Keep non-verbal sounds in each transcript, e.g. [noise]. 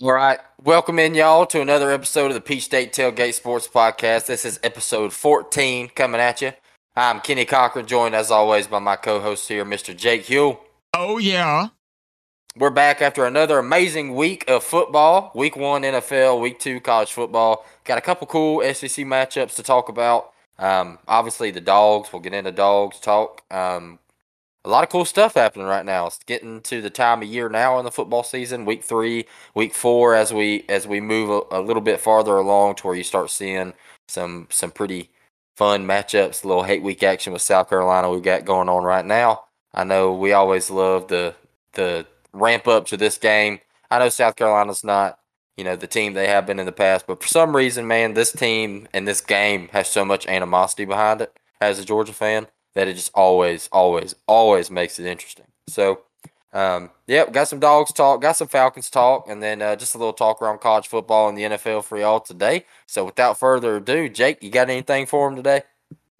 All right. Welcome in, y'all, to another episode of the Peach State Tailgate Sports Podcast. This is episode 14 coming at you. I'm Kenny Cochran, joined as always by my co host here, Mr. Jake Huell. Oh, yeah. We're back after another amazing week of football. Week one NFL, week two college football. Got a couple cool SEC matchups to talk about. Um, obviously, the dogs. We'll get into dogs talk. Um, a lot of cool stuff happening right now. It's getting to the time of year now in the football season, week three, week four, as we as we move a, a little bit farther along to where you start seeing some some pretty fun matchups, a little hate week action with South Carolina we've got going on right now. I know we always love the the ramp up to this game. I know South Carolina's not, you know, the team they have been in the past, but for some reason, man, this team and this game has so much animosity behind it as a Georgia fan that it just always, always, always makes it interesting. So, um, yep, got some dogs talk, got some Falcons talk, and then uh, just a little talk around college football and the NFL for y'all today. So, without further ado, Jake, you got anything for him today?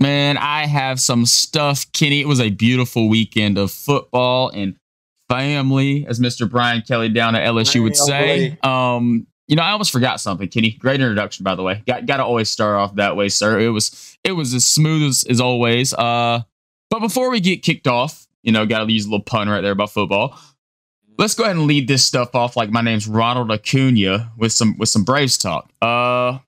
Man, I have some stuff, Kenny. It was a beautiful weekend of football and family, as Mr. Brian Kelly down at LSU would say. Um, you know, I almost forgot something, Kenny. Great introduction, by the way. Got got to always start off that way, sir. It was it was as smooth as, as always. Uh, but before we get kicked off, you know, got to use a little pun right there about football. Let's go ahead and lead this stuff off like my name's Ronald Acuna with some with some Braves talk. Uh,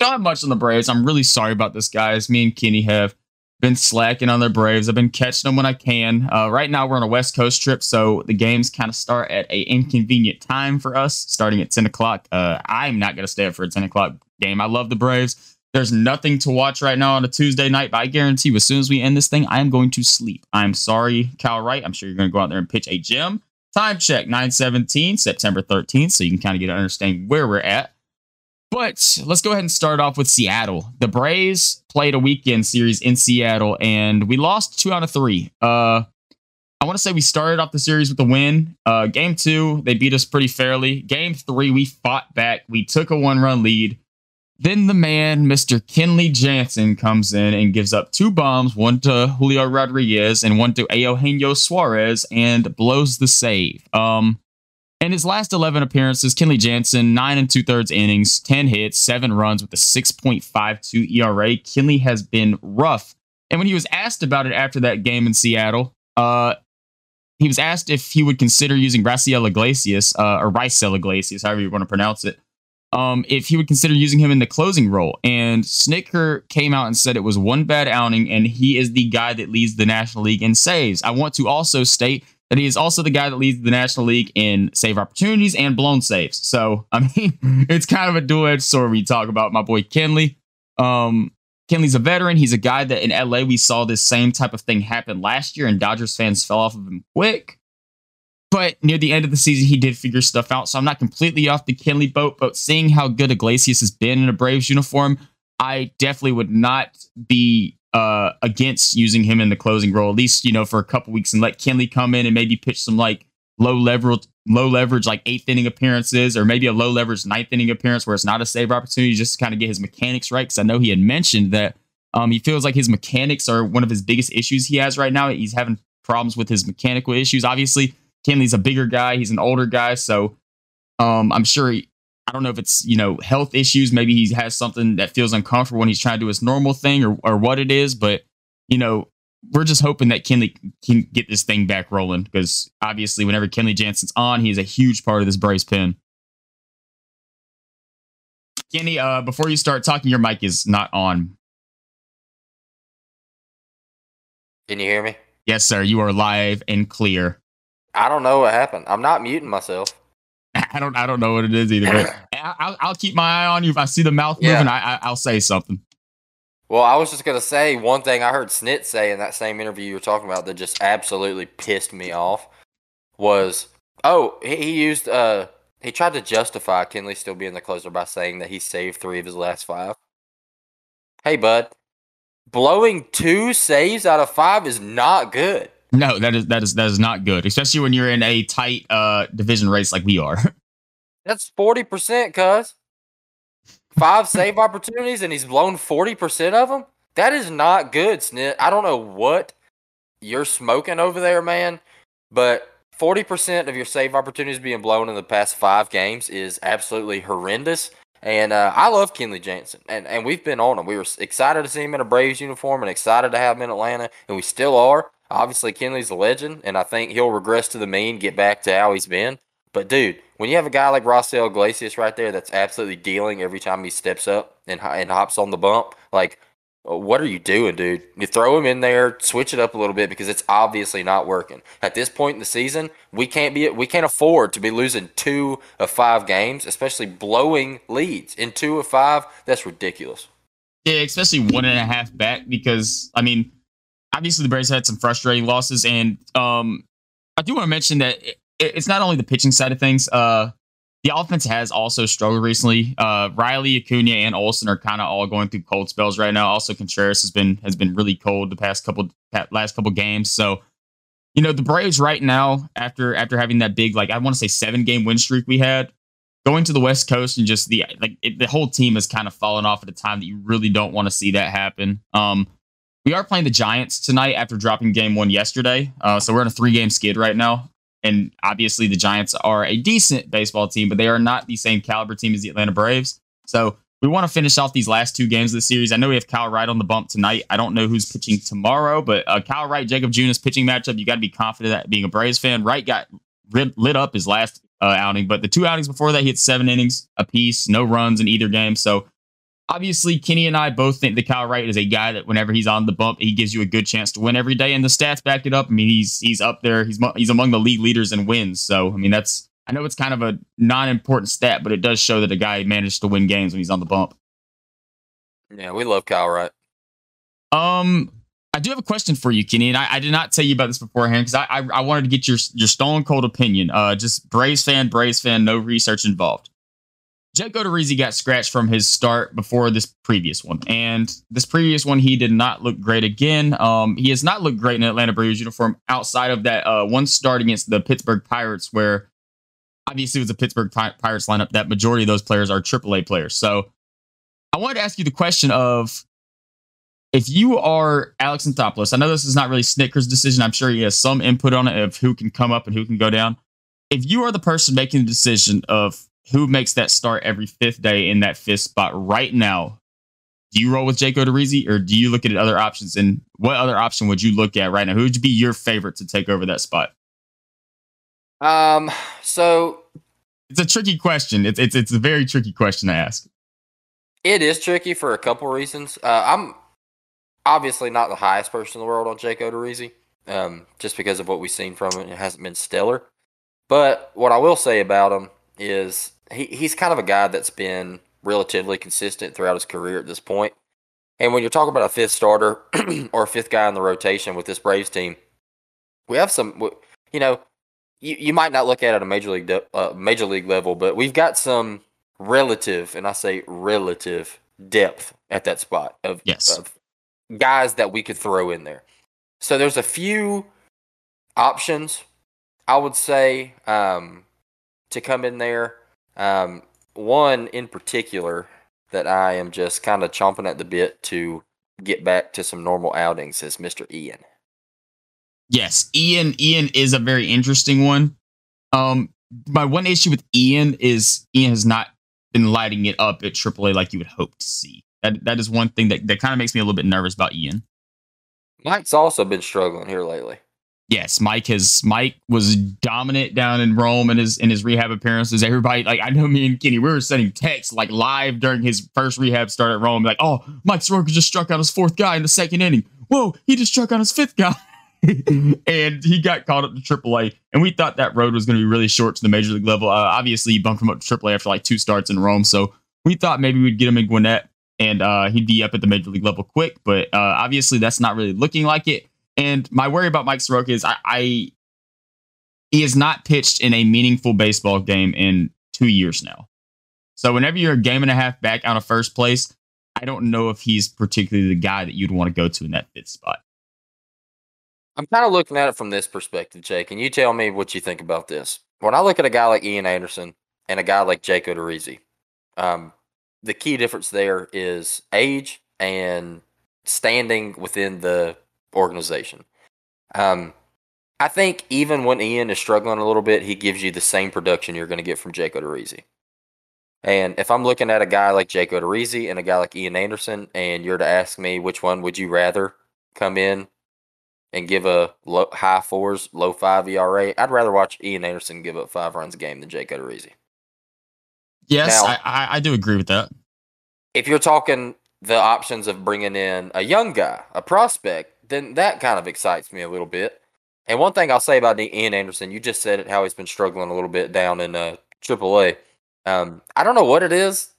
not much on the Braves. I'm really sorry about this, guys. Me and Kenny have been slacking on the Braves. I've been catching them when I can. Uh, right now, we're on a West Coast trip, so the games kind of start at a inconvenient time for us, starting at 10 o'clock. Uh, I'm not going to stay up for a 10 o'clock game. I love the Braves. There's nothing to watch right now on a Tuesday night, but I guarantee you, as soon as we end this thing, I am going to sleep. I'm sorry, Kyle Wright. I'm sure you're going to go out there and pitch a gym. Time check 917, September 13th, so you can kind of get an understanding where we're at. But let's go ahead and start off with Seattle. The Braves played a weekend series in Seattle, and we lost two out of three. Uh, I want to say we started off the series with a win. Uh, game two, they beat us pretty fairly. Game three, we fought back. We took a one run lead. Then the man, Mr. Kenley Jansen, comes in and gives up two bombs, one to Julio Rodriguez and one to Eugenio Suarez, and blows the save. Um, in his last 11 appearances, Kenley Jansen, nine and two thirds innings, 10 hits, seven runs with a 6.52 ERA. Kenley has been rough. And when he was asked about it after that game in Seattle, uh, he was asked if he would consider using Raciel Iglesias, uh, or Raisel Iglesias, however you want to pronounce it, um, if he would consider using him in the closing role. And Snitker came out and said it was one bad outing, and he is the guy that leads the National League in saves. I want to also state that he is also the guy that leads the National League in save opportunities and blown saves. So, [laughs] I mean, it's kind of a dual edged sword we talk about my boy Kenley. Um, Kenley's a veteran. He's a guy that in LA we saw this same type of thing happen last year, and Dodgers fans fell off of him quick. But near the end of the season, he did figure stuff out. So I'm not completely off the Kenley boat, but seeing how good Iglesias has been in a Braves uniform, I definitely would not be uh, against using him in the closing role, at least, you know, for a couple weeks and let Kenley come in and maybe pitch some like low leverage, low leverage, like eighth inning appearances, or maybe a low leverage ninth inning appearance where it's not a save opportunity, just to kind of get his mechanics right. Cause I know he had mentioned that um, he feels like his mechanics are one of his biggest issues he has right now. He's having problems with his mechanical issues. Obviously, Kenley's a bigger guy, he's an older guy. So um, I'm sure he, I don't know if it's you know health issues. Maybe he has something that feels uncomfortable when he's trying to do his normal thing, or or what it is. But you know, we're just hoping that Kenley can get this thing back rolling because obviously, whenever Kenley Jansen's on, he's a huge part of this Braves pin. Kenny, uh, before you start talking, your mic is not on. Can you hear me? Yes, sir. You are live and clear. I don't know what happened. I'm not muting myself. [laughs] I don't. I don't know what it is either. But [laughs] I'll, I'll keep my eye on you. If I see the mouth Yeah. moving, I, I, will say something. Well, I was just gonna say one thing I heard Snit say in that same interview you were talking about that just absolutely pissed me off was oh he, he used uh he tried to justify Kenley still being the closer by saying that he saved three of his last five. Hey bud, blowing two saves out of five is not good. No, that is that is that is not good, especially when you're in a tight uh division race like we are. [laughs] That's forty percent, cuz five save opportunities and he's blown forty percent of them. That is not good, Snit. I don't know what you're smoking over there, man, but 40% of your save opportunities being blown in the past five games is absolutely horrendous. And uh, I love Kenley Jansen, and, and we've been on him. We were excited to see him in a Braves uniform and excited to have him in Atlanta, and we still are. Obviously, Kenley's a legend, and I think he'll regress to the mean, get back to how he's been. But, dude, when you have a guy like Raisel Iglesias right there that's absolutely dealing every time he steps up and, and hops on the bump, like, uh, what are you doing, dude? You throw him in there, switch it up a little bit because it's obviously not working. At this point in the season, we can't be we can't afford to be losing two of five games, especially blowing leads in two of five. That's ridiculous. Yeah, especially one and a half back because I mean, obviously the Braves had some frustrating losses, and um, I do want to mention that it, it's not only the pitching side of things. Uh, the offense has also struggled recently. Uh, Riley, Acuna, and Olson are kind of all going through cold spells right now. Also, Contreras has been has been really cold the past couple last couple games. So, you know, the Braves right now, after after having that big like I want to say seven game win streak we had, going to the West Coast and just the like it, the whole team has kind of fallen off at a time that you really don't want to see that happen. Um, we are playing the Giants tonight after dropping game one yesterday. Uh, so we're in a three game skid right now. And obviously, the Giants are a decent baseball team, but they are not the same caliber team as the Atlanta Braves. So we want to finish off these last two games of the series. I know we have Kyle Wright on the bump tonight. I don't know who's pitching tomorrow, but uh, Kyle Wright, Jakob Junis pitching matchup, you got to be confident that being a Braves fan. Wright got lit, lit up his last uh, outing, but the two outings before that, he had seven innings apiece, no runs in either game. So obviously Kenny and I both think that Kyle Wright is a guy that whenever he's on the bump, he gives you a good chance to win every day, and the stats back it up. I mean, he's he's up there. He's he's among the league leaders in wins. So I mean, that's I know it's kind of a non-important stat, but it does show that a guy managed to win games when he's on the bump. Yeah, we love Kyle Wright. Um, I do have a question for you, Kenny, and I, I did not tell you about this beforehand because I, I, I wanted to get your your stone cold opinion. Uh, just Braves fan, Braves fan, no research involved. Jake Odorizzi got scratched from his start before this previous one, and this previous one he did not look great again. Um, he has not looked great in Atlanta Braves uniform outside of that uh, one start against the Pittsburgh Pirates, where obviously it was a Pittsburgh Pirates lineup. That majority of those players are AAA players. So I wanted to ask you the question of if you are Alex Anthopoulos, I know this is not really Snitker's decision. I'm sure he has some input on it of who can come up and who can go down. If you are the person making the decision of who makes that start every fifth day in that fifth spot right now? Do you roll with Jake Odorizzi or do you look at other options? And what other option would you look at right now? Who would be your favorite to take over that spot? Um, so it's a tricky question. It's it's it's a very tricky question to ask. It is tricky for a couple reasons. Uh, I'm obviously not the highest person in the world on Jake Odorizzi, um, just because of what we've seen from him. It hasn't been stellar. But what I will say about him is he, he's kind of a guy that's been relatively consistent throughout his career at this point. And when you're talking about a fifth starter [clears throat] or a fifth guy in the rotation with this Braves team, we have some, you know, you, you might not look at it at a major league uh, major league level, but we've got some relative, and I say relative depth at that spot of, yes. of guys that we could throw in there. So there's a few options. I would say um, to come in there. Um, one in particular that I am just kind of chomping at the bit to get back to some normal outings is Mr. Ian. Yes, Ian. Ian is a very interesting one. Um, my one issue with Ian is Ian has not been lighting it up at AAA like you would hope to see. That that is one thing that, that kind of makes me a little bit nervous about Ian. Mike's also been struggling here lately. Yes, Mike has Mike was dominant down in Rome in his in his rehab appearances. Everybody like I know me and Kenny, we were sending texts like live during his first rehab start at Rome, like, oh, Mike Soroka just struck out his fourth guy in the second inning. Whoa, he just struck out his fifth guy. [laughs] and he got called up to AAA, and we thought that road was going to be really short to the major league level. Uh, obviously, he bumped him up to AAA after like two starts in Rome, so we thought maybe we'd get him in Gwinnett and uh, he'd be up at the major league level quick. But uh, obviously, that's not really looking like it. And my worry about Mike Soroka is I, I he has not pitched in a meaningful baseball game in two years now. So whenever you're a game and a half back out of first place, I don't know if he's particularly the guy that you'd want to go to in that fifth spot. I'm kind of looking at it from this perspective, Jake, and you tell me what you think about this. When I look at a guy like Ian Anderson and a guy like Jake Odorizzi, um, the key difference there is age and standing within the organization. Um, I think even when Ian is struggling a little bit, he gives you the same production you're going to get from Jake Odorizzi. And if I'm looking at a guy like Jake Odorizzi and a guy like Ian Anderson, and you're to ask me which one would you rather come in and give a low, high fours, low five ERA, I'd rather watch Ian Anderson give up five runs a game than Jake Odorizzi. Yes, now, I, I do agree with that. If you're talking the options of bringing in a young guy, a prospect, then that kind of excites me a little bit. And one thing I'll say about Ian Anderson, you just said it, how he's been struggling a little bit down in uh, AAA. Um, I don't know what it is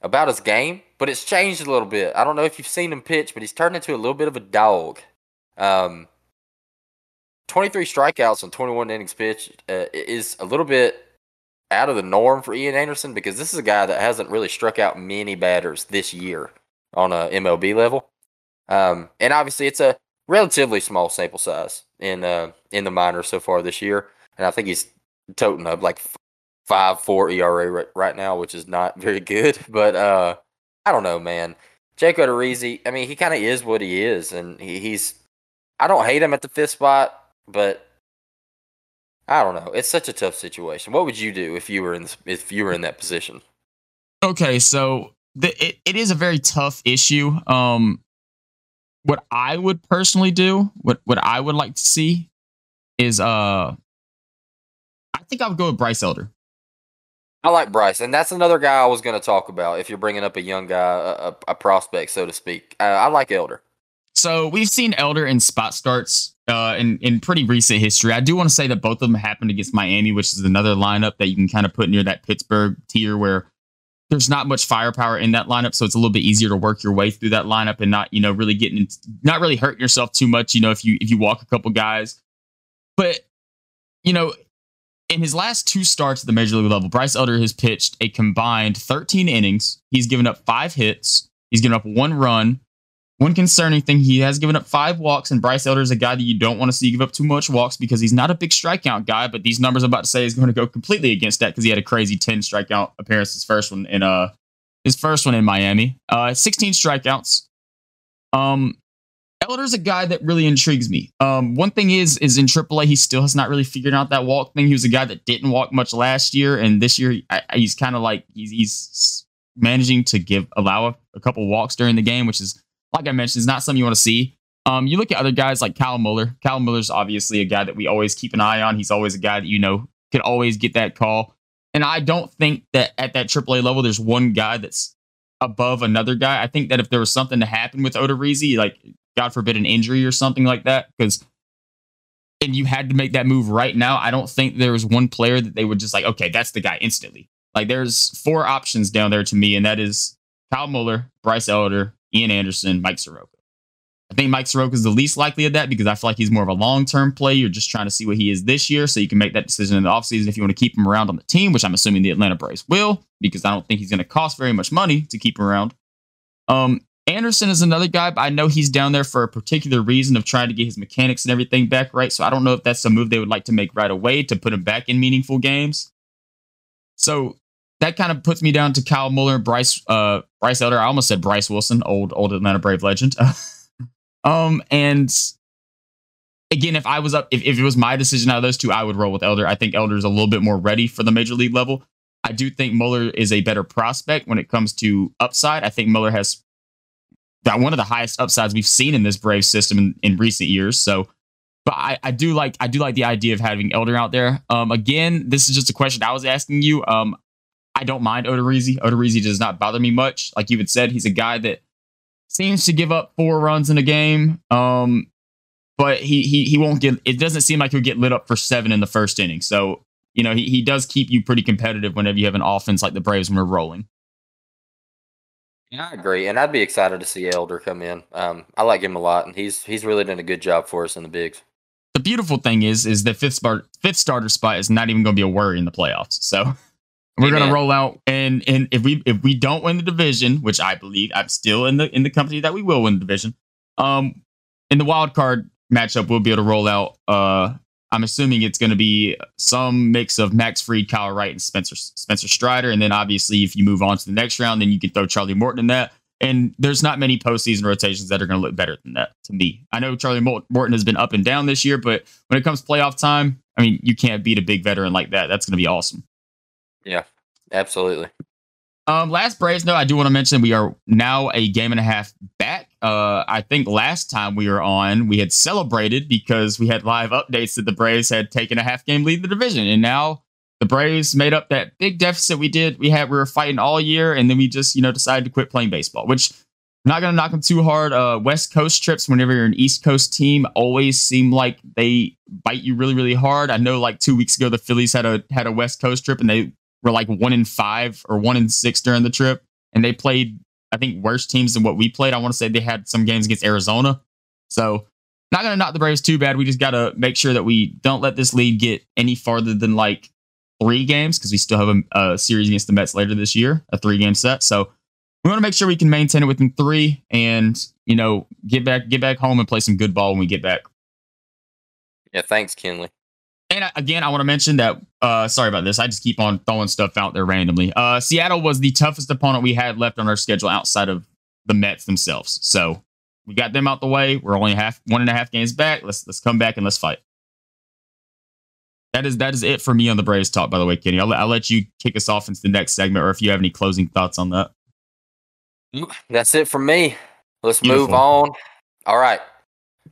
about his game, but it's changed a little bit. I don't know if you've seen him pitch, but he's turned into a little bit of a dog. Um, 23 strikeouts and 21 innings pitched uh, is a little bit out of the norm for Ian Anderson because this is a guy that hasn't really struck out many batters this year on a MLB level. Um, and obviously, it's a relatively small sample size in uh, in the minors so far this year, and I think he's toting up like five four ERA right, right now, which is not [laughs] very good. But uh, I don't know, man. Jake Odorizzi, I mean, he kind of is what he is, and he, he's. I don't hate him at the fifth spot, but I don't know. It's such a tough situation. What would you do if you were in this, if you were in that position? Okay, so the, it, it is a very tough issue. Um, what I would personally do, what what I would like to see, is uh, I think I would go with Bryce Elder. I like Bryce, and that's another guy I was going to talk about. If you're bringing up a young guy, a, a prospect, so to speak, uh, I like Elder. So we've seen Elder in spot starts uh, in in pretty recent history. I do want to say that both of them happened against Miami, which is another lineup that you can kind of put near that Pittsburgh tier where there's not much firepower in that lineup, so it's a little bit easier to work your way through that lineup and not, you know, really getting, not really hurting yourself too much, you know, if you if you walk a couple guys. But you know, in his last two starts at the major league level, Bryce Elder has pitched a combined 13 innings. He's given up five hits. He's given up one run. One concerning thing, he has given up five walks, and Bryce Elder is a guy that you don't want to see give up too much walks because he's not a big strikeout guy. But these numbers I'm about to say is going to go completely against that because he had a crazy 10 strikeout appearance his first one in uh his first one in Miami. Uh 16 strikeouts. Um Elder's a guy that really intrigues me. Um, one thing is, is in AAA, he still has not really figured out that walk thing. He was a guy that didn't walk much last year, and this year I, he's kind of like he's, he's, managing to give allow a, a couple walks during the game, which is like I mentioned, is not something you want to see. Um, you look at other guys like Kyle Muller. Kyle Muller's obviously a guy that we always keep an eye on. He's always a guy that you know could always get that call. And I don't think that at that AAA level, there's one guy that's above another guy. I think that if there was something to happen with Odorizzi, like God forbid an injury or something like that, because and you had to make that move right now, I don't think there was one player that they would just like, okay, that's the guy instantly. Like there's four options down there to me, and that is Kyle Muller, Bryce Elder, Ian Anderson, Mike Soroka. I think Mike Soroka is the least likely of that because I feel like he's more of a long term play. You're just trying to see what he is this year, so you can make that decision in the offseason if you want to keep him around on the team, which I'm assuming the Atlanta Braves will, because I don't think he's going to cost very much money to keep him around. Um, Anderson is another guy, but I know he's down there for a particular reason of trying to get his mechanics and everything back right. So I don't know if that's a move they would like to make right away to put him back in meaningful games. So that kind of puts me down to Kyle Muller, Bryce, uh, Bryce Elder. I almost said Bryce Wilson, old old Atlanta Brave legend. [laughs] um, and again, if I was up, if, if it was my decision out of those two, I would roll with Elder. I think Elder is a little bit more ready for the major league level. I do think Muller is a better prospect when it comes to upside. I think Muller has got one of the highest upsides we've seen in this Brave system in, in recent years. So, but I, I do like I do like the idea of having Elder out there. Um, again, this is just a question I was asking you. Um, I don't mind Odorizzi. Odorizzi does not bother me much. Like you had said, he's a guy that seems to give up four runs in a game. Um, but he he he won't get. It doesn't seem like he'll get lit up for seven in the first inning. So you know he he does keep you pretty competitive whenever you have an offense like the Braves when we're rolling. Yeah, I agree, and I'd be excited to see Elder come in. Um, I like him a lot, and he's he's really done a good job for us in the bigs. The beautiful thing is, is the fifth spot, fifth starter spot is not even going to be a worry in the playoffs. So [laughs] we're gonna roll out, and and if we if we don't win the division, which I believe I'm still in the in the company that we will win the division, um, in the wild card matchup, we'll be able to roll out. Uh, I'm assuming it's going to be some mix of Max Fried, Kyle Wright, and Spencer Spencer Strider, and then obviously if you move on to the next round, then you can throw Charlie Morton in that. And there's not many postseason rotations that are going to look better than that to me. I know Charlie Morton has been up and down this year, but when it comes playoff time, I mean, you can't beat a big veteran like that. That's going to be awesome. Yeah, absolutely. Um, last Braves note, I do want to mention we are now a game and a half back. Uh, I think last time we were on, we had celebrated because we had live updates that the Braves had taken a half game lead in the division, and now the Braves made up that big deficit we did. We had we were fighting all year, and then we just you know decided to quit playing baseball, which I'm not gonna knock them too hard. Uh, West Coast trips, whenever you're an East Coast team, always seem like they bite you really really hard. I know like two weeks ago the Phillies had a had a West Coast trip, and they were like one in five or one in six during the trip, and they played I think worse teams than what we played. I want to say they had some games against Arizona, so not gonna knock the Braves too bad. We just gotta make sure that we don't let this lead get any farther than like three games because we still have a, a, series against the Mets later this year, a three game set. So we want to make sure we can maintain it within three, and you know get back get back home and play some good ball when we get back. Yeah, thanks, Kinley. And again, I want to mention that. Uh, sorry about this. I just keep on throwing stuff out there randomly. Uh, Seattle was the toughest opponent we had left on our schedule outside of the Mets themselves. So we got them out the way. We're only half one and a half games back. Let's let's come back and let's fight. That is that is it for me on the Braves talk. By the way, Kenny, I'll, I'll let you kick us off into the next segment, or if you have any closing thoughts on that. That's it for me. Let's Beautiful. move on. All right,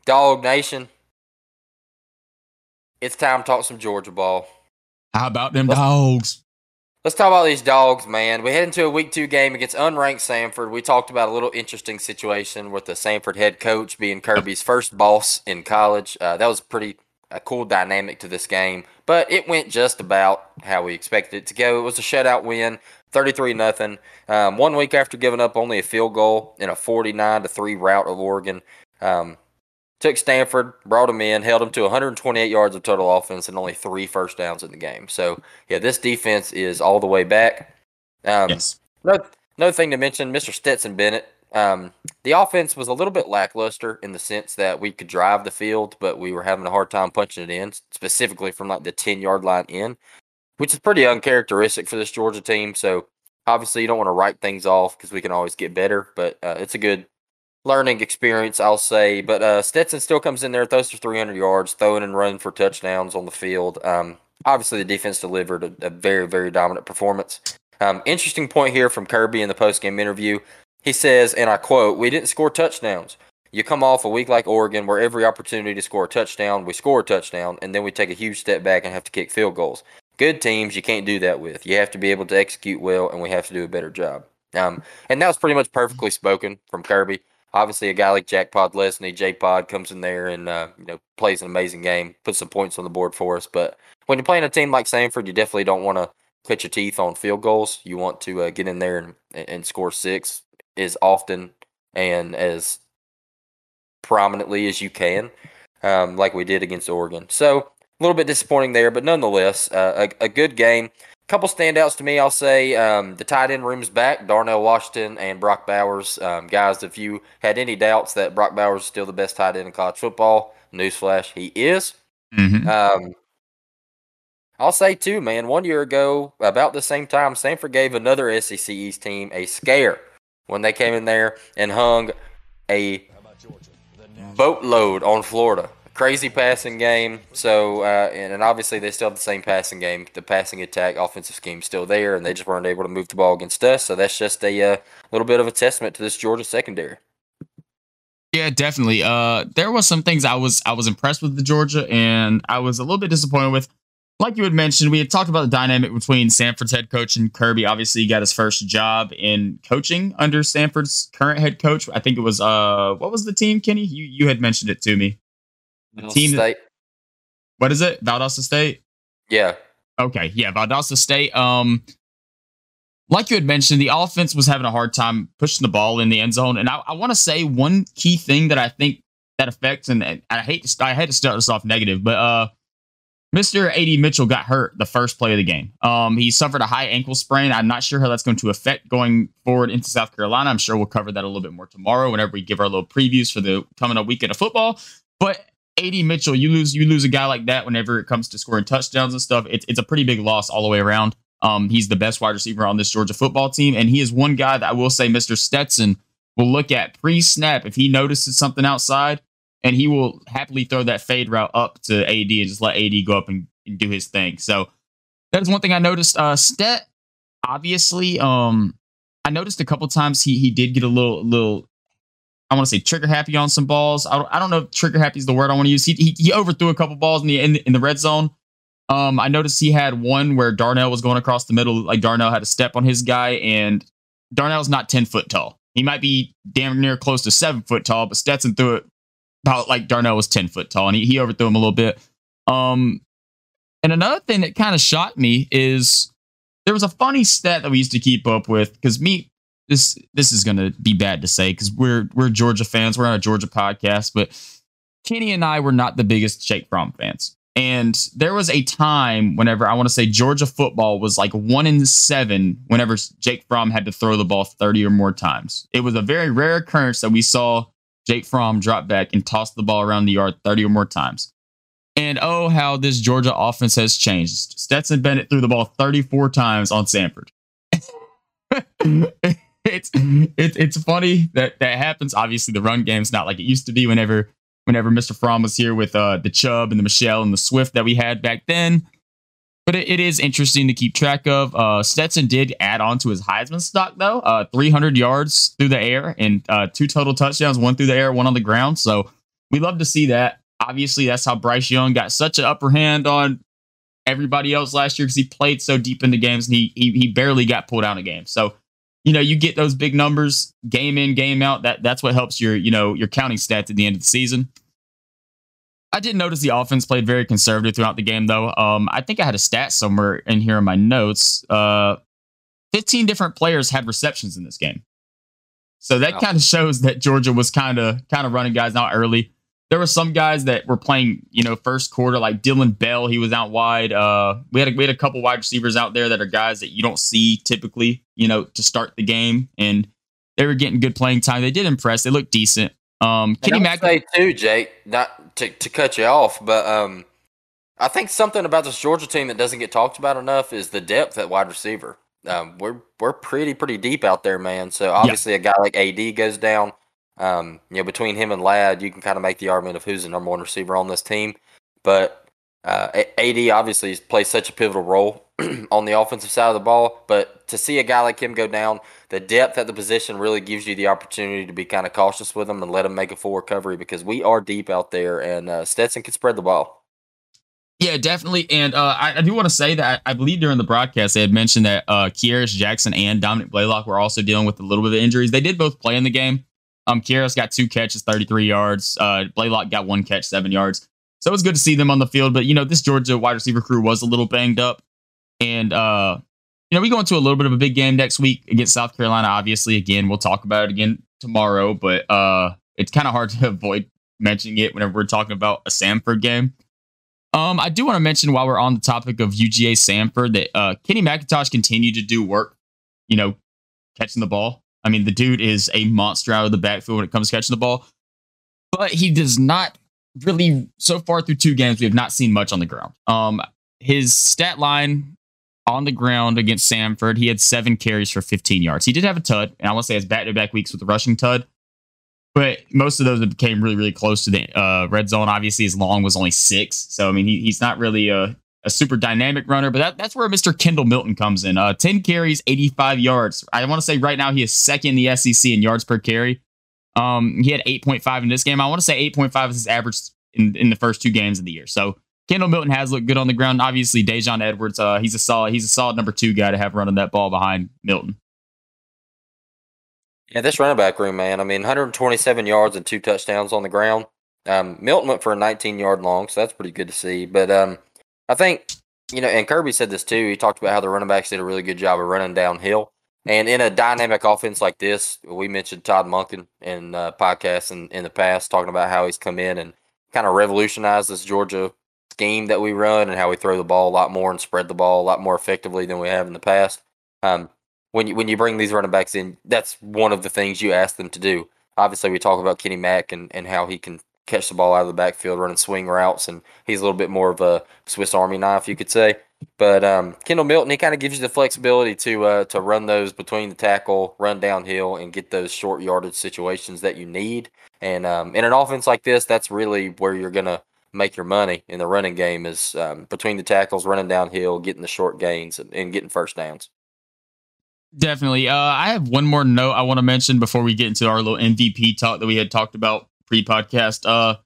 Dog Nation. It's time to talk some Georgia ball. How about them let's, dogs? Let's talk about these dogs, man. We head into a week two game against unranked Samford. We talked about a little interesting situation with the Samford head coach being Kirby's first boss in college. Uh, that was pretty a cool dynamic to this game, but it went just about how we expected it to go. It was a shutout win, 33 nothing. Um, one week after giving up only a field goal in a 49 to 3 rout of Oregon. Um, took Samford, brought them in, held them to 128 yards of total offense and only three first downs in the game. So, yeah, this defense is all the way back. Um, yes. Another, another thing to mention, Mr. Stetson Bennett um, the offense was a little bit lackluster in the sense that we could drive the field, but we were having a hard time punching it in, specifically from like the 10 yard line in, which is pretty uncharacteristic for this Georgia team. So obviously, you don't want to write things off because we can always get better, but uh, it's a good learning experience, I'll say. But uh, Stetson still comes in there, throws for 300 yards, throwing and running for touchdowns on the field. Um, obviously, the defense delivered a, a very, very dominant performance. Um, interesting point here from Kirby in the post game interview. He says, and I quote, We didn't score touchdowns. You come off a week like Oregon where every opportunity to score a touchdown, we score a touchdown, and then we take a huge step back and have to kick field goals. Good teams, you can't do that with. You have to be able to execute well, and we have to do a better job. Um, and that was pretty much perfectly spoken from Kirby. Obviously, a guy like Jack Podlesny, J Pod, comes in there and uh, you know plays an amazing game, puts some points on the board for us. But when you're playing a team like Samford, you definitely don't want to cut your teeth on field goals. You want to uh, get in there and, and score six, as often and as prominently as you can, um, like we did against Oregon. So a little bit disappointing there, but nonetheless, uh, a, a, good game. Couple standouts to me, I'll say. Um, the tight end room's back. Darnell Washington and Brock Bowers. Um, guys, if you had any doubts that Brock Bowers is still the best tight end in college football, newsflash, he is. Mm-hmm. Um, I'll say too, man. One year ago, about the same time, Samford gave another SEC East team a scare when they came in there and hung a boatload on Florida. Crazy passing game. So, uh, and, obviously they still have the same passing game. The passing attack, offensive scheme still there, and they just weren't able to move the ball against us. So that's just a uh, little bit of a testament to this Georgia secondary. Yeah, definitely. Uh, there was some things I was I was impressed with the Georgia, and I was a little bit disappointed with like you had mentioned, we had talked about the dynamic between Samford's head coach and Kirby. Obviously, he got his first job in coaching under Samford's current head coach. I think it was uh, what was the team, Kenny? You you had mentioned it to me. The team. State. what is it? Valdosta State. Yeah. Okay. Yeah, Valdosta State. Um, like you had mentioned, the offense was having a hard time pushing the ball in the end zone, and I, I want to say one key thing that I think that affects, and I hate to I had to start this off negative, but uh Mr. AD Mitchell got hurt the first play of the game. Um, he suffered a high ankle sprain. I'm not sure how that's going to affect going forward into South Carolina. I'm sure we'll cover that a little bit more tomorrow whenever we give our little previews for the coming up weekend of football. But AD Mitchell, you lose you lose a guy like that whenever it comes to scoring touchdowns and stuff. It's it's a pretty big loss all the way around. Um, he's the best wide receiver on this Georgia football team, and he is one guy that I will say, Mr. Stetson will look at pre snap if he notices something outside, and he will happily throw that fade route up to AD and just let AD go up and, and do his thing. So that is one thing I noticed. Uh, Stet, obviously, um, I noticed a couple times he he did get a little little. I want to say trigger happy on some balls. I don't, I don't know if trigger happy is the word I want to use. He, he, he overthrew a couple balls in the, in in the red zone. Um, I noticed he had one where Darnell was going across the middle, like Darnell had a step on his guy, and Darnell's not ten foot tall. He might be damn near close to seven foot tall, but Stetson threw it about like Darnell was 10 foot tall and he, he overthrew him a little bit. Um, and another thing that kind of shocked me is there was a funny stat that we used to keep up with because me, this this is gonna be bad to say because we're we're Georgia fans, we're on a Georgia podcast, but Kenny and I were not the biggest Jake Fromm fans. And there was a time whenever I want to say Georgia football was like one in seven whenever Jake Fromm had to throw the ball 30 or more times. It was a very rare occurrence that we saw Jake Fromm drop back and toss the ball around the yard 30 or more times. And oh, how this Georgia offense has changed. Stetson Bennett threw the ball 34 times on Samford. [laughs] it's, it's it's funny that that happens. Obviously, the run game's not like it used to be whenever whenever Mr. Fromm was here with uh, the Chubb and the Michel and the Swift that we had back then. But it, it is interesting to keep track of. Uh, Stetson did add on to his Heisman stock, though. Uh, 300 yards through the air and uh, two total touchdowns, one through the air, one on the ground. So we love to see that. Obviously, that's how Bryce Young got such an upper hand on everybody else last year because he played so deep into games and he, he, he barely got pulled out of games. So you know, you get those big numbers game in, game out. That that's what helps your, you know, your counting stats at the end of the season. I did notice the offense played very conservative throughout the game, though. Um, I think I had a stat somewhere in here in my notes. Uh, 15 different players had receptions in this game. So that kind of [laughs] shows that Georgia was kind of kind of running guys out early. There were some guys that were playing, you know, first quarter, like Dylan Bell. He was out wide. Uh, we had a, we had a couple wide receivers out there that are guys that you don't see typically, you know, to start the game, and they were getting good playing time. They did impress. They looked decent. Um, Kenny Mack say too, Jake. Not to to cut you off, but um, I think something about this Georgia team that doesn't get talked about enough is the depth at wide receiver. Um, we're we're pretty pretty deep out there, man. So obviously, yeah. a guy like AD goes down. Um, you know, between him and Ladd, you can kind of make the argument of who's the number one receiver on this team. But uh, AD obviously plays such a pivotal role [clears throat] on the offensive side of the ball. But to see a guy like him go down, the depth at the position really gives you the opportunity to be kind of cautious with him and let him make a full recovery because we are deep out there, and uh, Stetson can spread the ball. Yeah, definitely. And uh, I, I, do want to say that I, I, believe during the broadcast they had mentioned that uh, Kearis Jackson and Dominick Blaylock were also dealing with a little bit of injuries. They did both play in the game. Um, Kearis got two catches, 33 yards. Uh, Blaylock got one catch, seven yards. So it was good to see them on the field. But, you know, this Georgia wide receiver crew was a little banged up. And, uh, you know, we go into a little bit of a big game next week against South Carolina. Obviously, again, we'll talk about it again tomorrow, but uh, it's kind of hard [laughs] to avoid mentioning it whenever we're talking about a Samford game. Um, I do want to mention while we're on the topic of UGA Samford that uh, Kenny McIntosh continued to do work, you know, catching the ball. I mean, the dude is a monster out of the backfield when it comes to catching the ball, but he does not really, so far through two games, we have not seen much on the ground. Um, his stat line on the ground against Samford, he had seven carries for 15 yards. He did have a tud, and I want to say it's back to back weeks with the rushing tud, but most of those came really, really close to the uh, red zone. Obviously, his long was only six. So, I mean, he, he's not really a, a super dynamic runner, but that, that's where Mr. Kendall Milton comes in. Uh, 10 carries, 85 yards. I want to say right now he is second in the SEC in yards per carry. Um, he had 8.5 in this game. I want to say 8.5 is his average in, in the first two games of the year. So Kendall Milton has looked good on the ground. Obviously, Daijun Edwards, uh, he's a solid, he's a solid number two guy to have running that ball behind Milton. Yeah, this running back room, man. I mean, 127 yards and two touchdowns on the ground. Um, Milton went for a 19 yard long, so that's pretty good to see. But um, I think, you know, and Kirby said this too. He talked about how the running backs did a really good job of running downhill. And in a dynamic offense like this, we mentioned Todd Monken in uh, podcasts in, in the past, talking about how he's come in and kind of revolutionized this Georgia scheme that we run and how we throw the ball a lot more and spread the ball a lot more effectively than we have in the past. Um, when you when you bring these running backs in, that's one of the things you ask them to do. Obviously, we talk about Kenny Mack and, and how he can catch the ball out of the backfield, running swing routes, and he's a little bit more of a Swiss Army knife, you could say. But um, Kendall Milton, he kind of gives you the flexibility to uh, to run those between the tackle, run downhill, and get those short yardage situations that you need. And um, in an offense like this, that's really where you're gonna make your money in the running game is um, between the tackles, running downhill, getting the short gains, and, and getting first downs. Definitely. Uh, I have one more note I want to mention before we get into our little MVP talk that we had talked about pre-podcast. Uh,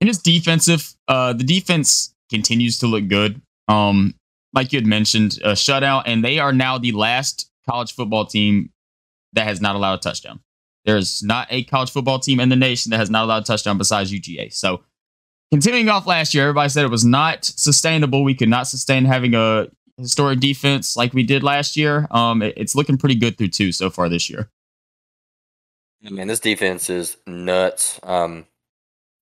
and it's defensive. Uh, the defense continues to look good. Um, like you had mentioned, a shutout, and they are now the last college football team that has not allowed a touchdown. There's not a college football team in the nation that has not allowed a touchdown besides UGA. So, continuing off last year, everybody said it was not sustainable. We could not sustain having a historic defense like we did last year. Um, it, it's looking pretty good through two so far this year. I mean, this defense is nuts. Um,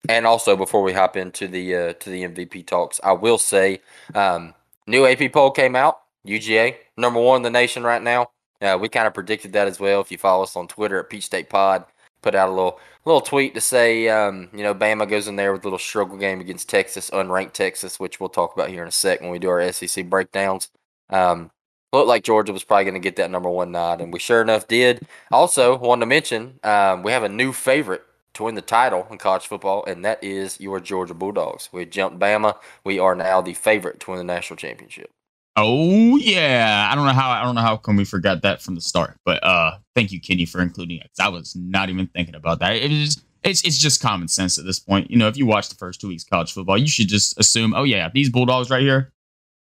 and also, before we hop into the uh, to the MVP talks, I will say, um, new AP poll came out. UGA number one in the nation right now. Uh, we kind of predicted that as well. If you follow us on Twitter at Peach State Pod, put out a little little tweet to say, um, you know, Bama goes in there with a little struggle game against Texas, unranked Texas, which we'll talk about here in a sec when we do our SEC breakdowns. Um, looked like Georgia was probably going to get that number one nod, and we sure enough did. Also, wanted to mention um, we have a new favorite to win the title in college football, and that is your Georgia Bulldogs. We jumped Bama. We are now the favorite to win the national championship. Oh yeah, I don't know how I don't know how come we forgot that from the start, but uh, thank you, Kenny, for including it. I was not even thinking about that. It is it's it's just common sense at this point. You know, if you watch the first two weeks college football, you should just assume, oh yeah, these Bulldogs right here,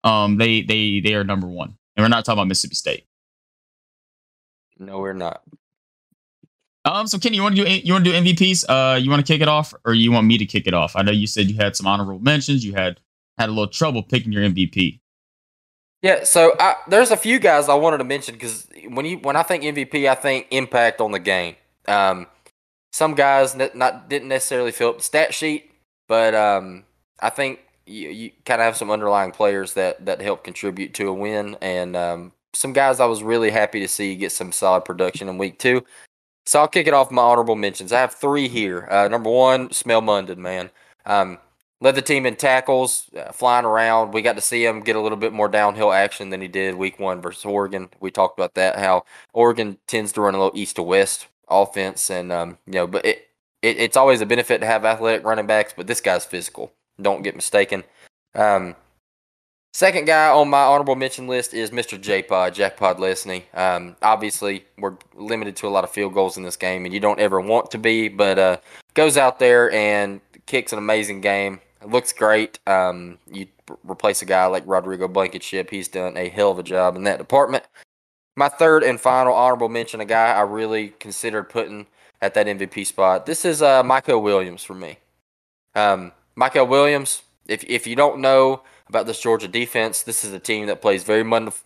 um, they they they are number one, and we're not talking about Mississippi State. No, we're not. Um, so Kenny, you want to do you want to do MVPs? Uh, you want to kick it off, or you want me to kick it off? I know you said you had some honorable mentions. You had had a little trouble picking your MVP. Yeah, so I, there's a few guys I wanted to mention because when you when I think MVP, I think impact on the game. Um, some guys not, not didn't necessarily fill up the stat sheet, but um, I think you, you kind of have some underlying players that that help contribute to a win, and um, some guys I was really happy to see get some solid production in week two. So I'll kick it off my honorable mentions. I have three here. Uh, number one, Smael Mondon, man. Um, led the team in tackles, uh, flying around. We got to see him get a little bit more downhill action than he did week one versus Oregon. We talked about that, how Oregon tends to run a little east to west offense. And, um, you know, but it, it, it's always a benefit to have athletic running backs, but this guy's physical. Don't get mistaken. Um, second guy on my honorable mention list is Mr. J Pod, Jack Podlesny. Um, obviously, we're limited to a lot of field goals in this game, and you don't ever want to be, but uh, goes out there and kicks an amazing game. It looks great. Um, you replace a guy like Rodrigo Blankenship. He's done a hell of a job in that department. My third and final honorable mention, a guy I really considered putting at that MVP spot. This is uh, Mykel Williams for me. Um, Mykel Williams, if, if you don't know about this Georgia defense, this is a team that plays very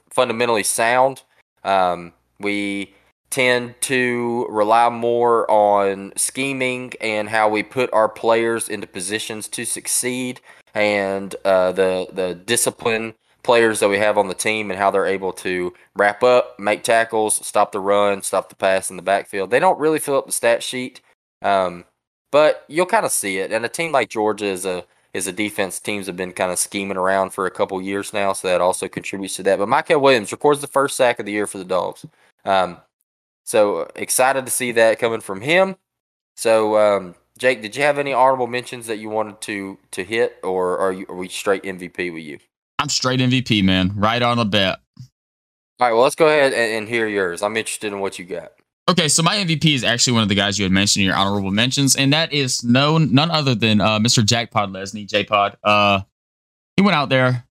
fundamentally sound. Um, we tend to rely more on scheming and how we put our players into positions to succeed and uh, the the discipline players that we have on the team and how they're able to wrap up, make tackles, stop the run, stop the pass in the backfield. They don't really fill up the stat sheet, um, but you'll kind of see it. And a team like Georgia is a is a defense teams have been kind of scheming around for a couple years now, so that also contributes to that. But Mykel Williams records the first sack of the year for the Dogs. Um, so excited to see that coming from him. So um, Jake, did you have any honorable mentions that you wanted to to hit, or are, you, are we straight MVP with you? I'm straight MVP, man. Right on the bet. All right, well, let's go ahead and, and hear yours. I'm interested in what you got. Okay, so my MVP is actually one of the guys you had mentioned in your honorable mentions, and that is no none other than uh, Mr. Jack Podlesny, J Pod. Uh, he went out there.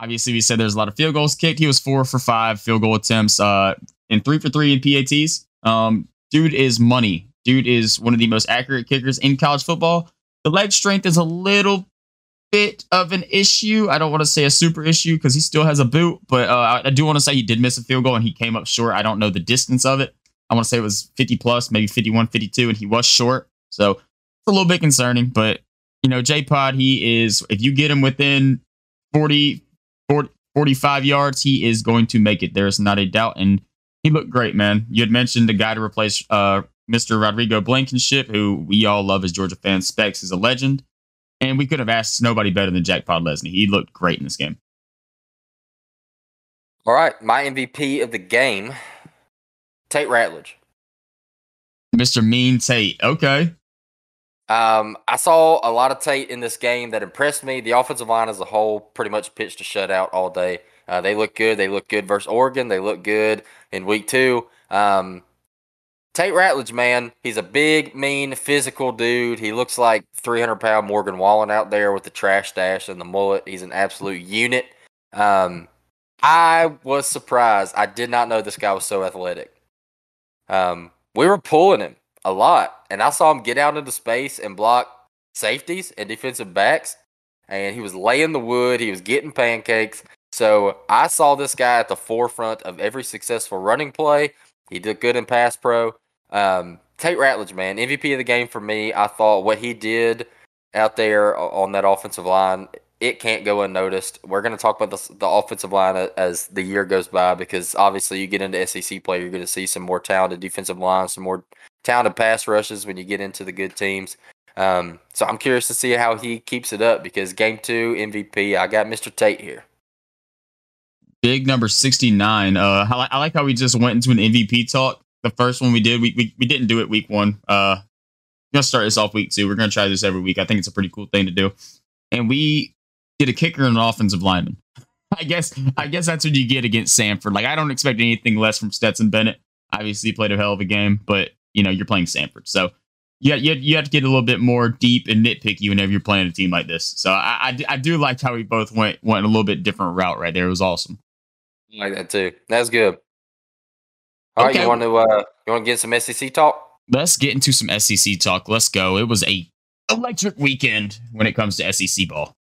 Obviously, we said there's a lot of field goals kicked. He was four for five field goal attempts. Uh, and three for three in PATs. Um, dude is money. Dude is one of the most accurate kickers in college football. The leg strength is a little bit of an issue. I don't want to say a super issue because he still has a boot, but uh, I do want to say he did miss a field goal and he came up short. I don't know the distance of it. I want to say it was 50 plus, maybe 51, 52, and he was short. So it's a little bit concerning, but you know, J Pod, he is, if you get him within 40, 40, 45 yards, he is going to make it. There's not a doubt. And he looked great, man. You had mentioned the guy to replace uh, Mr. Rodrigo Blankenship, who we all love as Georgia fans. Specs is a legend. And we could have asked nobody better than Jack Podlesny. He looked great in this game. All right, my MVP of the game, Tate Ratledge. Mr. Mean Tate. Okay. Um, I saw a lot of Tate in this game that impressed me. The offensive line as a whole pretty much pitched a shutout all day. Uh, they look good. They look good versus Oregon. They look good in week two. Um, Tate Ratledge, man, he's a big, mean, physical dude. He looks like 300 pound Morgan Wallen out there with the trash stash and the mullet. He's an absolute unit. Um, I was surprised. I did not know this guy was so athletic. Um, we were pulling him a lot, and I saw him get out into space and block safeties and defensive backs, and he was laying the wood. He was getting pancakes. So I saw this guy at the forefront of every successful running play. He did good in pass pro. Um, Tate Ratledge, man, MVP of the game for me. I thought what he did out there on that offensive line it can't go unnoticed. We're going to talk about the, the offensive line as the year goes by because obviously you get into SEC play, you're going to see some more talented defensive lines, some more talented pass rushes when you get into the good teams. Um, so I'm curious to see how he keeps it up because game two MVP, I got Mr. Tate here. Big number 69. Uh, I, like how we just went into an MVP talk. The first one we did, we, we, we didn't do it week one. Uh, we're going to start this off week two. We're going to try this every week. I think it's a pretty cool thing to do. And we get a kicker and an offensive lineman. I guess I guess that's what you get against Samford. Like I don't expect anything less from Stetson Bennett. Obviously, played a hell of a game, but you know you're playing Samford, so yeah, you, you have to get a little bit more deep and nitpicky whenever you're playing a team like this. So I, I, I do like how we both went went a little bit different route right there. It was awesome. I like that too. That's good. All okay. right, you want to uh, you want to get some SEC talk? Let's get into some SEC talk. Let's go. It was a electric weekend when it comes to SEC ball.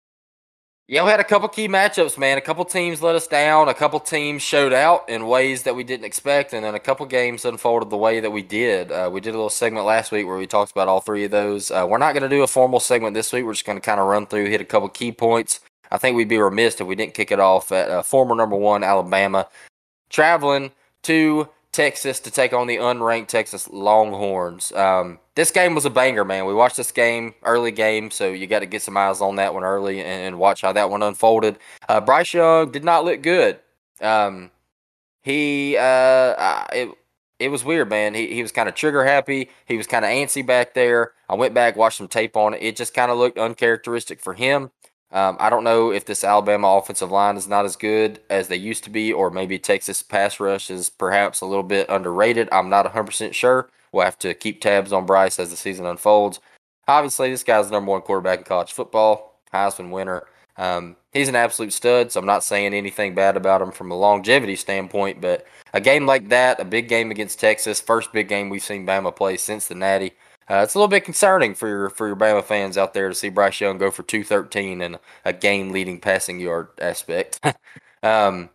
Yeah, we had a couple key matchups, man. A couple teams let us down. A couple teams showed out in ways that we didn't expect, and then a couple games unfolded the way that we did. Uh, we did a little segment last week where we talked about all three of those. Uh, we're not going to do a formal segment this week. We're just going to kind of run through, hit a couple key points. I think we'd be remiss if we didn't kick it off at uh, former number one Alabama, traveling to Texas to take on the unranked Texas Longhorns. Um, this game was a banger, man. We watched this game, early game, so you got to get some eyes on that one early and, and watch how that one unfolded. Uh, Bryce Young did not look good. Um, he, uh, it, it was weird, man. He, he was kind of trigger happy. He was kind of antsy back there. I went back, watched some tape on it. It just kind of looked uncharacteristic for him. Um, I don't know if this Alabama offensive line is not as good as they used to be, or maybe Texas pass rush is perhaps a little bit underrated. I'm not 100% sure. We'll have to keep tabs on Bryce as the season unfolds. Obviously, this guy's the number one quarterback in college football, Heisman winner. Um, he's an absolute stud, so I'm not saying anything bad about him from a longevity standpoint. But a game like that, a big game against Texas, first big game we've seen Bama play since the Natty. Uh, it's a little bit concerning for your for your Bama fans out there to see Bryce Young go for 213 and a game leading passing yard aspect. [laughs] um,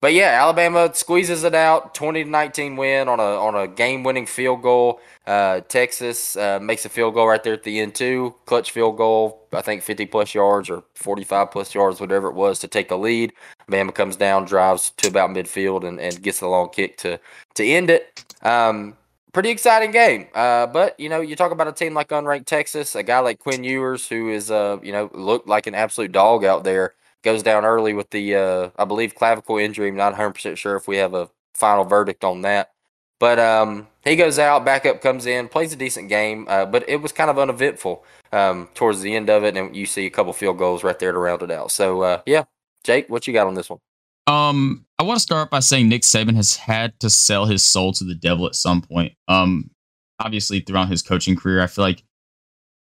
but yeah, Alabama squeezes it out, 20 to 19 win on a on a game winning field goal. Uh, Texas uh, makes a field goal right there at the end too, clutch field goal. I think 50 plus yards or 45 plus yards, whatever it was, to take the lead. Bama comes down, drives to about midfield, and, and gets the long kick to to end it. Um, pretty exciting game. Uh, but you know, you talk about a team like unranked Texas, a guy like Quinn Ewers, who is uh, you know, looked like an absolute dog out there, goes down early with the uh, I believe clavicle injury. I'm not 100 percent sure if we have a final verdict on that. But um, he goes out, backup comes in, plays a decent game, uh, but it was kind of uneventful um, towards the end of it, and you see a couple field goals right there to round it out. So uh, yeah, Jake, what you got on this one? Um, I want to start by saying Nick Saban has had to sell his soul to the devil at some point. Um, obviously throughout his coaching career, I feel like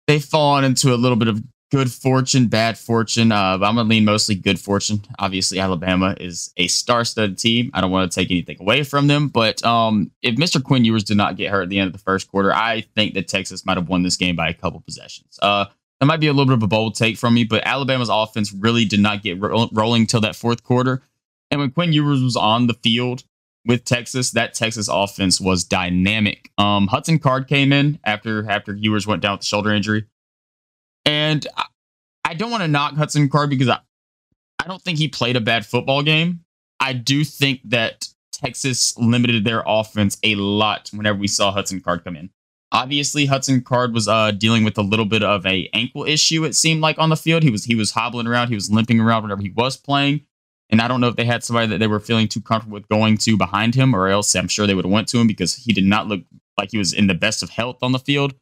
they've fallen into a little bit of good fortune, bad fortune. Uh, I'm gonna lean mostly good fortune. Obviously, Alabama is a star-studded team. I don't want to take anything away from them, but um, if Mr. Quinn Ewers did not get hurt at the end of the first quarter, I think that Texas might have won this game by a couple possessions. Uh, that might be a little bit of a bold take from me, but Alabama's offense really did not get ro- rolling till that fourth quarter. And when Quinn Ewers was on the field with Texas, that Texas offense was dynamic. Um, Hudson Card came in after after Ewers went down with the shoulder injury, and I, I don't want to knock Hudson Card because I I don't think he played a bad football game. I do think that Texas limited their offense a lot whenever we saw Hudson Card come in. Obviously, Hudson Card was uh, dealing with a little bit of a ankle issue. It seemed like on the field, he was he was hobbling around, he was limping around whenever he was playing. And I don't know if they had somebody that they were feeling too comfortable with going to behind him, or else I'm sure they would have went to him because he did not look like he was in the best of health on the field.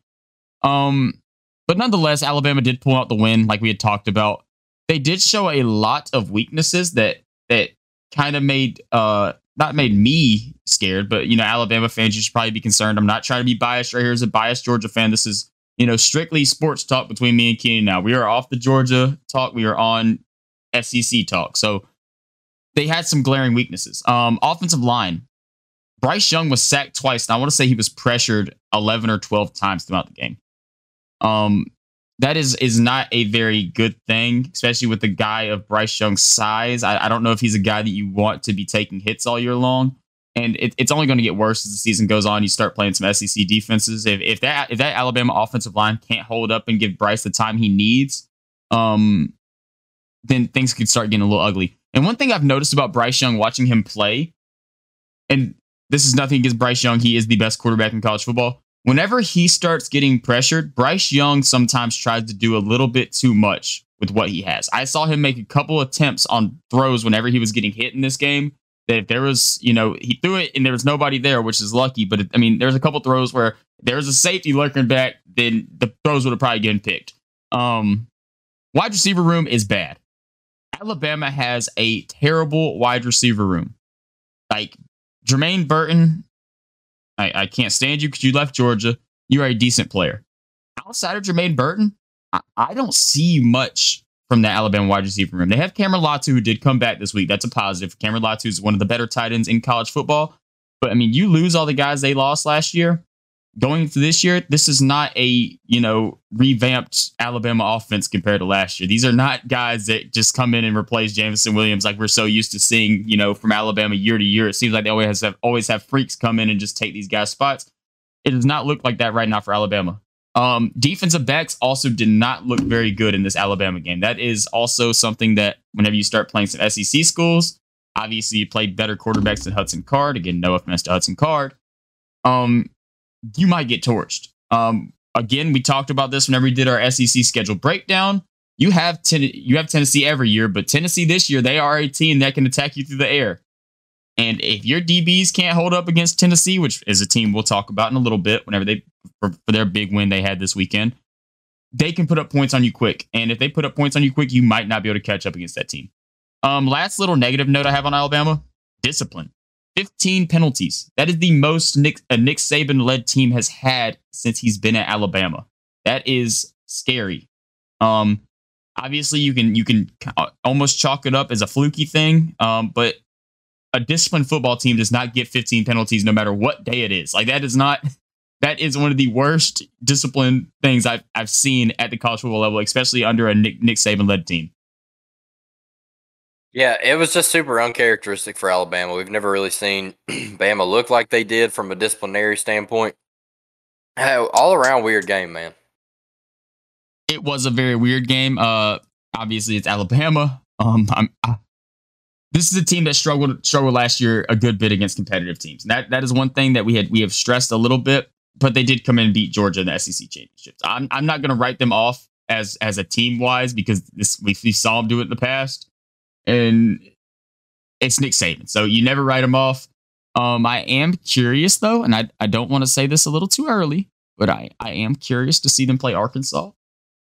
Um, but nonetheless, Alabama did pull out the win, like we had talked about. They did show a lot of weaknesses that that kind of made uh not made me scared, but you know, Alabama fans, you should probably be concerned. I'm not trying to be biased right here as a biased Georgia fan. This is you know strictly sports talk between me and Keenan. Now we are off the Georgia talk. We are on SEC talk. So they had some glaring weaknesses. Um, offensive line. Bryce Young was sacked twice, and I want to say he was pressured 11 or 12 times throughout the game. Um, that is is not a very good thing, especially with the guy of Bryce Young's size. I, I don't know if he's a guy that you want to be taking hits all year long, and it, it's only going to get worse as the season goes on. You start playing some SEC defenses. If if that if that Alabama offensive line can't hold up and give Bryce the time he needs, um, then things could start getting a little ugly. And one thing I've noticed about Bryce Young watching him play, and this is nothing against Bryce Young, he is the best quarterback in college football whenever he starts getting pressured, Bryce Young sometimes tries to do a little bit too much with what he has. I saw him make a couple attempts on throws whenever he was getting hit in this game. That if there was, you know, he threw it and there was nobody there, which is lucky. But it, I mean, there's a couple throws where there's a safety lurking back, then the throws would have probably gotten picked. Um, wide receiver room is bad. Alabama has a terrible wide receiver room. Like Jermaine Burton I, I can't stand you because you left Georgia. You are a decent player. Outside of Jermaine Burton, I, I don't see much from the Alabama wide receiver room. They have Cameron Latu, who did come back this week. That's a positive. Cameron Latu is one of the better tight ends in college football. But I mean, you lose all the guys they lost last year going into this year, this is not a, you know, revamped Alabama offense compared to last year. These are not guys that just come in and replace Jameson Williams like we're so used to seeing, you know, from Alabama year to year. It seems like they always have always have freaks come in and just take these guys' spots. It does not look like that right now for Alabama. Um, defensive backs also did not look very good in this Alabama game. That is also something that whenever you start playing some SEC schools, obviously you play better quarterbacks than Hudson Card. Again, no offense to Hudson Card. Um, you might get torched. Um, again, we talked about this whenever we did our SEC schedule breakdown. You have ten- you have Tennessee every year, but Tennessee this year they are a team that can attack you through the air. And if your DBs can't hold up against Tennessee, which is a team we'll talk about in a little bit, whenever they for, for their big win they had this weekend, they can put up points on you quick. And if they put up points on you quick, you might not be able to catch up against that team. Um, last little negative note I have on Alabama: discipline. 15 penalties. That is the most Nick, a Nick Saban led team has had since he's been at Alabama. That is scary. Um, obviously you can you can almost chalk it up as a fluky thing, um, but a disciplined football team does not get 15 penalties no matter what day it is. Like that is not [laughs] that is one of the worst discipline things I've I've seen at the college football level, especially under a Nick, Nick Saban led team. Yeah, it was just super uncharacteristic for Alabama. We've never really seen [clears throat] Bama look like they did from a disciplinary standpoint. All around weird game, man. It was a very weird game. Uh, obviously, it's Alabama. Um, I'm, I, this is a team that struggled struggled last year a good bit against competitive teams. That that is one thing that we had we have stressed a little bit. But they did come in and beat Georgia in the SEC championships. I'm I'm not going to write them off as as a team wise because this we, we saw them do it in the past and it's Nick Saban. So you never write him off. Um, I am curious though, and I, I don't want to say this a little too early, but I, I am curious to see them play Arkansas.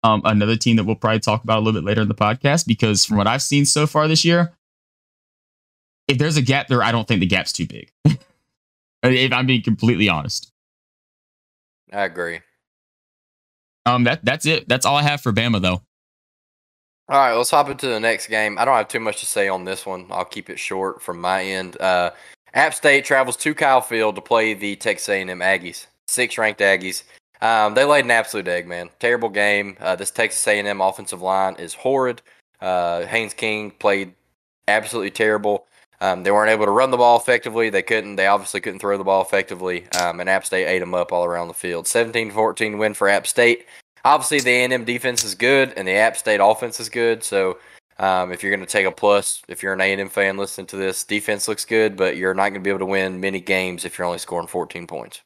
Um, another team that we'll probably talk about a little bit later in the podcast, because from what I've seen so far this year, if there's a gap there, I don't think the gap's too big. [laughs] if I'm being completely honest. I agree. Um, that that's it. That's all I have for Bama though. All right, let's hop into the next game. I don't have too much to say on this one. I'll keep it short from my end. Uh, App State travels to Kyle Field to play the Texas A&M Aggies, six-ranked Aggies. Um, they laid an absolute egg, man. Terrible game. Uh, this Texas A&M offensive line is horrid. Uh, Haynes King played absolutely terrible. Um, they weren't able to run the ball effectively. They couldn't. They obviously couldn't throw the ball effectively. Um, and App State ate them up all around the field. 17-14 win for App State obviously the A&M defense is good and the App State offense is good. So um, if you're going to take a plus, if you're an A&M fan listening to this, defense looks good, but you're not going to be able to win many games if you're only scoring 14 points.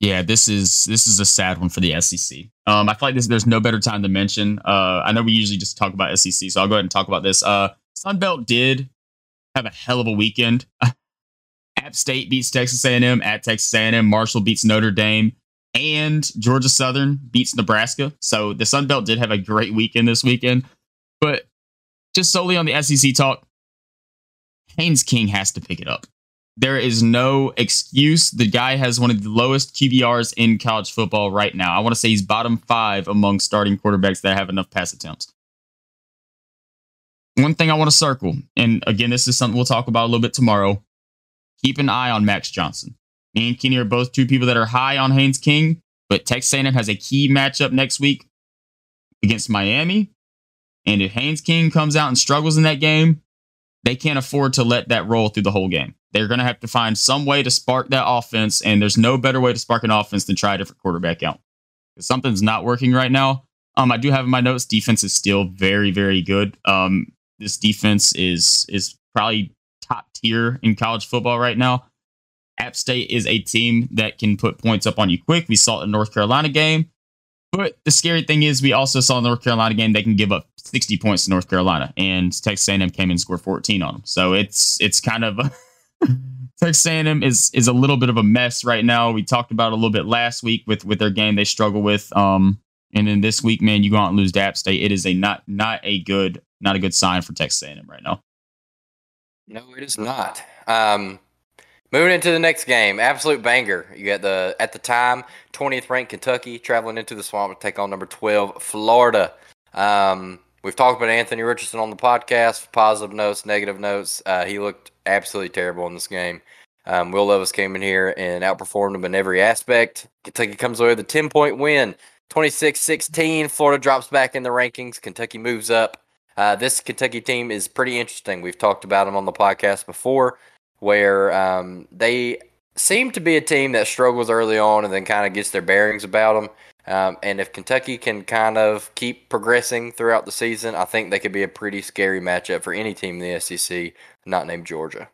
Yeah, this is this is a sad one for the SEC. Um, I feel like this, there's no better time to mention. Uh, I know we usually just talk about SEC, so I'll go ahead and talk about this. Uh, Sunbelt did have a hell of a weekend. [laughs] App State beats Texas A&M at Texas A&M. Marshall beats Notre Dame, and Georgia Southern beats Nebraska. So the Sun Belt did have a great weekend this weekend. But just solely on the SEC talk, Haynes King has to pick it up. There is no excuse. The guy has one of the lowest QBRs in college football right now. I want to say he's bottom five among starting quarterbacks that have enough pass attempts. One thing I want to circle, and again, this is something we'll talk about a little bit tomorrow. Keep an eye on Max Johnson. And Kenny are both two people that are high on Haynes King, but Texas A&M has a key matchup next week against Miami. And if Haynes King comes out and struggles in that game, they can't afford to let that roll through the whole game. They're going to have to find some way to spark that offense, and there's no better way to spark an offense than try a different quarterback out. Something's not working right now, um, I do have in my notes defense is still very, very good. Um, this defense is is probably top tier in college football right now. App State is a team that can put points up on you quick. We saw it in the North Carolina game. But the scary thing is, we also saw in the North Carolina game they can give up 60 points to North Carolina, and Texas A&M came and scored 14 on them. So it's it's kind of [laughs] Texas A&M is is a little bit of a mess right now. We talked about a little bit last week with with their game they struggle with. Um, and then this week, man, you go out and lose to App State. It is a not not a good not a good sign for Texas A&M right now. No, it is not. Um, moving into the next game, absolute banger. You got the at the time 20th ranked Kentucky traveling into the swamp to take on number 12 Florida. Um, we've talked about Anthony Richardson on the podcast. Positive notes, negative notes. Uh, he looked absolutely terrible in this game. Um, Will Levis came in here and outperformed him in every aspect. Kentucky comes away with a 10 point win, 26 16. Florida drops back in the rankings. Kentucky moves up. Uh, this Kentucky team is pretty interesting. We've talked about them on the podcast before, where um, they seem to be a team that struggles early on and then kind of gets their bearings about them. Um, and if Kentucky can kind of keep progressing throughout the season, I think they could be a pretty scary matchup for any team in the SEC not named Georgia.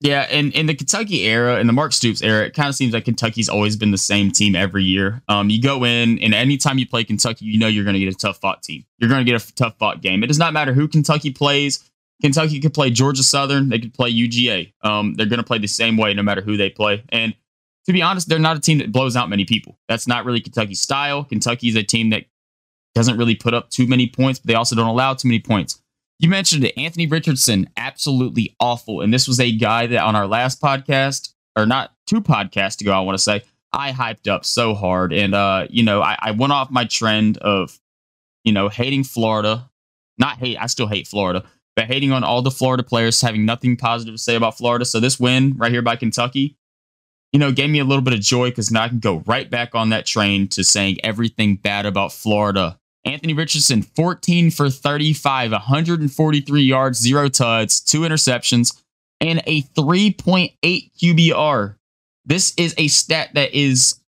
Yeah, and in the Kentucky era, in the Mark Stoops era, it kind of seems like Kentucky's always been the same team every year. Um, you go in, and anytime you play Kentucky, you know you're going to get a tough fought team. You're going to get a tough fought game. It does not matter who Kentucky plays. Kentucky could play Georgia Southern. They could play UGA. Um, they're going to play the same way no matter who they play. And to be honest, they're not a team that blows out many people. That's not really Kentucky's style. Kentucky is a team that doesn't really put up too many points, but they also don't allow too many points. You mentioned it. Anthony Richardson, absolutely awful. And this was a guy that on our last podcast, or not two podcasts ago, I want to say, I hyped up so hard. And, uh, you know, I, I went off my trend of, you know, hating Florida. Not hate, I still hate Florida, but hating on all the Florida players, having nothing positive to say about Florida. So this win right here by Kentucky, you know, gave me a little bit of joy because now I can go right back on that train to saying everything bad about Florida Anthony Richardson, 14 for 35, 143 yards, zero tuds, two interceptions, and a 3.8 QBR. This is a stat that is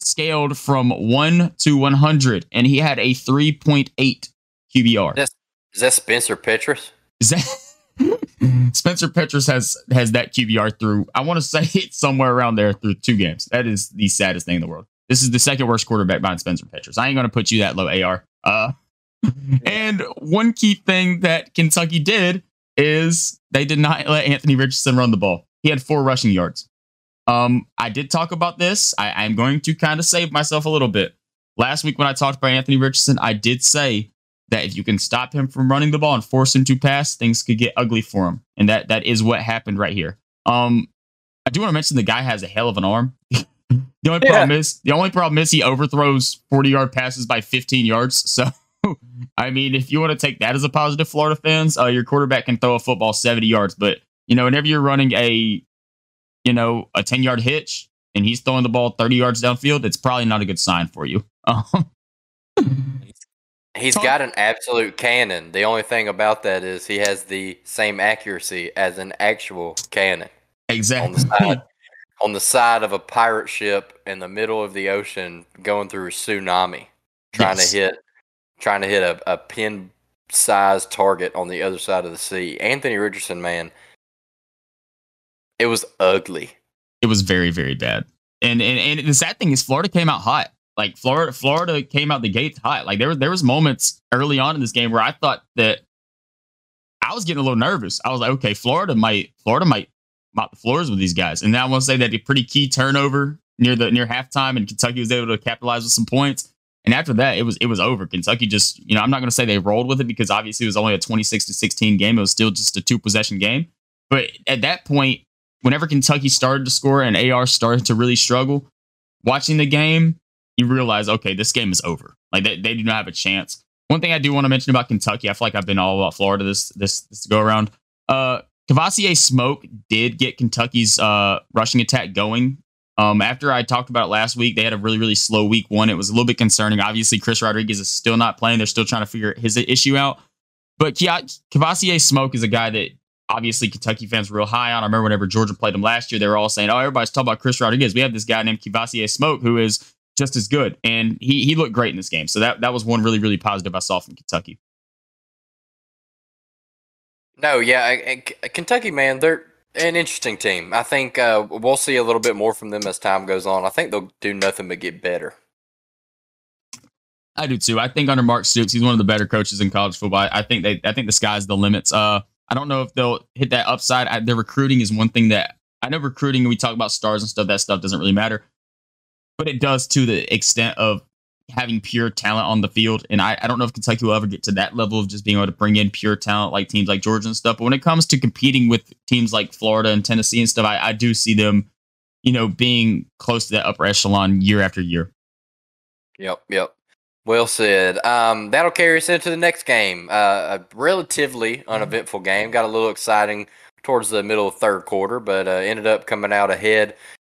scaled from 1 to 100, and he had a 3.8 QBR. Is that Spencer Petras? Is that. [laughs] Spencer Petras has has that QBR through. I want to say [laughs] it's somewhere around there through two games. That is the saddest thing in the world. This is the second worst quarterback behind Spencer Petras. I ain't going to put you that low, AR. Uh, [laughs] and one key thing that Kentucky did is they did not let Anthony Richardson run the ball. He had four rushing yards. Um, I did talk about this. I, I'm going to kind of save myself a little bit. Last week when I talked about Anthony Richardson, I did say that if you can stop him from running the ball and force him to pass, things could get ugly for him. And that that is what happened right here. Um, I do want to mention the guy has a hell of an arm. [laughs] The only problem is the only problem is he overthrows 40 yard passes by 15 yards. So [laughs] I mean, if you want to take that as a positive, Florida fans, uh, your quarterback can throw a football 70 yards. But you know, whenever you're running a you know a 10 yard hitch and he's throwing the ball 30 yards downfield, it's probably not a good sign for you. [laughs] He's got an absolute cannon. The only thing about that is he has the same accuracy as an actual cannon. Exactly. On the side on the side of a pirate ship in the middle of the ocean going through a tsunami trying yes. to hit trying to hit a, a pin sized target on the other side of the sea anthony richardson man it was ugly it was very very bad and and, and the sad thing is florida came out hot like florida florida came out the gates hot like there, were there was moments early on in this game where i thought that I was getting a little nervous. I was like, okay, Florida might Florida might mop the floors with these guys. And now I want to say that a pretty key turnover near the near halftime, and Kentucky was able to capitalize with some points. And after that, it was it was over. Kentucky just, you know, I'm not going to say they rolled with it because obviously it was only a 26 to 16 game. It was still just a two possession game. But at that point, whenever Kentucky started to score and AR started to really struggle, watching the game, you realize, okay, this game is over. Like they, they do not have a chance. One thing I do want to mention about Kentucky, I feel like I've been all about Florida this this this go around. Uh Kavosiey Smoke did get Kentucky's uh, rushing attack going. Um, after I talked about it last week, they had a really, really slow week one. It was a little bit concerning. Obviously, Chris Rodriguez is still not playing. They're still trying to figure his issue out. But Kavosiey Smoke is a guy that obviously Kentucky fans were real high on. I remember whenever Georgia played him last year, they were all saying, "Oh, everybody's talking about Chris Rodriguez. We have this guy named Kavosiey Smoke who is just as good, and he he looked great in this game. So that that was one really really positive I saw from Kentucky. No, yeah, Kentucky, man, they're an interesting team. I think uh, we'll see a little bit more from them as time goes on. I think they'll do nothing but get better. I do too. I think under Mark Stoops, he's one of the better coaches in college football. I think they, I think the sky's the limits. Uh, I don't know if they'll hit that upside. I, their recruiting is one thing that I know. Recruiting, we talk about stars and stuff. That stuff doesn't really matter, but it does to the extent of having pure talent on the field. And I, I don't know if Kentucky will ever get to that level of just being able to bring in pure talent like teams like Georgia and stuff. But when it comes to competing with teams like Florida and Tennessee and stuff, I, I do see them, you know, being close to that upper echelon year after year. Yep, yep. Well said. Um, that'll carry us into the next game. Uh, a relatively uneventful game. Got a little exciting towards the middle of third quarter, but uh, ended up coming out ahead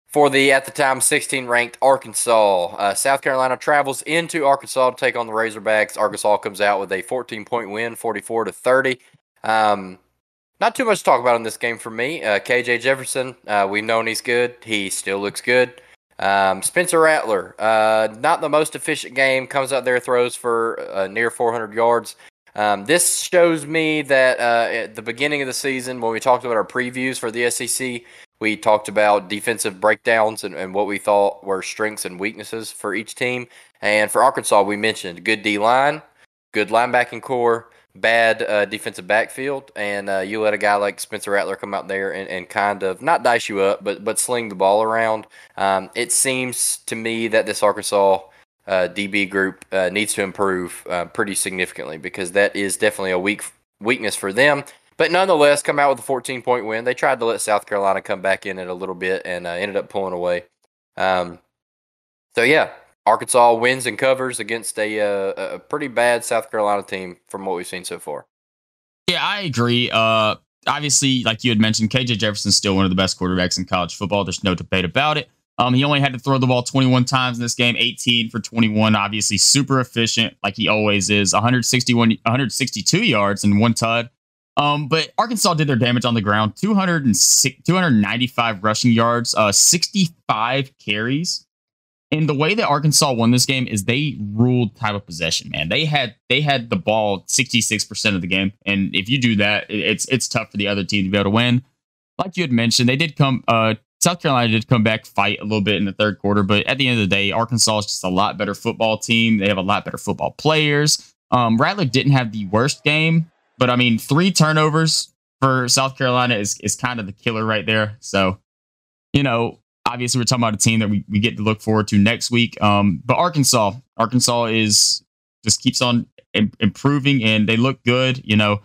for the at the time 16 ranked Arkansas. Uh, South Carolina travels into Arkansas to take on the Razorbacks. Arkansas comes out with a 14 point win, 44 to 30. Um, not too much to talk about in this game for me. Uh, KJ Jefferson, uh, we've known he's good. He still looks good. Um, Spencer Rattler, uh, not the most efficient game, comes out there, throws for uh, near 400 yards. Um, this shows me that uh, at the beginning of the season, when we talked about our previews for the SEC, we talked about defensive breakdowns and, and what we thought were strengths and weaknesses for each team. And for Arkansas, we mentioned good D line, good linebacking core, bad uh, defensive backfield, and uh, you let a guy like Spencer Rattler come out there and, and kind of not dice you up, but but sling the ball around. Um, it seems to me that this Arkansas uh, DB group uh, needs to improve uh, pretty significantly because that is definitely a weak weakness for them. But nonetheless, come out with a 14 point win. They tried to let South Carolina come back in it a little bit and uh, ended up pulling away. Um, so, yeah, Arkansas wins and covers against a, uh, a pretty bad South Carolina team from what we've seen so far. Yeah, I agree. Uh, obviously, like you had mentioned, KJ Jefferson's still one of the best quarterbacks in college football. There's no debate about it. Um, he only had to throw the ball 21 times in this game, 18 for 21. Obviously, super efficient, like he always is. 161, 162 yards and one tud. Um, but Arkansas did their damage on the ground 295 rushing yards, uh, 65 carries. And the way that Arkansas won this game is they ruled time of possession, man. They had they had the ball 66% of the game. And if you do that, it's it's tough for the other team to be able to win. Like you had mentioned, they did come uh South Carolina did come back fight a little bit in the third quarter, but at the end of the day, Arkansas is just a lot better football team. They have a lot better football players. Um, Rattler didn't have the worst game, but I mean, three turnovers for South Carolina is is kind of the killer right there. So, you know, obviously we're talking about a team that we, we get to look forward to next week. Um, but Arkansas, Arkansas is just keeps on Im- improving and they look good. You know,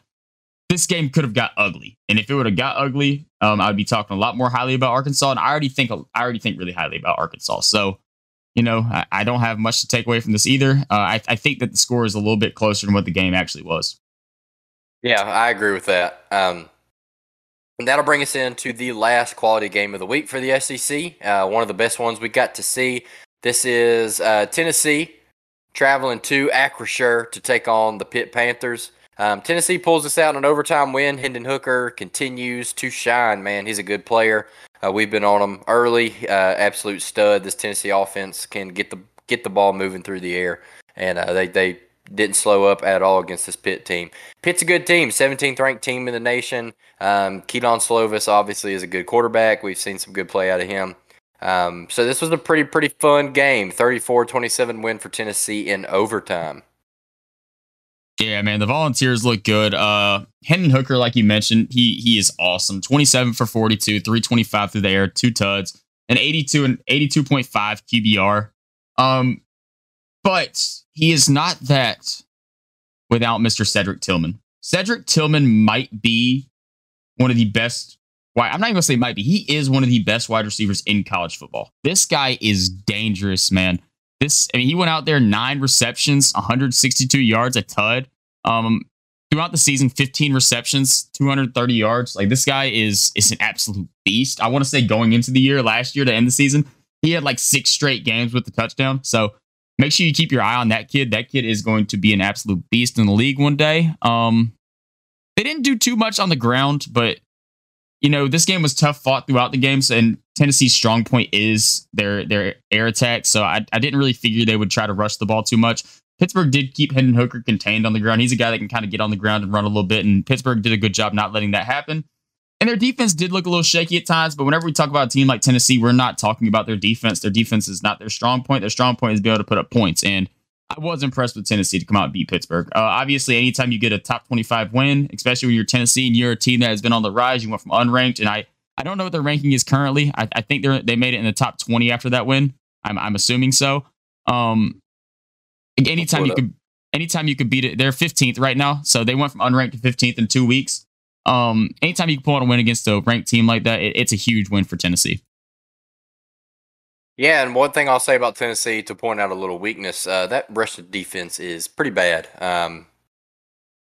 this game could have got ugly, and if it would have got ugly, um, I'd be talking a lot more highly about Arkansas. And I already think I already think really highly about Arkansas. So, you know, I, I don't have much to take away from this either. Uh, I, I think that the score is a little bit closer than what the game actually was. Yeah, I agree with that. Um, and that'll bring us into the last quality game of the week for the SEC. Uh, one of the best ones we got to see. This is uh, Tennessee traveling to Acrisure to take on the Pitt Panthers. Um, Tennessee pulls this out in an overtime win. Hendon Hooker continues to shine, man. He's a good player. Uh, we've been on him early. Uh, absolute stud. This Tennessee offense can get the get the ball moving through the air, and uh, they they didn't slow up at all against this Pitt team. Pitt's a good team, 17th ranked team in the nation. Um, Kedon Slovis obviously is a good quarterback. We've seen some good play out of him. Um, so this was a pretty pretty fun game. 34-27 win for Tennessee in overtime. Yeah, man, the Volunteers look good. Uh Hendon Hooker, like you mentioned, he he is awesome. 27 for 42, 325 through the air, two tuds, and 82 and 82.5 QBR. Um, but he is not that without Mr. Cedric Tillman. Cedric Tillman might be one of the best. Why I'm not even gonna say might be. He is one of the best wide receivers in college football. This guy is dangerous, man. This, I mean, he went out there nine receptions, 162 yards, a tud. Um, throughout the season, 15 receptions, 230 yards. Like this guy is is an absolute beast. I want to say going into the year last year to end the season, he had like six straight games with the touchdown. So make sure you keep your eye on that kid. That kid is going to be an absolute beast in the league one day. Um, they didn't do too much on the ground, but you know this game was tough fought throughout the games, and Tennessee's strong point is their their air attack. So I, I didn't really figure they would try to rush the ball too much. Pittsburgh did keep Hendon Hooker contained on the ground. He's a guy that can kind of get on the ground and run a little bit, and Pittsburgh did a good job not letting that happen. And their defense did look a little shaky at times, but whenever we talk about a team like Tennessee, we're not talking about their defense. Their defense is not their strong point. Their strong point is be able to put up points. And I was impressed with Tennessee to come out and beat Pittsburgh. Uh, obviously, anytime you get a top 25 win, especially when you're Tennessee and you're a team that has been on the rise, you went from unranked, and I I don't know what their ranking is currently. I, I think they they made it in the top 20 after that win. I'm I'm assuming so. Um, anytime you could anytime you could beat it, they're 15th right now. So they went from unranked to 15th in two weeks. Um, anytime you can pull out a win against a ranked team like that, it, it's a huge win for Tennessee. Yeah, and one thing I'll say about Tennessee to point out a little weakness, uh, that Russian defense is pretty bad. Um,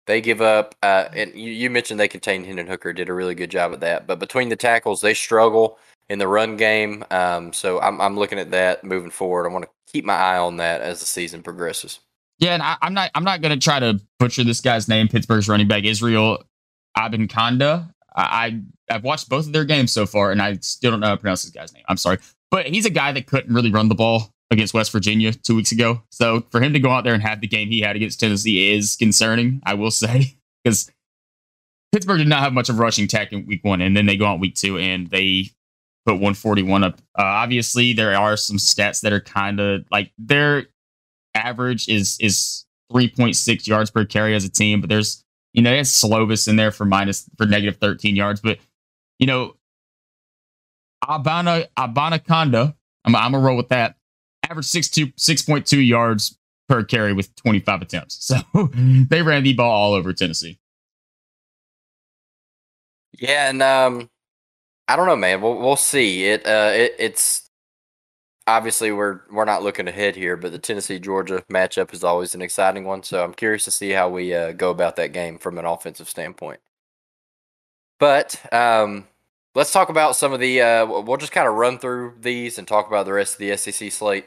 they give up, uh, and you, you, mentioned they contained Hendon Hooker, did a really good job at that. But between the tackles, they struggle in the run game. Um, so I'm, I'm looking at that moving forward. I want to keep my eye on that as the season progresses. Yeah, and I, am not I'm not going to try to butcher this guy's name. Pittsburgh's running back Israel Abanikanda. I I've watched both of their games so far, and I still don't know how to pronounce this guy's name. I'm sorry, but he's a guy that couldn't really run the ball against West Virginia two weeks ago. So for him to go out there and have the game he had against Tennessee is concerning, I will [laughs] say, because Pittsburgh did not have much of rushing tech in week one, and then they go on week two and they put 141 up. Uh, obviously, there are some stats that are kind of like their average is is 3.6 yards per carry as a team, but there's you know, there's Slovis in there for minus for negative 13 yards, but you know, Abana Abanikanda, I'm I'm gonna roll with that. Average 6.2 6.2 yards per carry with 25 attempts. [laughs] So they ran the ball all over Tennessee. Yeah, and um, I don't know, man. We'll we'll see. It uh, it, it's obviously we're we're not looking ahead here, but the Tennessee Georgia matchup is always an exciting one. So I'm curious to see how we uh, go about that game from an offensive standpoint. But um, let's talk about some of the. Uh, we'll just kind of run through these and talk about the rest of the SEC slate.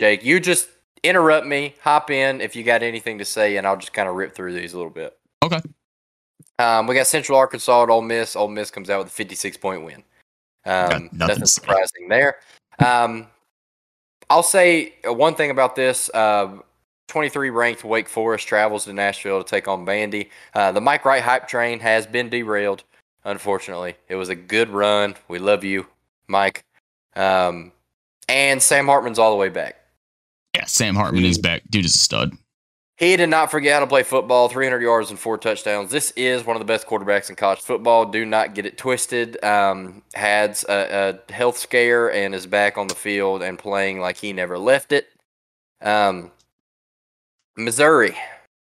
Jake, you just interrupt me, hop in if you got anything to say, and I'll just kind of rip through these a little bit. Okay. Um, we got Central Arkansas at Ole Miss. Ole Miss comes out with a 56 point win. Um, nothing surprising there. Um, I'll say uh, one thing about this. Uh, 23 ranked Wake Forest travels to Nashville to take on Vandy. Uh, the Mike Wright hype train has been derailed, unfortunately. It was a good run. We love you, Mike. Um, and Sam Hartman's all the way back. Yeah, Sam Hartman is back. Dude is a stud. He did not forget how to play football. 300 yards and four touchdowns. This is one of the best quarterbacks in college football. Do not get it twisted. Um, had a, a, health scare and is back on the field and playing like he never left it. Um, Missouri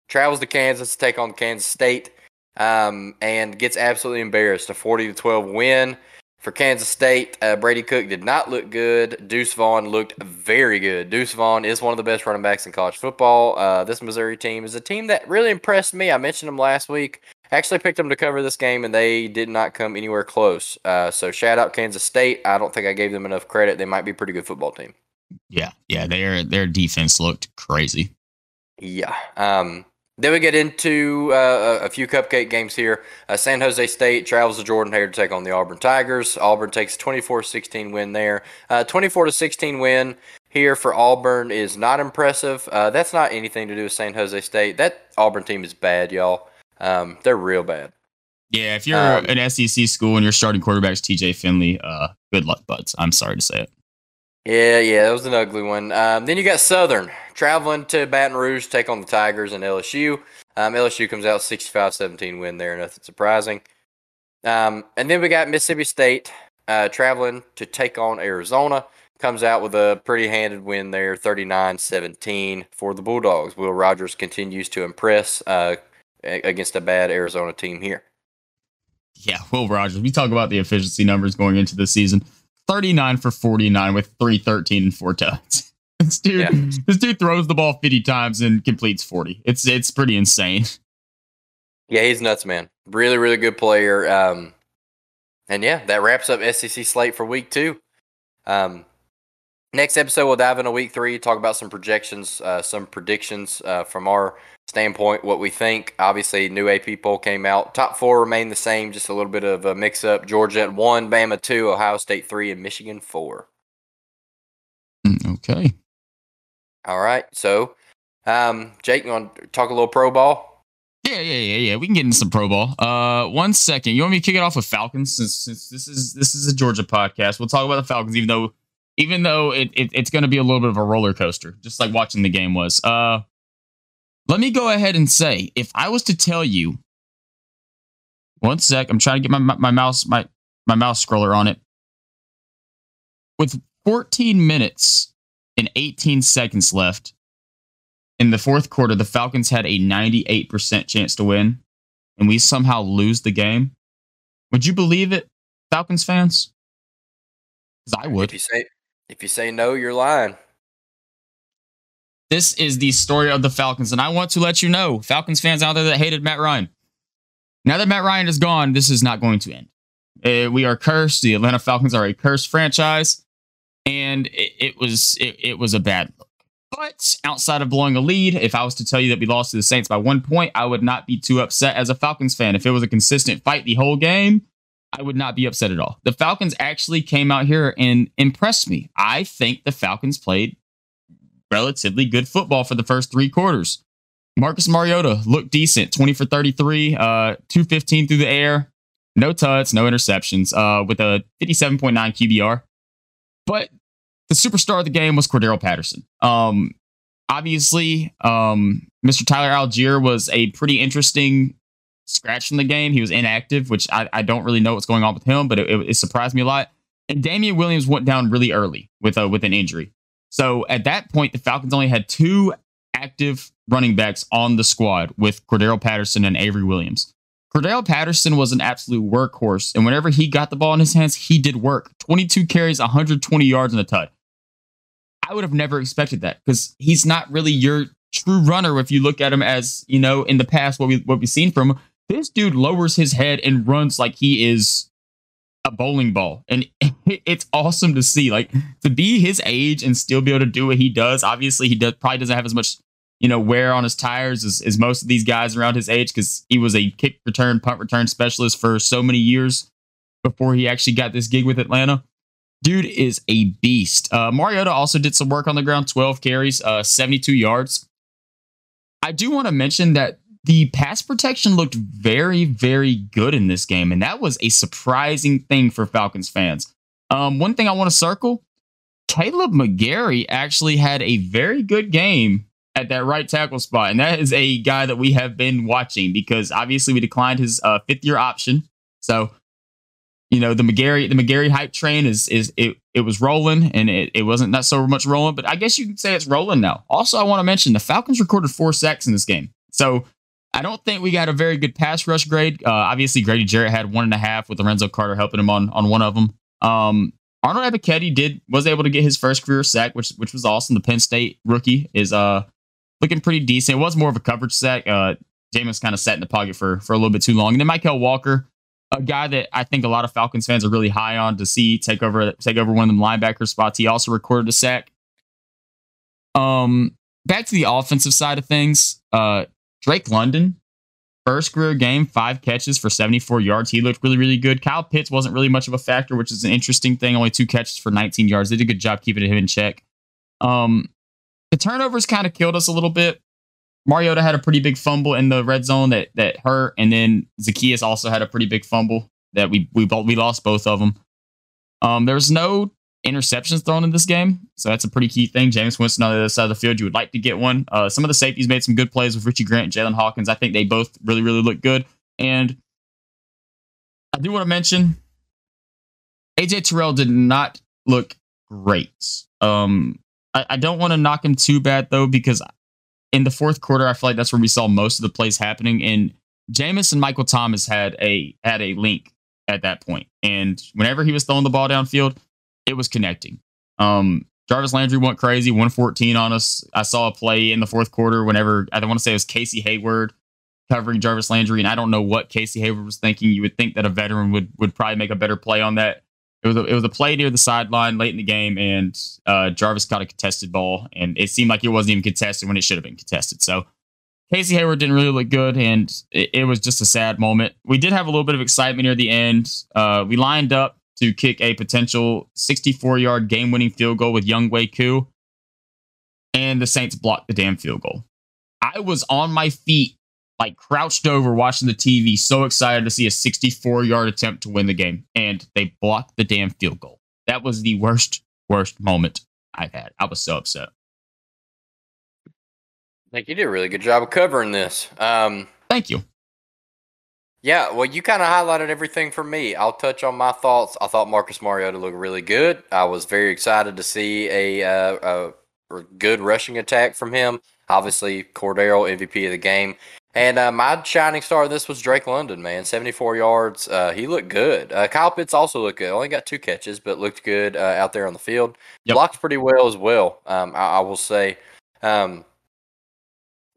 travels to Kansas to take on Kansas State um, and gets absolutely embarrassed. A 40 to 12 win for Kansas State, uh, Brady Cook did not look good. Deuce Vaughn looked very good. Deuce Vaughn is one of the best running backs in college football. Uh, this Missouri team is a team that really impressed me. I mentioned them last week. Actually picked them to cover this game, and they did not come anywhere close. Uh, so shout out Kansas State. I don't think I gave them enough credit. They might be a pretty good football team. Yeah, yeah, their their defense looked crazy. Yeah. Um, then we get into uh, a few cupcake games here. Uh, San Jose State travels to Jordan Hare to take on the Auburn Tigers. Auburn takes 24-16 win there. Uh, 24 to 16 win here for Auburn is not impressive. Uh, that's not anything to do with San Jose State. That Auburn team is bad, y'all. Um, they're real bad. Yeah, if you're um, an SEC school and your starting quarterback's TJ Finley, uh, good luck, buds. I'm sorry to say it. Yeah, yeah, that was an ugly one. Um, then you got Southern traveling to Baton Rouge, take on the Tigers and LSU. Um, LSU comes out 65-17 win there, nothing surprising. Um, and then we got Mississippi State uh, traveling to take on Arizona. Comes out with a pretty handed win there, 39-17 for the Bulldogs. Will Rogers continues to impress uh, against a bad Arizona team here. Yeah, Will Rogers. We talk about the efficiency numbers going into the season. 39 for 49 with 313 and four touchdowns. This dude, yeah. this dude throws the ball 50 times and completes 40. It's it's pretty insane. Yeah, he's nuts, man. Really, really good player. Um, and yeah, that wraps up SEC slate for week two. Um, next episode, we'll dive into week three, talk about some projections, uh, some predictions uh, from our standpoint, what we think. Obviously, new AP poll came out. Top four remain the same, just a little bit of a mix up. Georgia at one, Bama two, Ohio State three, and Michigan four. Mm, okay. All right. So, um, Jake, you want to talk a little pro ball? Yeah, yeah, yeah, yeah. We can get into some pro ball. Uh, one second. You want me to kick it off with Falcons since, since this is this is a Georgia podcast. We'll talk about the Falcons, even though even though it, it it's going to be a little bit of a roller coaster, just like watching the game was. Uh, let me go ahead and say, if I was to tell you, one sec, I'm trying to get my my mouse my my mouse scroller on it. With 14 minutes and 18 seconds left. In the fourth quarter, the Falcons had a 98% chance to win, and we somehow lose the game. Would you believe it, Falcons fans? Because I would. If you say if you say no, you're lying. This is the story of the Falcons, and I want to let you know, Falcons fans out there that hated Matt Ryan. Now that Matt Ryan is gone, this is not going to end. Uh, we are cursed. The Atlanta Falcons are a cursed franchise and it, it was it, it was a bad look. But outside of blowing a lead, if I was to tell you that we lost to the Saints by one point, I would not be too upset as a Falcons fan. If it was a consistent fight the whole game, I would not be upset at all. The Falcons actually came out here and impressed me. I think the Falcons played relatively good football for the first three quarters. Marcus Mariota looked decent, 20 for 33, uh, 215 through the air, no tuds, no interceptions, uh, with a 57.9 QBR. But the superstar of the game was Cordarrelle Patterson. Um, obviously, um, Mr. Tyler Allgeier was a pretty interesting scratch in the game. He was inactive, which I, I don't really know what's going on with him, but it, it, it surprised me a lot. And Damien Williams went down really early with a, with an injury. So at that point, the Falcons only had two active running backs on the squad with Cordarrelle Patterson and Avery Williams. Cordarrelle Patterson was an absolute workhorse, and whenever he got the ball in his hands, he did work. 22 carries, 120 yards in a tut. I would have never expected that because he's not really your true runner. If you look at him as you know in the past, what we what we've seen from him, this dude lowers his head and runs like he is a bowling ball, and [laughs] it's awesome to see. Like to be his age and still be able to do what he does. Obviously, he does probably doesn't have as much you know, wear on his tires as, as most of these guys around his age because he was a kick return, punt return specialist for so many years before he actually got this gig with Atlanta. Dude is a beast. Uh, Mariota also did some work on the ground, 12 carries, uh, 72 yards. I do want to mention that the pass protection looked very, very good in this game, and that was a surprising thing for Falcons fans. Um, one thing I want to circle Kaleb McGary actually had a very good game at that right tackle spot. And that is a guy that we have been watching because obviously we declined his uh, fifth year option. So, you know, the McGary, the McGary hype train is, is it, it was rolling and it, it wasn't not so much rolling, but I guess you can say it's rolling now. Also, I want to mention the Falcons recorded four sacks in this game. So I don't think we got a very good pass rush grade. Uh, obviously, Grady Jarrett had one and a half with Lorenzo Carter helping him on, on one of them. Um, Arnold Ebiketie did was able to get his first career sack, which which was awesome. The Penn State rookie is uh looking pretty decent. It was more of a coverage sack. Uh, Jameis kind of sat in the pocket for for a little bit too long. And then Michael Walker, a guy that I think a lot of Falcons fans are really high on to see take over take over one of the linebacker spots. He also recorded a sack. Um, back to the offensive side of things. Uh, Drake London, first career game, five catches for 74 yards. He looked really, really good. Kyle Pitts wasn't really much of a factor, which is an interesting thing. Only two catches for 19 yards. They did a good job keeping him in check. Um, the turnovers kind of killed us a little bit. Mariota had a pretty big fumble in the red zone that that hurt, and then Zaccheaus also had a pretty big fumble that we we we lost both of them. Um, was no interceptions thrown in this game. So that's a pretty key thing. Jameis Winston on the other side of the field, you would like to get one. Uh, some of the safeties made some good plays with Richie Grant Jaylinn Hawkins. I think they both really, really look good. And I do want to mention AJ Terrell did not look great. Um, I, I don't want to knock him too bad though, because in the fourth quarter, I feel like that's where we saw most of the plays happening. And Jameis and Michael Thomas had a had a link at that point. And whenever he was throwing the ball downfield, it was connecting. Um, Jarvis Landry went crazy, 114 on us. I saw a play in the fourth quarter whenever I don't want to say it was Casey Hayward covering Jarvis Landry, and I don't know what Casey Hayward was thinking. You would think that a veteran would would probably make a better play on that. It was a, it was a play near the sideline late in the game, and uh, Jarvis caught a contested ball, and it seemed like it wasn't even contested when it should have been contested. So Casey Hayward didn't really look good, and it, it, was just a sad moment. We did have a little bit of excitement near the end. Uh, we lined up to kick a potential 64 yard game winning field goal with Younghoe Koo, and the Saints blocked the damn field goal. I was on my feet, like crouched over watching the TV, so excited to see a 64 yard attempt to win the game, and they blocked the damn field goal. That was the worst, worst moment I've had. I was so upset. I think you did a really good job of covering this. Um, Thank you. Yeah, well, you kind of highlighted everything for me. I'll touch on my thoughts. I thought Marcus Mariota looked really good. I was very excited to see a, uh, a good rushing attack from him. Obviously, Cordero MVP of the game. And uh, my shining star of this was Drake London, man. 74 yards. Uh, he looked good. Uh, Kyle Pitts also looked good. Only got two catches, but looked good uh, out there on the field. Yep. Blocked pretty well as well, um, I, I, will say. Um,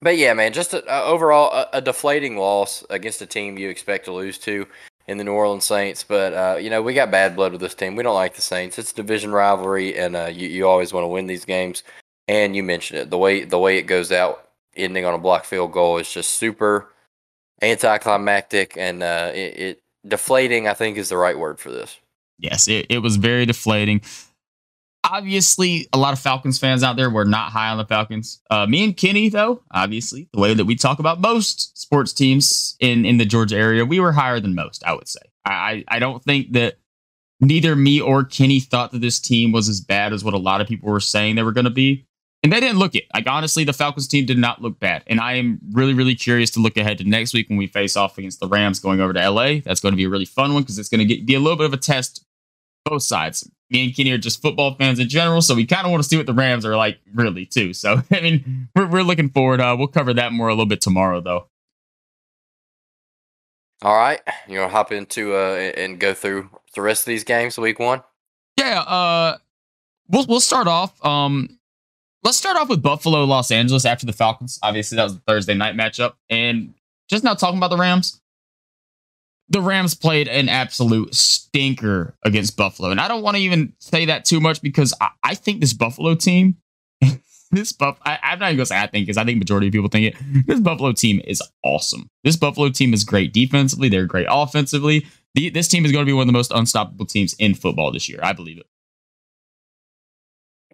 but yeah, man, just a, a overall a, a, deflating loss against a team you expect to lose to in the New Orleans Saints. But uh, you know we got bad blood with this team. We don't like the Saints. It's division rivalry, and uh, you you always want to win these games. And you mentioned it the way the way it goes out, ending on a block field goal is just super anticlimactic and uh, it, it deflating. I think is the right word for this. Yes, it, it was very deflating obviously a lot of Falcons fans out there were not high on the Falcons. Uh, me and Kenny, though, obviously, the way that we talk about most sports teams in in the Georgia area, we were higher than most. I would say. I I don't think that neither me or Kenny thought that this team was as bad as what a lot of people were saying they were going to be. And they didn't look it. Like honestly, the Falcons team did not look bad. And I am really, really curious to look ahead to next week when we face off against the Rams going over to LA. That's going to be a really fun one because it's going to be a little bit of a test both sides me and Kenny are just football fans in general, so we kind of want to see what the Rams are like, really, too. So, [laughs] I mean, we're, we're looking forward. Uh, we'll cover that more a little bit tomorrow, though. All right, you want to hop into uh and go through the rest of these games, week one? Yeah, uh, we'll we'll start off. Um, let's start off with Buffalo, Los Angeles after the Falcons. Obviously, that was the Thursday night matchup, and just now talking about the Rams the Rams played an absolute stinker against Buffalo. And I don't want to even say that too much because I, I think this Buffalo team, [laughs] this Buff, I, am not even gonna say I think because I think majority of people think it. This Buffalo team is awesome. This Buffalo team is great defensively. They're great offensively. The, this team is going to be one of the most unstoppable teams in football this year. I believe it.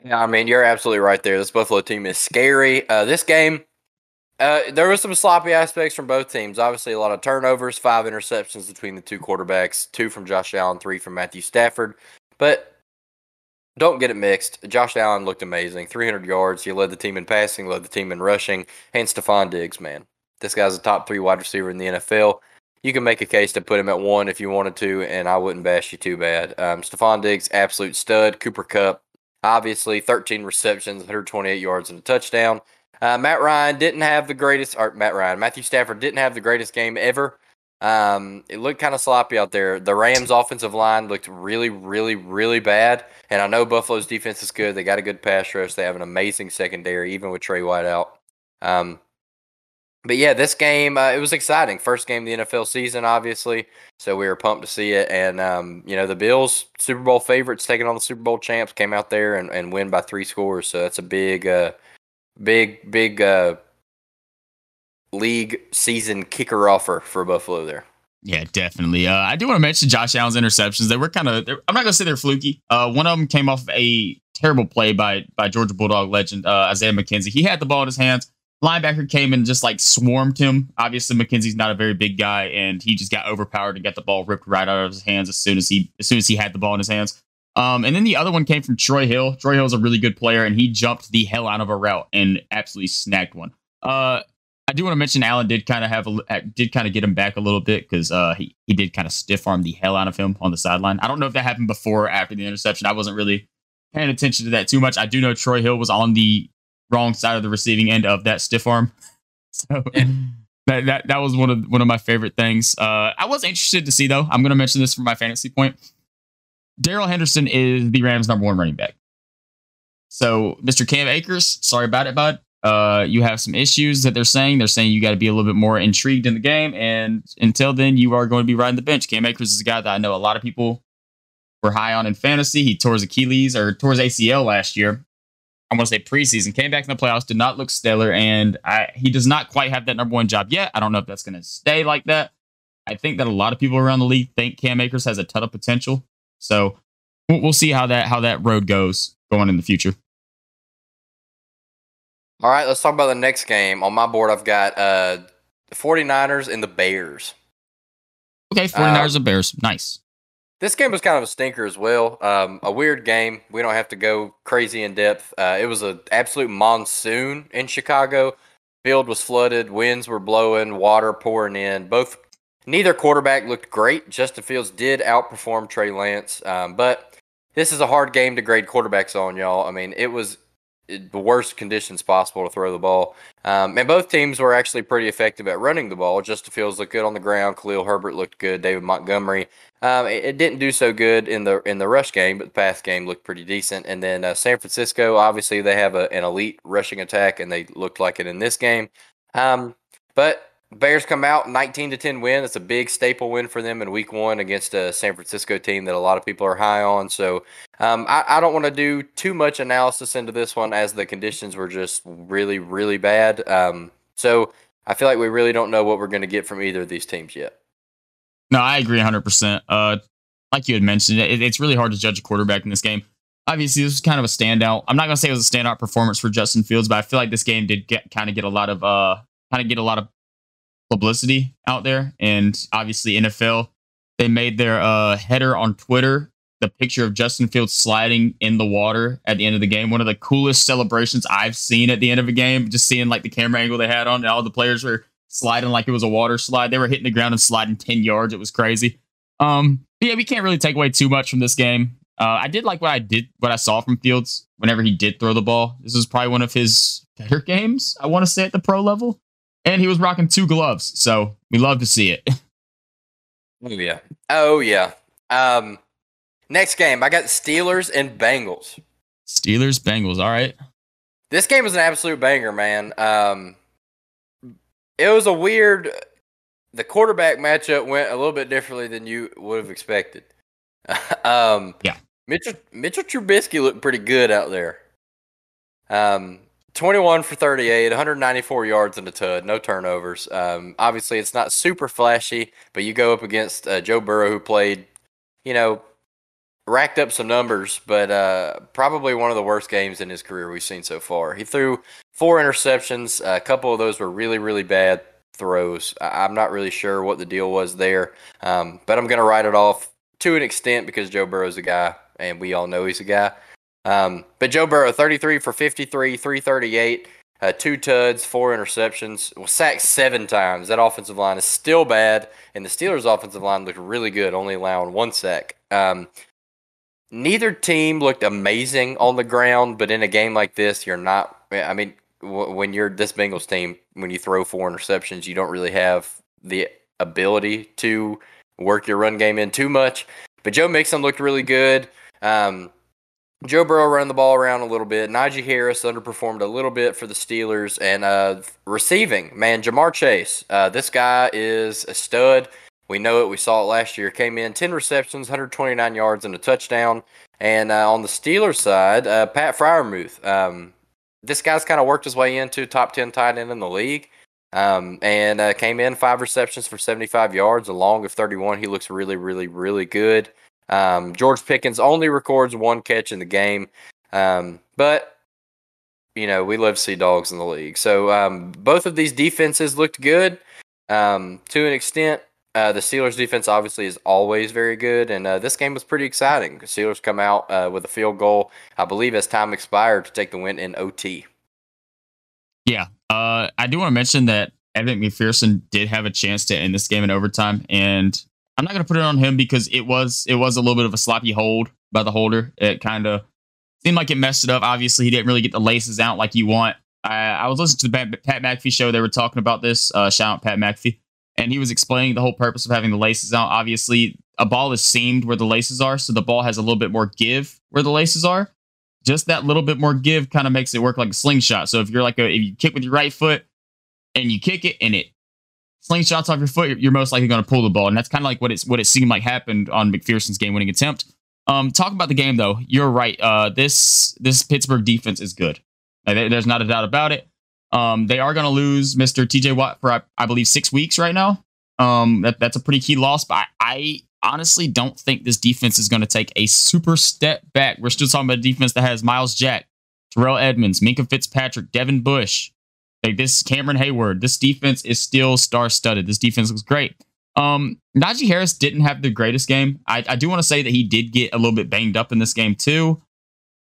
Yeah, I mean, you're absolutely right there. This Buffalo team is scary. Uh, this game, uh, there was some sloppy aspects from both teams. Obviously, a lot of turnovers, five interceptions between the two quarterbacks, two from Josh Allen, three from Matthew Stafford. But don't get it mixed. Josh Allen looked amazing. 300 yards. He led the team in passing, led the team in rushing. And Stefon Diggs, man. This guy's a top three wide receiver in the NFL. You can make a case to put him at one if you wanted to, and I wouldn't bash you too bad. Um, Stefon Diggs, absolute stud. Cooper Kupp, obviously 13 receptions, 128 yards, and a touchdown. Uh, Matt Ryan didn't have the greatest, or Matt Ryan, Matthew Stafford didn't have the greatest game ever. Um, it looked kind of sloppy out there. The Rams' offensive line looked really, really, really bad. And I know Buffalo's defense is good. They got a good pass rush. They have an amazing secondary, even with Tre White out. Um, but yeah, this game uh, it was exciting. First game of the NFL season, obviously. So we were pumped to see it. And um, you know, the Bills, Super Bowl favorites, taking on the Super Bowl champs, came out there and, and win by three scores. So that's a big, uh, big big uh, league season kicker offer for Buffalo there. Yeah, definitely. Uh, I do want to mention Josh Allen's interceptions. They were kind of. I'm not gonna say they're fluky. Uh, one of them came off a terrible play by by Georgia Bulldog legend uh, Isaiah McKenzie. He had the ball in his hands. Linebacker came and just like swarmed him. Obviously, McKenzie's not a very big guy, and he just got overpowered and got the ball ripped right out of his hands as soon as he as soon as he had the ball in his hands. Um, and then the other one came from Troy Hill. Troy Hill is a really good player, and he jumped the hell out of a route and absolutely snagged one. Uh, I do want to mention Allen did kind of have a did kind of get him back a little bit because uh, he he did kind of stiff arm the hell out of him on the sideline. I don't know if that happened before or after the interception. I wasn't really paying attention to that too much. I do know Troy Hill was on the wrong side of the receiving end of that stiff arm, [laughs] so that that, that was one of one of my favorite things. Uh, I was interested to see though. I'm going to mention this for my fantasy point. Darrell Henderson is the Rams' number one running back. So, Mr. Cam Akers, sorry about it, bud. Uh, you have some issues that they're saying. They're saying you got to be a little bit more intrigued in the game. And until then, you are going to be riding the bench. Cam Akers is a guy that I know a lot of people were high on in fantasy. He tore his Achilles or tore his ACL last year. I want to say preseason, came back in the playoffs, did not look stellar, and I, he does not quite have that number one job yet. I don't know if that's going to stay like that. I think that a lot of people around the league think Cam Akers has a ton of potential. So we'll see how that how that road goes going in the future. All right, let's talk about the next game. On my board, I've got uh, the 49ers and the Bears. Okay, 49ers um, and Bears. Nice. This game was kind of a stinker as well. Um, a weird game. We don't have to go crazy in depth. Uh, it was an absolute monsoon in Chicago. Field was flooded, winds were blowing, water pouring in. Both neither quarterback looked great. Justin Fields did outperform Trey Lance, um, but this is a hard game to grade quarterbacks on, y'all. I mean, it was the worst conditions possible to throw the ball. Um, and both teams were actually pretty effective at running the ball. Justin Fields looked good on the ground. Khalil Herbert looked good. David Montgomery. Um, it, it, didn't do so good in the in the rush game, but the pass game looked pretty decent. And then uh, San Francisco, obviously, they have a, an elite rushing attack, and they looked like it in this game. Um, but Bears come out 19 to 10 win. It's a big staple win for them in week one against a San Francisco team that a lot of people are high on. So um, I, I, don't want to do too much analysis into this one as the conditions were just really, really bad. Um, so I feel like we really don't know what we're going to get from either of these teams yet. No, I agree 100%. Uh, like you had mentioned, it, it's really hard to judge a quarterback in this game. Obviously, this was kind of a standout. I'm not going to say it was a standout performance for Justin Fields, but I feel like this game did get kind of get a lot of uh, kind of get a lot of publicity out there. And obviously, NFL, they made their uh, header on Twitter the picture of Justin Fields sliding in the water at the end of the game. One of the coolest celebrations I've seen at the end of a game. Just seeing like the camera angle they had on, and all the players were sliding like it was a water slide. They were hitting the ground and sliding 10 yards. It was crazy. Um, yeah, we can't really take away too much from this game. Uh, I did like what I did, what I saw from Fields whenever he did throw the ball. This was probably one of his better games, I want to say, at the pro level and he was rocking two gloves. So we love to see it. [laughs] Oh yeah. Oh yeah. Um, next game, I got Steelers and Bengals. Steelers, Bengals. All right. This game was an absolute banger, man. Um, it was a weird. The quarterback matchup went a little bit differently than you would have expected. [laughs] um, yeah. Mitchell Mitchell Trubisky looked pretty good out there. Um, 21 for 38, 194 yards in the tud, no turnovers. Um, obviously, it's not super flashy, but you go up against uh, Joe Burrow, who played, you know, racked up some numbers, but uh, probably one of the worst games in his career we've seen so far. He threw four interceptions. A couple of those were really, really bad throws. I'm not really sure what the deal was there, um, but I'm going to write it off to an extent because Joe Burrow's a guy, and we all know he's a guy. Um, but Joe Burrow, 33 for 53, 338, uh, two tuds, four interceptions, was sacked seven times. That offensive line is still bad, and the Steelers' offensive line looked really good, only allowing one sack. Um, neither team looked amazing on the ground, but in a game like this, you're not. I mean, when you're this Bengals team, when you throw four interceptions, you don't really have the ability to work your run game in too much. But Joe Mixon looked really good. Um, Joe Burrow ran the ball around a little bit. Najee Harris underperformed a little bit for the Steelers. And uh, receiving, man, Ja'Marr Chase. Uh, this guy is a stud. We know it. We saw it last year. Came in 10 receptions, 129 yards, and a touchdown. And uh, on the Steelers side, uh, Pat Freiermuth. Um, this guy's kind of worked his way into top 10 tight end in the league. Um, and uh, came in five receptions for 75 yards, a long of 31. He looks really, really, really good. Um, George Pickens only records one catch in the game, um, but you know we love to see dogs in the league. So um, both of these defenses looked good um, to an extent. Uh, the Steelers defense obviously is always very good, and uh, this game was pretty exciting. The Steelers come out uh, with a field goal, I believe, as time expired to take the win in OT. Yeah, uh, I do want to mention that Evan McPherson did have a chance to end this game in overtime, and I'm not going to put it on him because it was it was a little bit of a sloppy hold by the holder. It kind of seemed like it messed it up. Obviously, he didn't really get the laces out like you want. I, I was listening to the Pat McAfee show. They were talking about this. Uh, shout out Pat McAfee, and he was explaining the whole purpose of having the laces out. Obviously, a ball is seamed where the laces are, so the ball has a little bit more give where the laces are. Just that little bit more give kind of makes it work like a slingshot. So if you're like a if you kick with your right foot and you kick it and it slingshots off your foot, you're most likely going to pull the ball, and that's kind of like what it's what it seemed like happened on McPherson's game-winning attempt. Um, talk about the game though. You're right. Uh, this this Pittsburgh defense is good. there's not a doubt about it. Um, they are going to lose Mr. T.J. Watt for I, I, believe six weeks right now. Um, that that's a pretty key loss. But I, I honestly don't think this defense is going to take a super step back. We're still talking about a defense that has Myles Jack, Terrell Edmunds, Minkah Fitzpatrick, Devin Bush, like this Cameron Heyward, This defense is still star studded. This defense looks great. Um, Najee Harris didn't have the greatest game. I, I do want to say that he did get a little bit banged up in this game too.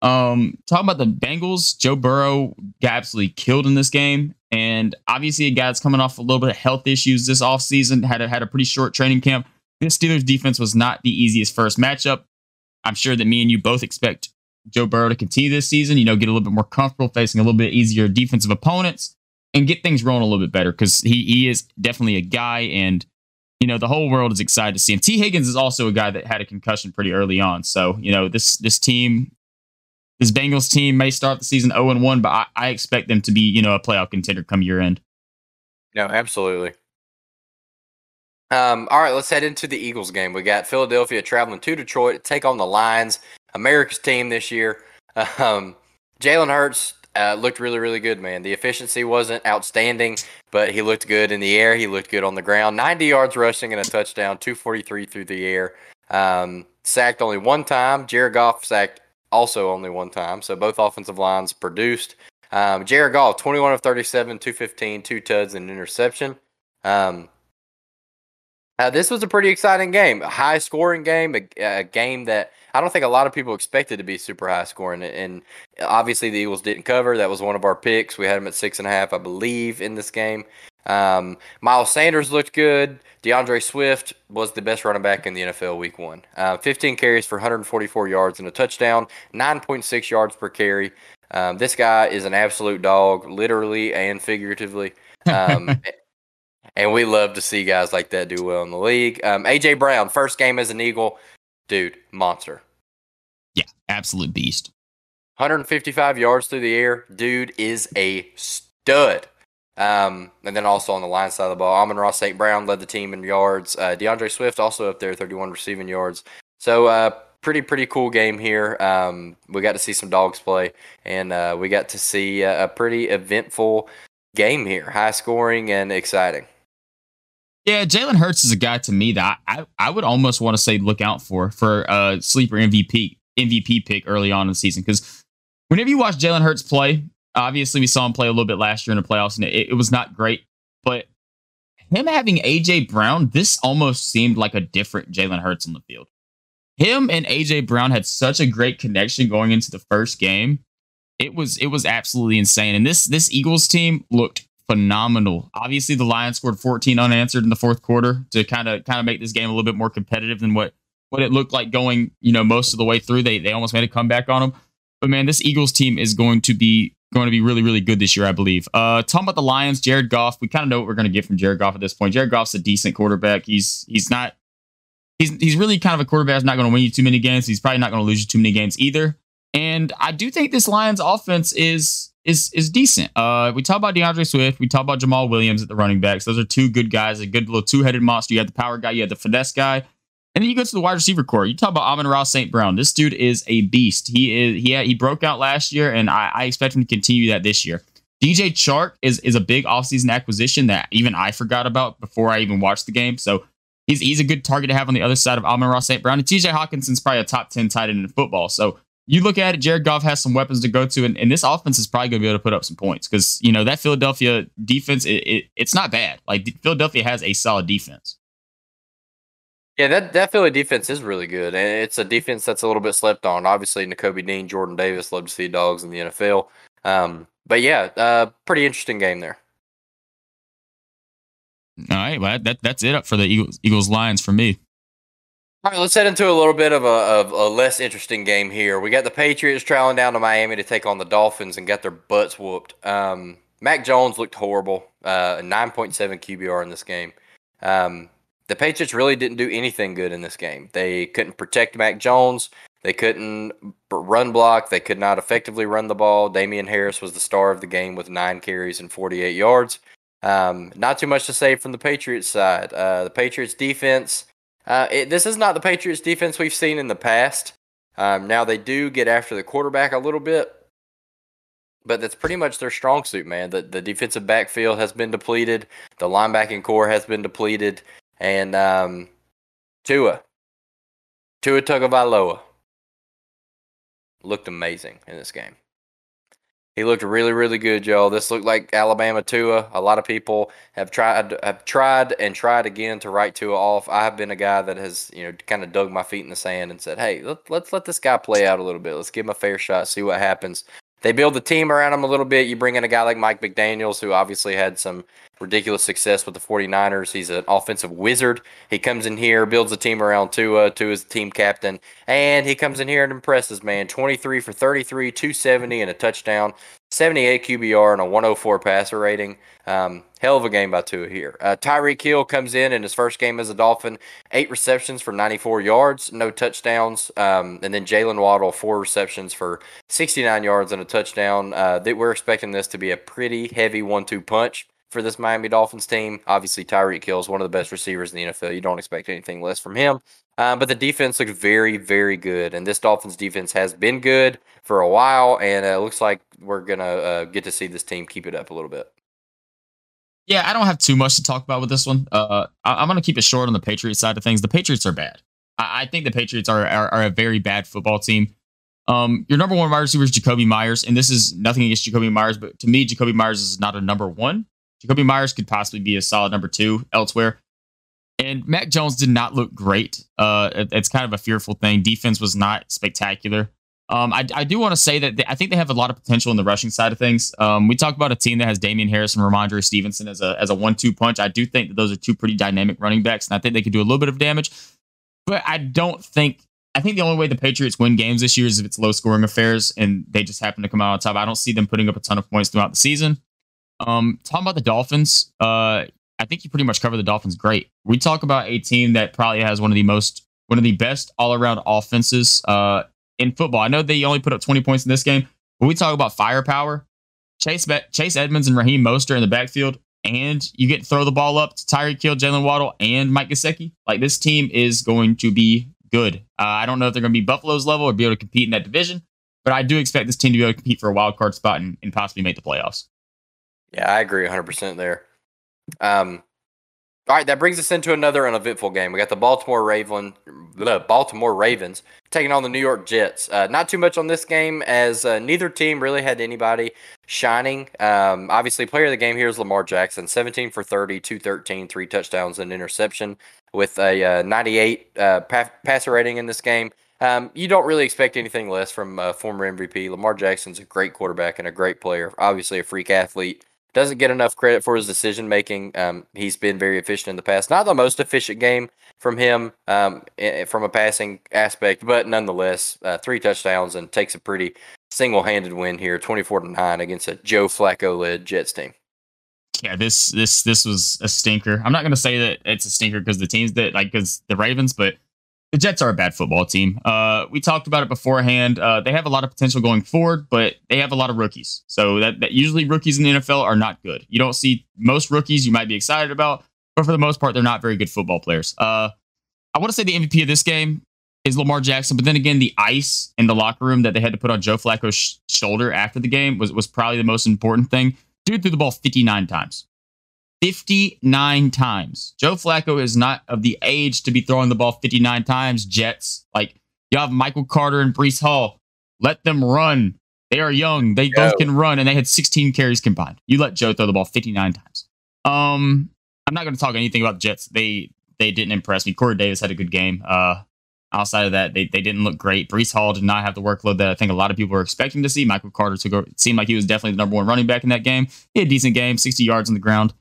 Um, talking about the Bengals, Joe Burrow got absolutely killed in this game. And obviously, a guy that's coming off a little bit of health issues this offseason, had a, had a pretty short training camp. This Steelers defense was not the easiest first matchup. I'm sure that me and you both expect Joe Burrow to continue this season, you know, get a little bit more comfortable facing a little bit easier defensive opponents and get things rolling a little bit better because he, he is definitely a guy and you know, the whole world is excited to see him. Tee Higgins is also a guy that had a concussion pretty early on. So, you know, this this team, this Bengals team may start the season 0 1, but I, I expect them to be, you know, a playoff contender come year end. No, absolutely. Um, all right, let's head into the Eagles game. We got Philadelphia traveling to Detroit to take on the Lions, America's team this year. [laughs] Um, Jalen Hurts uh, looked really, really good, man. The efficiency wasn't outstanding, but he looked good in the air. He looked good on the ground. 90 yards rushing and a touchdown, 243 through the air. Um, sacked only one time. Jared Goff sacked also only one time. So both offensive lines produced. Um, Jared Goff, 21 of 37, 215, two tuds, and interception. Um, uh, this was a pretty exciting game, a high scoring game, a, a, game that I don't think a lot of people expected to be super high scoring. And obviously, the Eagles didn't cover. That was one of our picks. We had them at six and a half, I believe, in this game. Um, Miles Sanders looked good. D'Andre Swift was the best running back in the NFL week one. Uh, 15 carries for 144 yards and a touchdown, 9.6 yards per carry. Um, this guy is an absolute dog, literally and figuratively. Um, [laughs] and we love to see guys like that do well in the league. Um, AJ Brown, first game as an Eagle, dude, monster. Yeah, absolute beast. 155 yards through the air, dude is a stud. Um, and then also on the line side of the ball, Amon-Ra St. Brown led the team in yards. Uh, D'Andre Swift also up there, 31 receiving yards. So, uh, pretty pretty cool game here. Um, we got to see some dogs play, and uh, we got to see a, a pretty eventful game here, high scoring and exciting. Yeah, Jalen Hurts is a guy to me that I, I would almost want to say look out for for a sleeper MVP MVP pick early on in the season because whenever you watch Jalen Hurts play, obviously we saw him play a little bit last year in the playoffs and it, it was not great, but him having AJ Brown, this almost seemed like a different Jalen Hurts on the field. Him and AJ Brown had such a great connection going into the first game. It was it was absolutely insane. And this this Eagles team looked phenomenal. Obviously, the Lions scored 14 unanswered in the fourth quarter to kind of kind of make this game a little bit more competitive than what what it looked like going, you know, most of the way through. They they almost made a comeback on them. But man, this Eagles team is going to be going to be really really good this year, I believe. Uh, talking about the Lions, Jared Goff, we kind of know what we're going to get from Jared Goff at this point. Jared Goff's a decent quarterback. He's he's not he's he's really kind of a quarterback that's not going to win you too many games. He's probably not going to lose you too many games either. And I do think this Lions offense is is is decent. Uh, we talk about D'Andre Swift, we talk about Jamaal Williams at the running backs. Those are two good guys, a good little two headed monster. You had the power guy, you had the finesse guy, and then you go to the wide receiver core. You talk about Amon-Ra St. Brown. This dude is a beast. He is he had, he broke out last year, and I, I expect him to continue that this year. DJ Chark is is a big offseason acquisition that even I forgot about before I even watched the game. So he's he's a good target to have on the other side of Amon-Ra St. Brown. And TJ Hockenson's probably a top 10 tight end in football. So you look at it, Jared Goff has some weapons to go to, and, and this offense is probably going to be able to put up some points because you know that Philadelphia defense, it, it, it's not bad. Like Philadelphia has a solid defense. Yeah, that, that Philly defense is really good. And it's a defense that's a little bit slept on. Obviously, Nakobe Dean, Jordan Davis, love to see dogs in the NFL. Um, but yeah, uh, pretty interesting game there. All right, well, that that's it up for the Eagles, Eagles Lions for me. All right, let's head into a little bit of a, of a less interesting game here. We got the Patriots traveling down to Miami to take on the Dolphins and got their butts whooped. Um, Mac Jones looked horrible, uh, 9.7 QBR in this game. Um, the Patriots really didn't do anything good in this game. They couldn't protect Mac Jones. They couldn't run block. They could not effectively run the ball. Damien Harris was the star of the game with nine carries and 48 yards. Um, not too much to say from the Patriots side. Uh, the Patriots defense, uh, it, this is not the Patriots defense we've seen in the past. Um, now they do get after the quarterback a little bit, but that's pretty much their strong suit, man. The the defensive backfield has been depleted. The linebacking core has been depleted, and um, Tua, Tua Tagovailoa, looked amazing in this game. He looked really, really good, Joe. This looked like Alabama Tua. A lot of people have tried have tried and tried again to write Tua off. I have been a guy that has, you know, kind of dug my feet in the sand and said, "Hey, let, let's let this guy play out a little bit. Let's give him a fair shot, see what happens." They build the team around him a little bit. You bring in a guy like Mike McDaniels, who obviously had some ridiculous success with the 49ers. He's an offensive wizard. He comes in here, builds a team around Tua. Tua's the team captain, and he comes in here and impresses, man. 23 for 33, 270 and a touchdown, 78 QBR and a 104 passer rating. Um, hell of a game by Tua here. Uh, Tyreek Hill comes in in his first game as a Dolphin, eight receptions for 94 yards, no touchdowns. Um, and then Jaylen Waddle, four receptions for 69 yards and a touchdown. Uh, that we're expecting this to be a pretty heavy one-two punch for this Miami Dolphins team. Obviously, Tyreek Hill is one of the best receivers in the NFL. You don't expect anything less from him. Um, but the defense looks very, very good. And this Dolphins defense has been good for a while. And it uh, looks like we're to uh, get to see this team keep it up a little bit. Yeah, I don't have too much to talk about with this one. Uh, I- am to keep it short on the Patriots side of things. The Patriots are bad. I, I think the Patriots are, are, are a very bad football team. Um, your number one wide receiver is Jakobi Meyers, and this is nothing against Jakobi Meyers, but to me, Jakobi Meyers is not a number one. Jakobi Meyers could possibly be a solid number two elsewhere. And Mac Jones did not look great. Uh, it, it's kind of a fearful thing. Defense was not spectacular. Um, I, I, do want to say that they, I think they have a lot of potential in the rushing side of things. Um, we talked about a team that has Damien Harris and Rhamondre Stevenson as a as a one two punch. I do think that those are two pretty dynamic running backs, and I think they could do a little bit of damage. But I don't think I think the only way the Patriots win games this year is if it's low scoring affairs and they just happen to come out on top. I don't see them putting up a ton of points throughout the season. Um, talking about the Dolphins, uh, I think you pretty much cover the Dolphins great. We talk about a team that probably has one of the most, one of the best all around offenses uh, in football. I know they only put up 20 points in this game, but we talk about firepower. Chase Chase Edmonds and Raheem Mostert in the backfield, and you get to throw the ball up to Tyreek Hill, Jaylen Waddle, and Mike Gesicki. Like this team is going to be good. Uh, I don't know if they're going to be Buffalo's level or be able to compete in that division, but I do expect this team to be able to compete for a wild card spot and, and possibly make the playoffs. Yeah, I agree 100% there. Um, all right, that brings us into another uneventful game. We got the Baltimore Raven, Baltimore Ravens taking on the New York Jets. Uh, not too much on this game as uh, neither team really had anybody shining. Um, obviously, player of the game here is Lamar Jackson, 17 for 30, 213, three touchdowns and interception with a uh, 98 uh, pa- passer rating in this game. Um, you don't really expect anything less from uh, former MVP. Lamar Jackson's a great quarterback and a great player, obviously a freak athlete doesn't get enough credit for his decision making. Um, he's been very efficient in the past. Not the most efficient game from him um, from a passing aspect, but nonetheless, uh, three touchdowns and takes a pretty single handed win here, twenty four to nine against a Joe Flacco led Jets team. Yeah, this this this was a stinker. I'm not going to say that it's a stinker because the teams that like because the Ravens, but the Jets are a bad football team. Uh, we talked about it beforehand. Uh, they have a lot of potential going forward, but they have a lot of rookies. So that, that usually rookies in the NFL are not good. You don't see most rookies you might be excited about, but for the most part, they're not very good football players. Uh, I want to say the MVP of this game is Lamar Jackson, but then again, the ice in the locker room that they had to put on Joe Flacco's sh- shoulder after the game was was probably the most important thing. Dude threw the ball 59 times. 59 times. Joe Flacco is not of the age to be throwing the ball 59 times, Jets. Like, you have Michael Carter and Breece Hall. Let them run. They are young. They both can run, and they had 16 carries combined. You let Joe throw the ball 59 times. Um, I'm not going to talk anything about the Jets. They they didn't impress me. Corey Davis had a good game. Uh, outside of that, they, they didn't look great. Breece Hall did not have the workload that I think a lot of people were expecting to see. Michael Carter took it seemed like he was definitely the number one running back in that game. He had a decent game, 60 yards on the ground.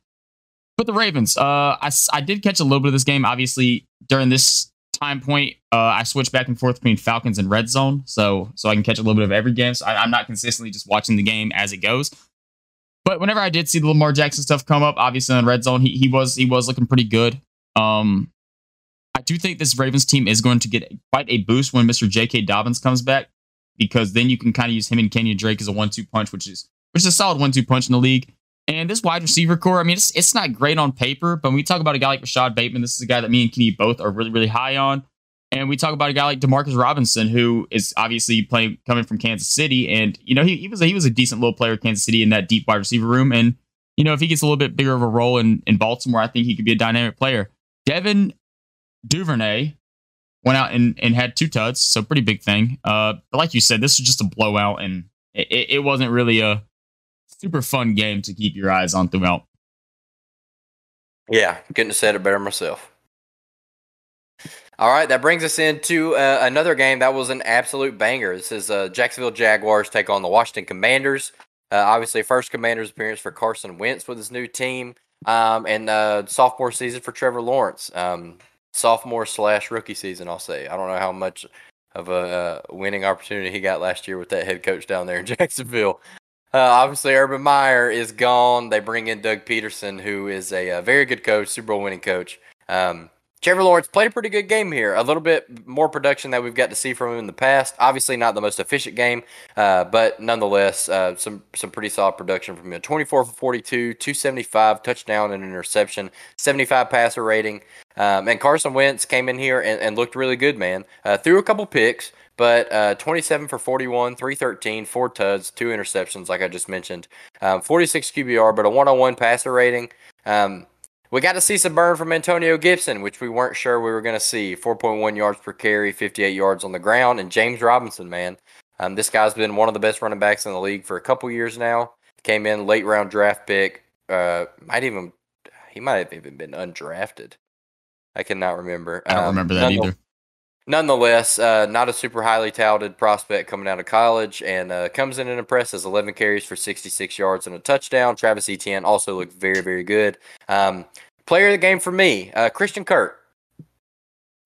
But the Ravens, uh, I, I did catch a little bit of this game. Obviously, during this time point, uh, I switched back and forth between Falcons and Red Zone, so so I can catch a little bit of every game. So I, I'm not consistently just watching the game as it goes. But whenever I did see the Lamar Jackson stuff come up, obviously in red zone, he, he was he was looking pretty good. Um, I do think this Ravens team is going to get quite a boost when Mr. J.K. Dobbins comes back, because then you can kind of use him and Kenyon Drake as a one-two punch, which is which is a solid one-two punch in the league. And this wide receiver core, I mean, it's it's not great on paper, but when we talk about a guy like Rashod Bateman, this is a guy that me and Kenny both are really really high on. And we talk about a guy like Demarcus Robinson, who is obviously playing coming from Kansas City, and you know he, he was a, he was a decent little player Kansas City in that deep wide receiver room. And you know if he gets a little bit bigger of a role in in Baltimore, I think he could be a dynamic player. Devin Duvernay went out and, and had two tuds, so pretty big thing. Uh, but like you said, this was just a blowout, and it, it wasn't really a super fun game to keep your eyes on throughout. Yeah, couldn't have said it better myself. All right, that brings us into uh, another game that was an absolute banger. This is uh, Jacksonville Jaguars take on the Washington Commanders. Uh, obviously, first Commanders appearance for Carson Wentz with his new team, um, and uh, sophomore season for Trevor Lawrence. Um, sophomore slash rookie season, I'll say. I don't know how much of a uh, winning opportunity he got last year with that head coach down there in [laughs] Jacksonville. Uh, obviously, Urban Meyer is gone. They bring in Doug Pederson, who is a, a very good coach, Super Bowl winning coach. Um, Trevor Lawrence played a pretty good game here. A little bit more production that we've got to see from him in the past. Obviously, not the most efficient game, uh, but nonetheless, uh, some some pretty solid production from him. 24 for 42, 275, touchdown and interception, 75 passer rating. Um, and Carson Wentz came in here and, and looked really good, man. Uh, threw a couple picks, but uh, 27 for 41, 313, four tuds, two interceptions, like I just mentioned. Um, 46 QBR, but a 101 passer rating. Um, we got to see some burn from Antonio Gibson, which we weren't sure we were going to see. 4.1 yards per carry, 58 yards on the ground. And James Robinson, man. Um, this guy's been one of the best running backs in the league for a couple years now. Came in late round draft pick. Uh, might even, he might have even been undrafted. I cannot remember. I don't um, remember that either. Nonetheless, uh, not a super highly touted prospect coming out of college and uh, comes in and impresses 11 carries for 66 yards and a touchdown. Travis Etienne also looked very, very good. Um, player of the game for me, uh, Christian Kirk.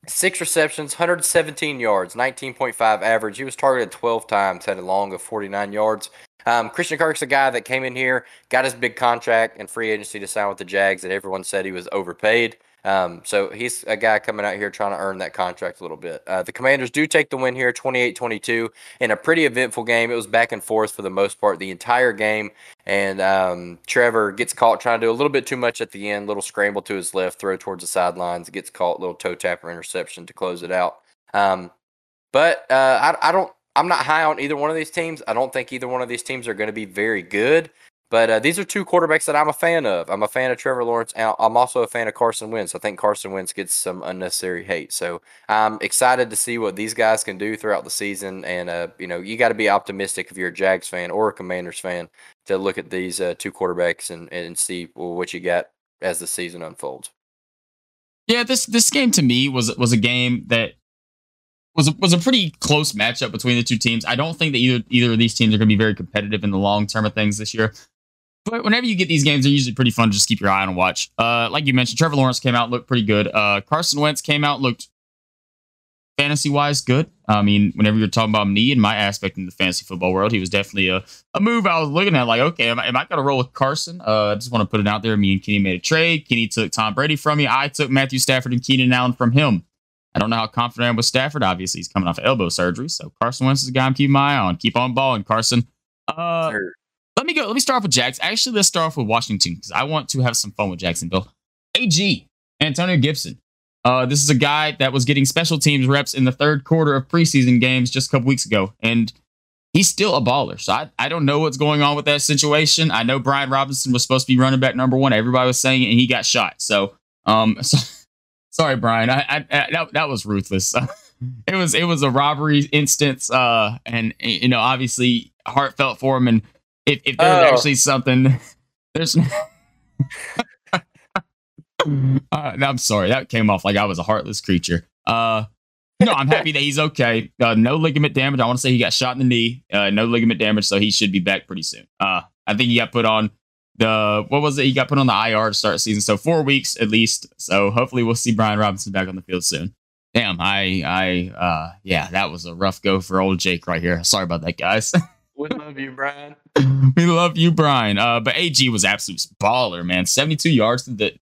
Six receptions, 117 yards, 19.5 average. He was targeted 12 times, had a long of 49 yards. Um, Christian Kirk's a guy that came in here, got his big contract and free agency to sign with the Jags, that everyone said he was overpaid. Um, so he's a guy coming out here trying to earn that contract a little bit. Uh, the Commanders do take the win here 28 22 in a pretty eventful game. It was back and forth for the most part the entire game. And um, Trevor gets caught trying to do a little bit too much at the end, little scramble to his left, throw towards the sidelines, gets caught, little toe tapper interception to close it out. Um, but uh, I, I don't I'm not high on either one of these teams. I don't think either one of these teams are going to be very good. But uh, these are two quarterbacks that I'm a fan of. I'm a fan of Trevor Lawrence. And I'm also a fan of Carson Wentz. I think Carson Wentz gets some unnecessary hate. So I'm excited to see what these guys can do throughout the season. And uh, you know, you got to be optimistic if you're a Jags fan or a Commanders fan to look at these uh, two quarterbacks and, and see what you got as the season unfolds. Yeah, this this game to me was was a game that was a, was a pretty close matchup between the two teams. I don't think that either either of these teams are going to be very competitive in the long term of things this year. But whenever you get these games, they're usually pretty fun to just keep your eye on and watch. Uh, like you mentioned, Trevor Lawrence came out, looked pretty good. Uh, Carson Wentz came out, looked fantasy wise good. I mean, whenever you're talking about me and my aspect in the fantasy football world, he was definitely a, a move I was looking at. Like, okay, am I, am I going to roll with Carson? Uh, I just want to put it out there. Me and Kenny made a trade. Kenny took Tom Brady from me. I took Matthew Stafford and Keenan Allen from him. I don't know how confident I am with Stafford. Obviously, he's coming off elbow surgery. So Carson Wentz is a guy I'm keeping my eye on. Keep on balling, Carson. Uh, sure. Let me go. Let me start off with Jags. Actually, let's start off with Washington because I want to have some fun with Jacksonville. AG, Antonio Gibson. Uh, this is a guy that was getting special teams reps in the third quarter of preseason games just a couple weeks ago. And he's still a baller. So I, I don't know what's going on with that situation. I know Brian Robinson was supposed to be running back number one. Everybody was saying it, and he got shot. So, um, [laughs] so, sorry, Brian. I, I, I, that, that was ruthless. [laughs] it was it was a robbery instance. Uh, and you know, obviously heartfelt for him. And if, if there's oh. actually something, [laughs] there's. [laughs] uh, I'm sorry. That came off like I was a heartless creature. Uh, no, I'm happy that he's okay. Uh, no ligament damage. I want to say he got shot in the knee. Uh, no ligament damage, so he should be back pretty soon. Uh, I think he got put on the what was it? He got put on the IR to start season, so four weeks at least. So hopefully we'll see Brian Robinson back on the field soon. Damn, I, I, uh, yeah, that was a rough go for old Jake right here. Sorry about that, guys. [laughs] we love you, Brian. [laughs] we love you, Brian. Uh, but AG was absolute baller, man. Seventy-two yards to the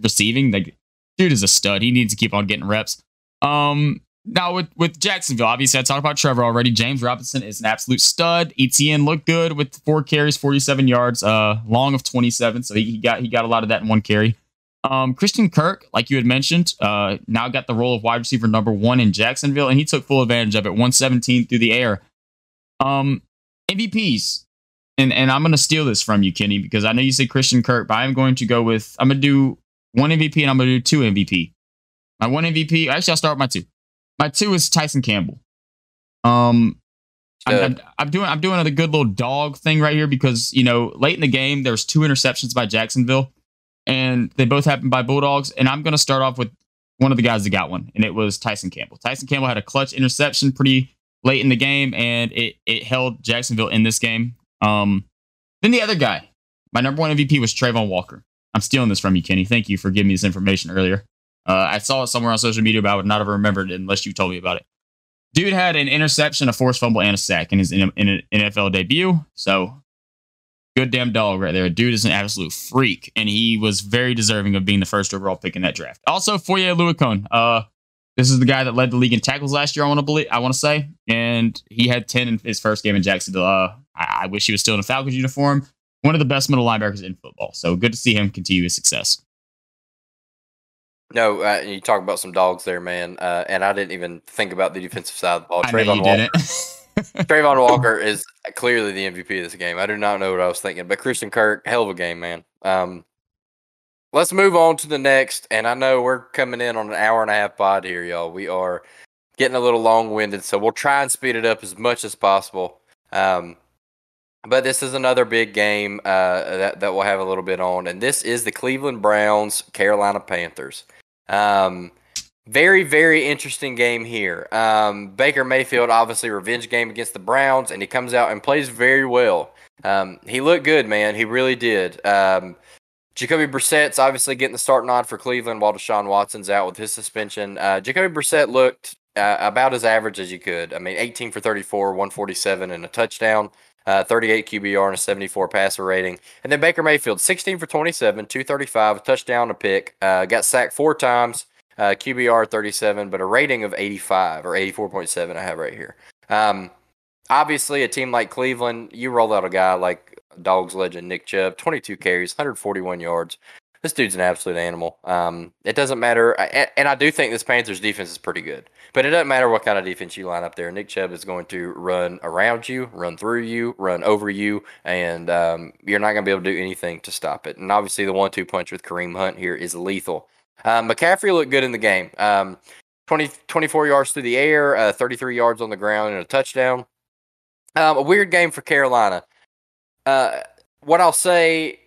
receiving. Like, dude is a stud. He needs to keep on getting reps. Um, now with with Jacksonville, obviously I talked about Trevor already. James Robinson is an absolute stud. ETN looked good with four carries, 47 yards, uh, long of 27. So he, he got he got a lot of that in one carry. Um, Christian Kirk, like you had mentioned, uh, now got the role of wide receiver number one in Jacksonville, and he took full advantage of it. 117 through the air. Um, MVPs, and and I'm gonna steal this from you, Kenny, because I know you say Christian Kirk, but I'm going to go with I'm gonna do one MVP and I'm gonna do two MVP. My one MVP, actually, I'll start with my two. My two is Tyson Campbell. Um, I'm, I'm, I'm, doing I'm doing a good little dog thing right here because you know late in the game there was two interceptions by Jacksonville, and they both happened by Bulldogs. And I'm going to start off with one of the guys that got one, and it was Tyson Campbell. Tyson Campbell had a clutch interception pretty late in the game, and it it held Jacksonville in this game. Um, then the other guy, my number one MVP was Travon Walker. I'm stealing this from you, Kenny. Thank you for giving me this information earlier. Uh, I saw it somewhere on social media, but I would not have remembered it unless you told me about it. Dude had an interception, a forced fumble, and a sack in his in, in NFL debut. So good damn dog right there. Dude is an absolute freak, and he was very deserving of being the first overall pick in that draft. Also, Foye Oluokun. Uh, this is the guy that led the league in tackles last year. I want to believe, I want to say, and he had ten in his first game in Jacksonville. Uh, I, I wish he was still in a Falcons uniform. One of the best middle linebackers in football. So good to see him continue his success. No, uh, you talk about some dogs there, man. Uh, and I didn't even think about the defensive side of the ball. I Travon Walker. [laughs] Travon Walker is clearly the MVP of this game. I do not know what I was thinking, but Christian Kirk, hell of a game, man. Um, let's move on to the next. And I know we're coming in on an hour and a half pod here, y'all. We are getting a little long winded, so we'll try and speed it up as much as possible. Um, but this is another big game uh, that, that we'll have a little bit on. And this is the Cleveland Browns, Carolina Panthers. Um, very, very interesting game here. Um, Baker Mayfield, obviously, revenge game against the Browns, and he comes out and plays very well. Um, he looked good, man. He really did. Um, Jacoby Brissett's obviously getting the start nod for Cleveland while Deshaun Watson's out with his suspension. Uh, Jacoby Brissett looked uh, about as average as you could. I mean, 18 for 34, 147, and a touchdown uh, 38 QBR and a 74 passer rating. And then Baker Mayfield, 16 for 27, 235, a touchdown, a pick. Uh, got sacked four times, uh, QBR 37, but a rating of 85 or 84.7 I have right here. Um, obviously, a team like Cleveland, you roll out a guy like Dogs legend Nick Chubb, 22 carries, 141 yards. This dude's an absolute animal. Um, it doesn't matter, and I do think this Panthers defense is pretty good. But it doesn't matter what kind of defense you line up there. Nick Chubb is going to run around you, run through you, run over you, and um, you're not going to be able to do anything to stop it. And obviously, the one-two punch with Kareem Hunt here is lethal. Um, McCaffrey looked good in the game. Um, 20, 24 yards through the air, uh, 33 yards on the ground, and a touchdown. Um, a weird game for Carolina. Uh, what I'll say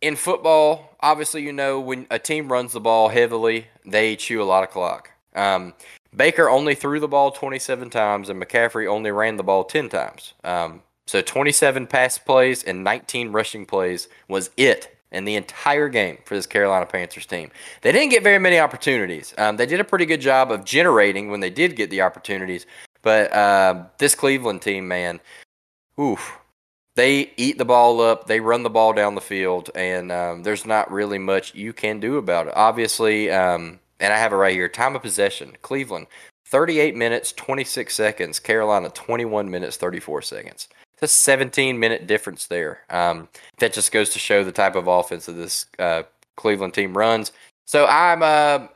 in football, obviously, you know, when a team runs the ball heavily, they chew a lot of clock. Um, Baker only threw the ball 27 times, and McCaffrey only ran the ball 10 times. Um, so 27 pass plays and 19 rushing plays was it in the entire game for this Carolina Panthers team. They didn't get very many opportunities. Um, they did a pretty good job of generating when they did get the opportunities. But uh, this Cleveland team, man, oof, they eat the ball up, they run the ball down the field, and um, there's not really much you can do about it. Obviously, um, and I have it right here. Time of possession: Cleveland, 38 minutes 26 seconds. Carolina, 21 minutes 34 seconds. It's a 17 minute difference there. Um, that just goes to show the type of offense that this uh, Cleveland team runs. So I'm uh,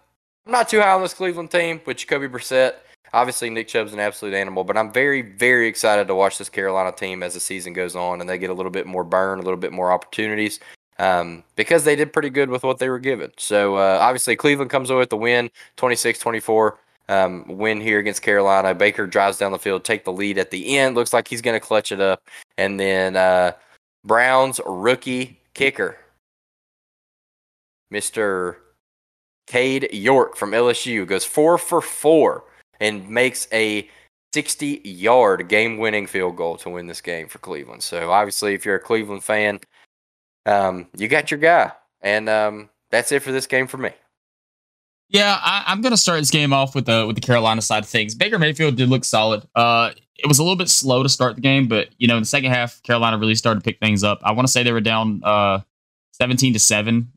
I'm not too high on this Cleveland team with Jacoby Brissett. Obviously, Nick Chubb's an absolute animal, but I'm very, very excited to watch this Carolina team as the season goes on and they get a little bit more burn, a little bit more opportunities um, because they did pretty good with what they were given. So uh, obviously, Cleveland comes away with the win 26 24. Um, win here against Carolina. Baker drives down the field, take the lead at the end. Looks like he's going to clutch it up. And then uh, Browns rookie kicker, Mr. Cade York from LSU goes four for four and makes a 60 yard game winning field goal to win this game for Cleveland. So, obviously, if you're a Cleveland fan, um, you got your guy. And um, that's it for this game for me. Yeah, I, am gonna start this game off with the with the Carolina side of things. Baker Mayfield did look solid. Uh, it was a little bit slow to start the game, but you know, in the second half, Carolina really started to pick things up. I want to say they were down uh 17 to seven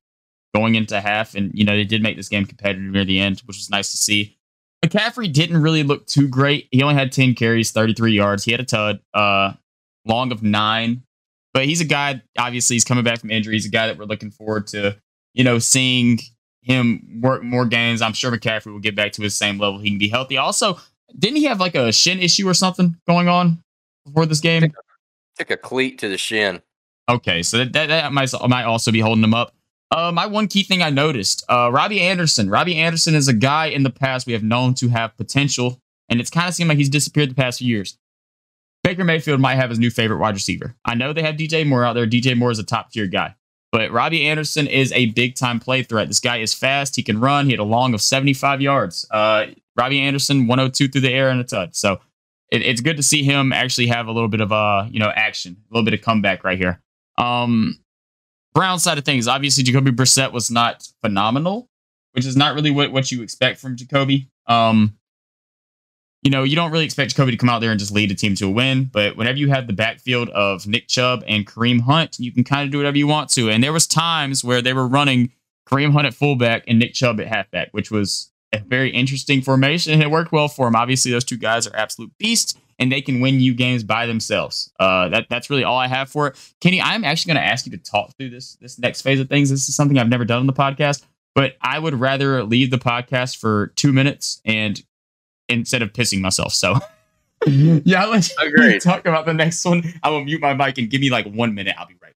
going into half, and you know they did make this game competitive near the end, which was nice to see. McCaffrey didn't really look too great. He only had 10 carries, 33 yards. He had a tud, uh, long of nine. But he's a guy, obviously, he's coming back from injury. He's a guy that we're looking forward to, you know, seeing him work more games. I'm sure McCaffrey will get back to his same level. He can be healthy. Also, didn't he have like a shin issue or something going on before this game? Took a cleat to the shin. Okay, so that, that, that might, might also be holding him up. Uh, my one key thing I noticed, uh, Robbie Anderson. Robbie Anderson is a guy in the past we have known to have potential, and it's kind of seemed like he's disappeared the past few years. Baker Mayfield might have his new favorite wide receiver. I know they have DJ Moore out there. DJ Moore is a top tier guy. But Robbie Anderson is a big time play threat. This guy is fast. He can run. He had a long of 75 yards. Uh, Robbie Anderson, 102 through the air and a touch. So it, it's good to see him actually have a little bit of uh, you know, action, a little bit of comeback right here. Um, Brown side of things, obviously Jacoby Brissett was not phenomenal, which is not really what, what you expect from Jacoby. Um, you know, you don't really expect Jacoby to come out there and just lead a team to a win. But whenever you have the backfield of Nick Chubb and Kareem Hunt, you can kind of do whatever you want to. And there was times where they were running Kareem Hunt at fullback and Nick Chubb at halfback, which was a very interesting formation, and it worked well for him. Obviously, those two guys are absolute beasts, and they can win you games by themselves. Uh, that that's really all I have for it. Kenny, I'm actually going to ask you to talk through this this next phase of things. This is something I've never done on the podcast, but I would rather leave the podcast for two minutes and instead of pissing myself. So [laughs] yeah, let's talk about the next one. I will mute my mic and give me like one minute. I'll be right.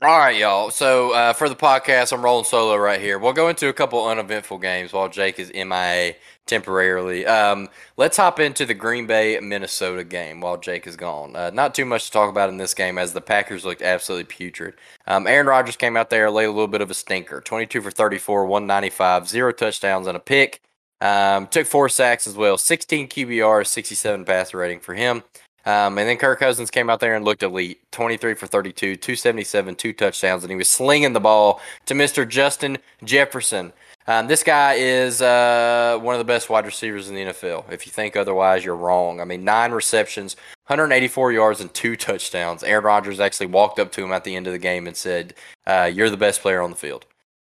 All right, y'all. So uh, for the podcast, I'm rolling solo right here. We'll go into a couple uneventful games while Jake is MIA temporarily. Um, let's hop into the Green Bay Minnesota game while Jake is gone. Uh, not too much to talk about in this game as the Packers looked absolutely putrid. Um, Aaron Rodgers came out there, laid a little bit of a stinker 22 for 34, 195, zero touchdowns, and a pick. Um, took four sacks as well, 16 QBR, 67 passer rating for him. Um, and then Kirk Cousins came out there and looked elite 23 for 32, 277, two touchdowns, and he was slinging the ball to Mr. Justin Jefferson. Um, this guy is uh, one of the best wide receivers in the NFL. If you think otherwise, you're wrong. I mean, nine receptions, 184 yards, and two touchdowns. Aaron Rodgers actually walked up to him at the end of the game and said, uh, You're the best player on the field.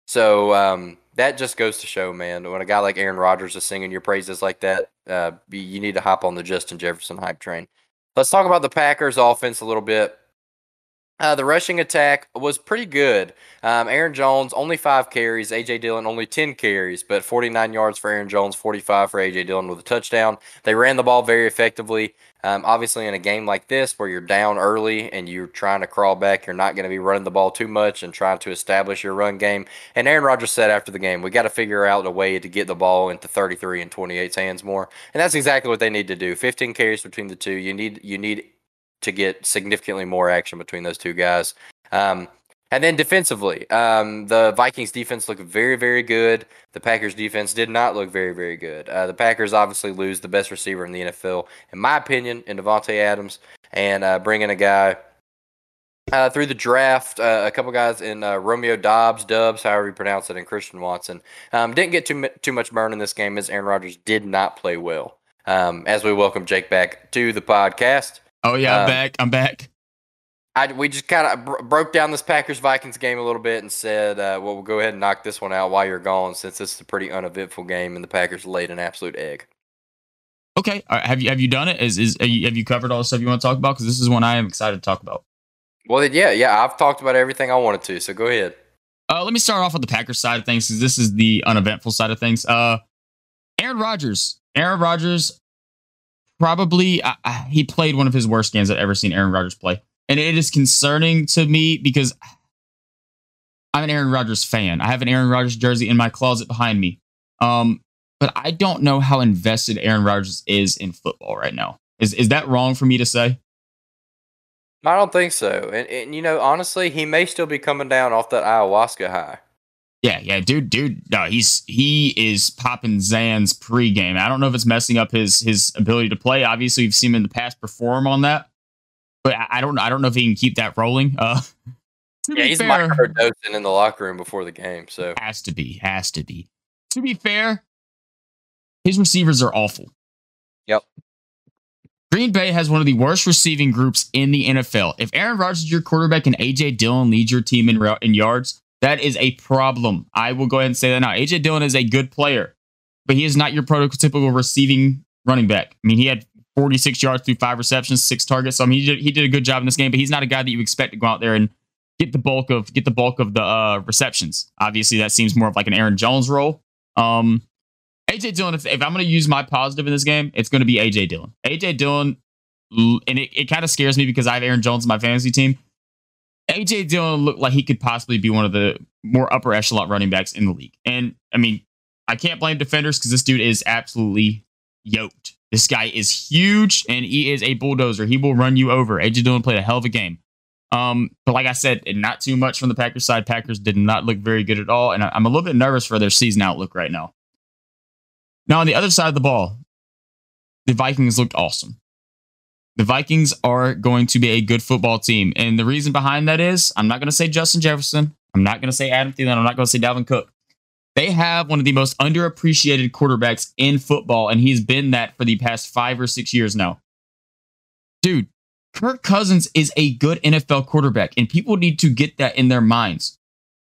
So, um, that just goes to show, man. When a guy like Aaron Rodgers is singing your praises like that, uh, you need to hop on the Justin Jefferson hype train. Let's talk about the Packers offense a little bit. Uh, the rushing attack was pretty good. Um, Aaron Jones only five carries, AJ Dillon only ten carries, but 49 yards for Aaron Jones, 45 for AJ Dillon with a touchdown. They ran the ball very effectively. Um, obviously, in a game like this where you're down early and you're trying to crawl back, you're not going to be running the ball too much and trying to establish your run game. And Aaron Rodgers said after the game, we got to figure out a way to get the ball into 33 and 28's hands more. And that's exactly what they need to do. 15 carries between the two. You need you need to get significantly more action between those two guys. Um, and then defensively, um, the Vikings defense looked very, very good. The Packers defense did not look very, very good. Uh, the Packers obviously lose the best receiver in the NFL, in my opinion, in Davante Adams, and uh, bringing a guy uh, through the draft, uh, a couple guys in uh, Romeo Dobbs, Dubs, however you pronounce it, and Christian Watson. Um, didn't get too too much burn in this game as Aaron Rodgers did not play well. Um, as we welcome Jake back to the podcast. Oh yeah, I'm um, back. I'm back. I, we just kind of br- broke down this Packers Vikings game a little bit and said, uh, well, we'll go ahead and knock this one out while you're gone, since this is a pretty uneventful game and the Packers laid an absolute egg. Okay, right. have you have you done it? Is is you, have you covered all the stuff you want to talk about? Because this is one I am excited to talk about. Well, yeah, yeah, I've talked about everything I wanted to, so go ahead. Uh, let me start off with the Packers side of things, because this is the uneventful side of things. Uh, Aaron Rodgers, Aaron Rodgers, probably uh, he played one of his worst games I've ever seen Aaron Rodgers play. And it is concerning to me because I'm an Aaron Rodgers fan. I have an Aaron Rodgers jersey in my closet behind me. Um, but I don't know how invested Aaron Rodgers is in football right now. Is is that wrong for me to say? I don't think so. And, and you know, honestly, he may still be coming down off that ayahuasca high. Yeah, yeah, dude, dude, no, he's he is popping Zan's pregame. I don't know if it's messing up his his ability to play. Obviously, we've seen him in the past perform on that, but I, I don't I don't know if he can keep that rolling. Uh, [laughs] yeah, he's fair, microdosing in the locker room before the game, so has to be, has to be. To be fair, his receivers are awful. Yep. Green Bay has one of the worst receiving groups in the NFL. If Aaron Rodgers is your quarterback and AJ Dillon leads your team in, in yards, that is a problem. I will go ahead and say that now. AJ Dillon is a good player, but he is not your prototypical receiving running back. I mean, he had 46 yards through five receptions, six targets. So I mean, he did, he did a good job in this game, but he's not a guy that you expect to go out there and get the bulk of get the bulk of the uh, receptions. Obviously, that seems more of like an Aaron Jones role. Um, AJ Dillon, if, if I'm going to use my positive in this game, it's going to be AJ Dillon. AJ Dillon, and it, it kind of scares me because I have Aaron Jones in my fantasy team. AJ Dillon looked like he could possibly be one of the more upper echelon running backs in the league. And I mean, I can't blame defenders because this dude is absolutely yoked. This guy is huge and he is a bulldozer. He will run you over. AJ Dillon played a hell of a game. Um, but like I said, not too much from the Packers side. Packers did not look very good at all, and I'm a little bit nervous for their season outlook right now. Now on the other side of the ball, the Vikings looked awesome. The Vikings are going to be a good football team. And the reason behind that is I'm not going to say Justin Jefferson. I'm not going to say Adam Thielen. I'm not going to say Dalvin Cook. They have one of the most underappreciated quarterbacks in football, and he's been that for the past five or six years now. Dude, Kirk Cousins is a good NFL quarterback, and people need to get that in their minds.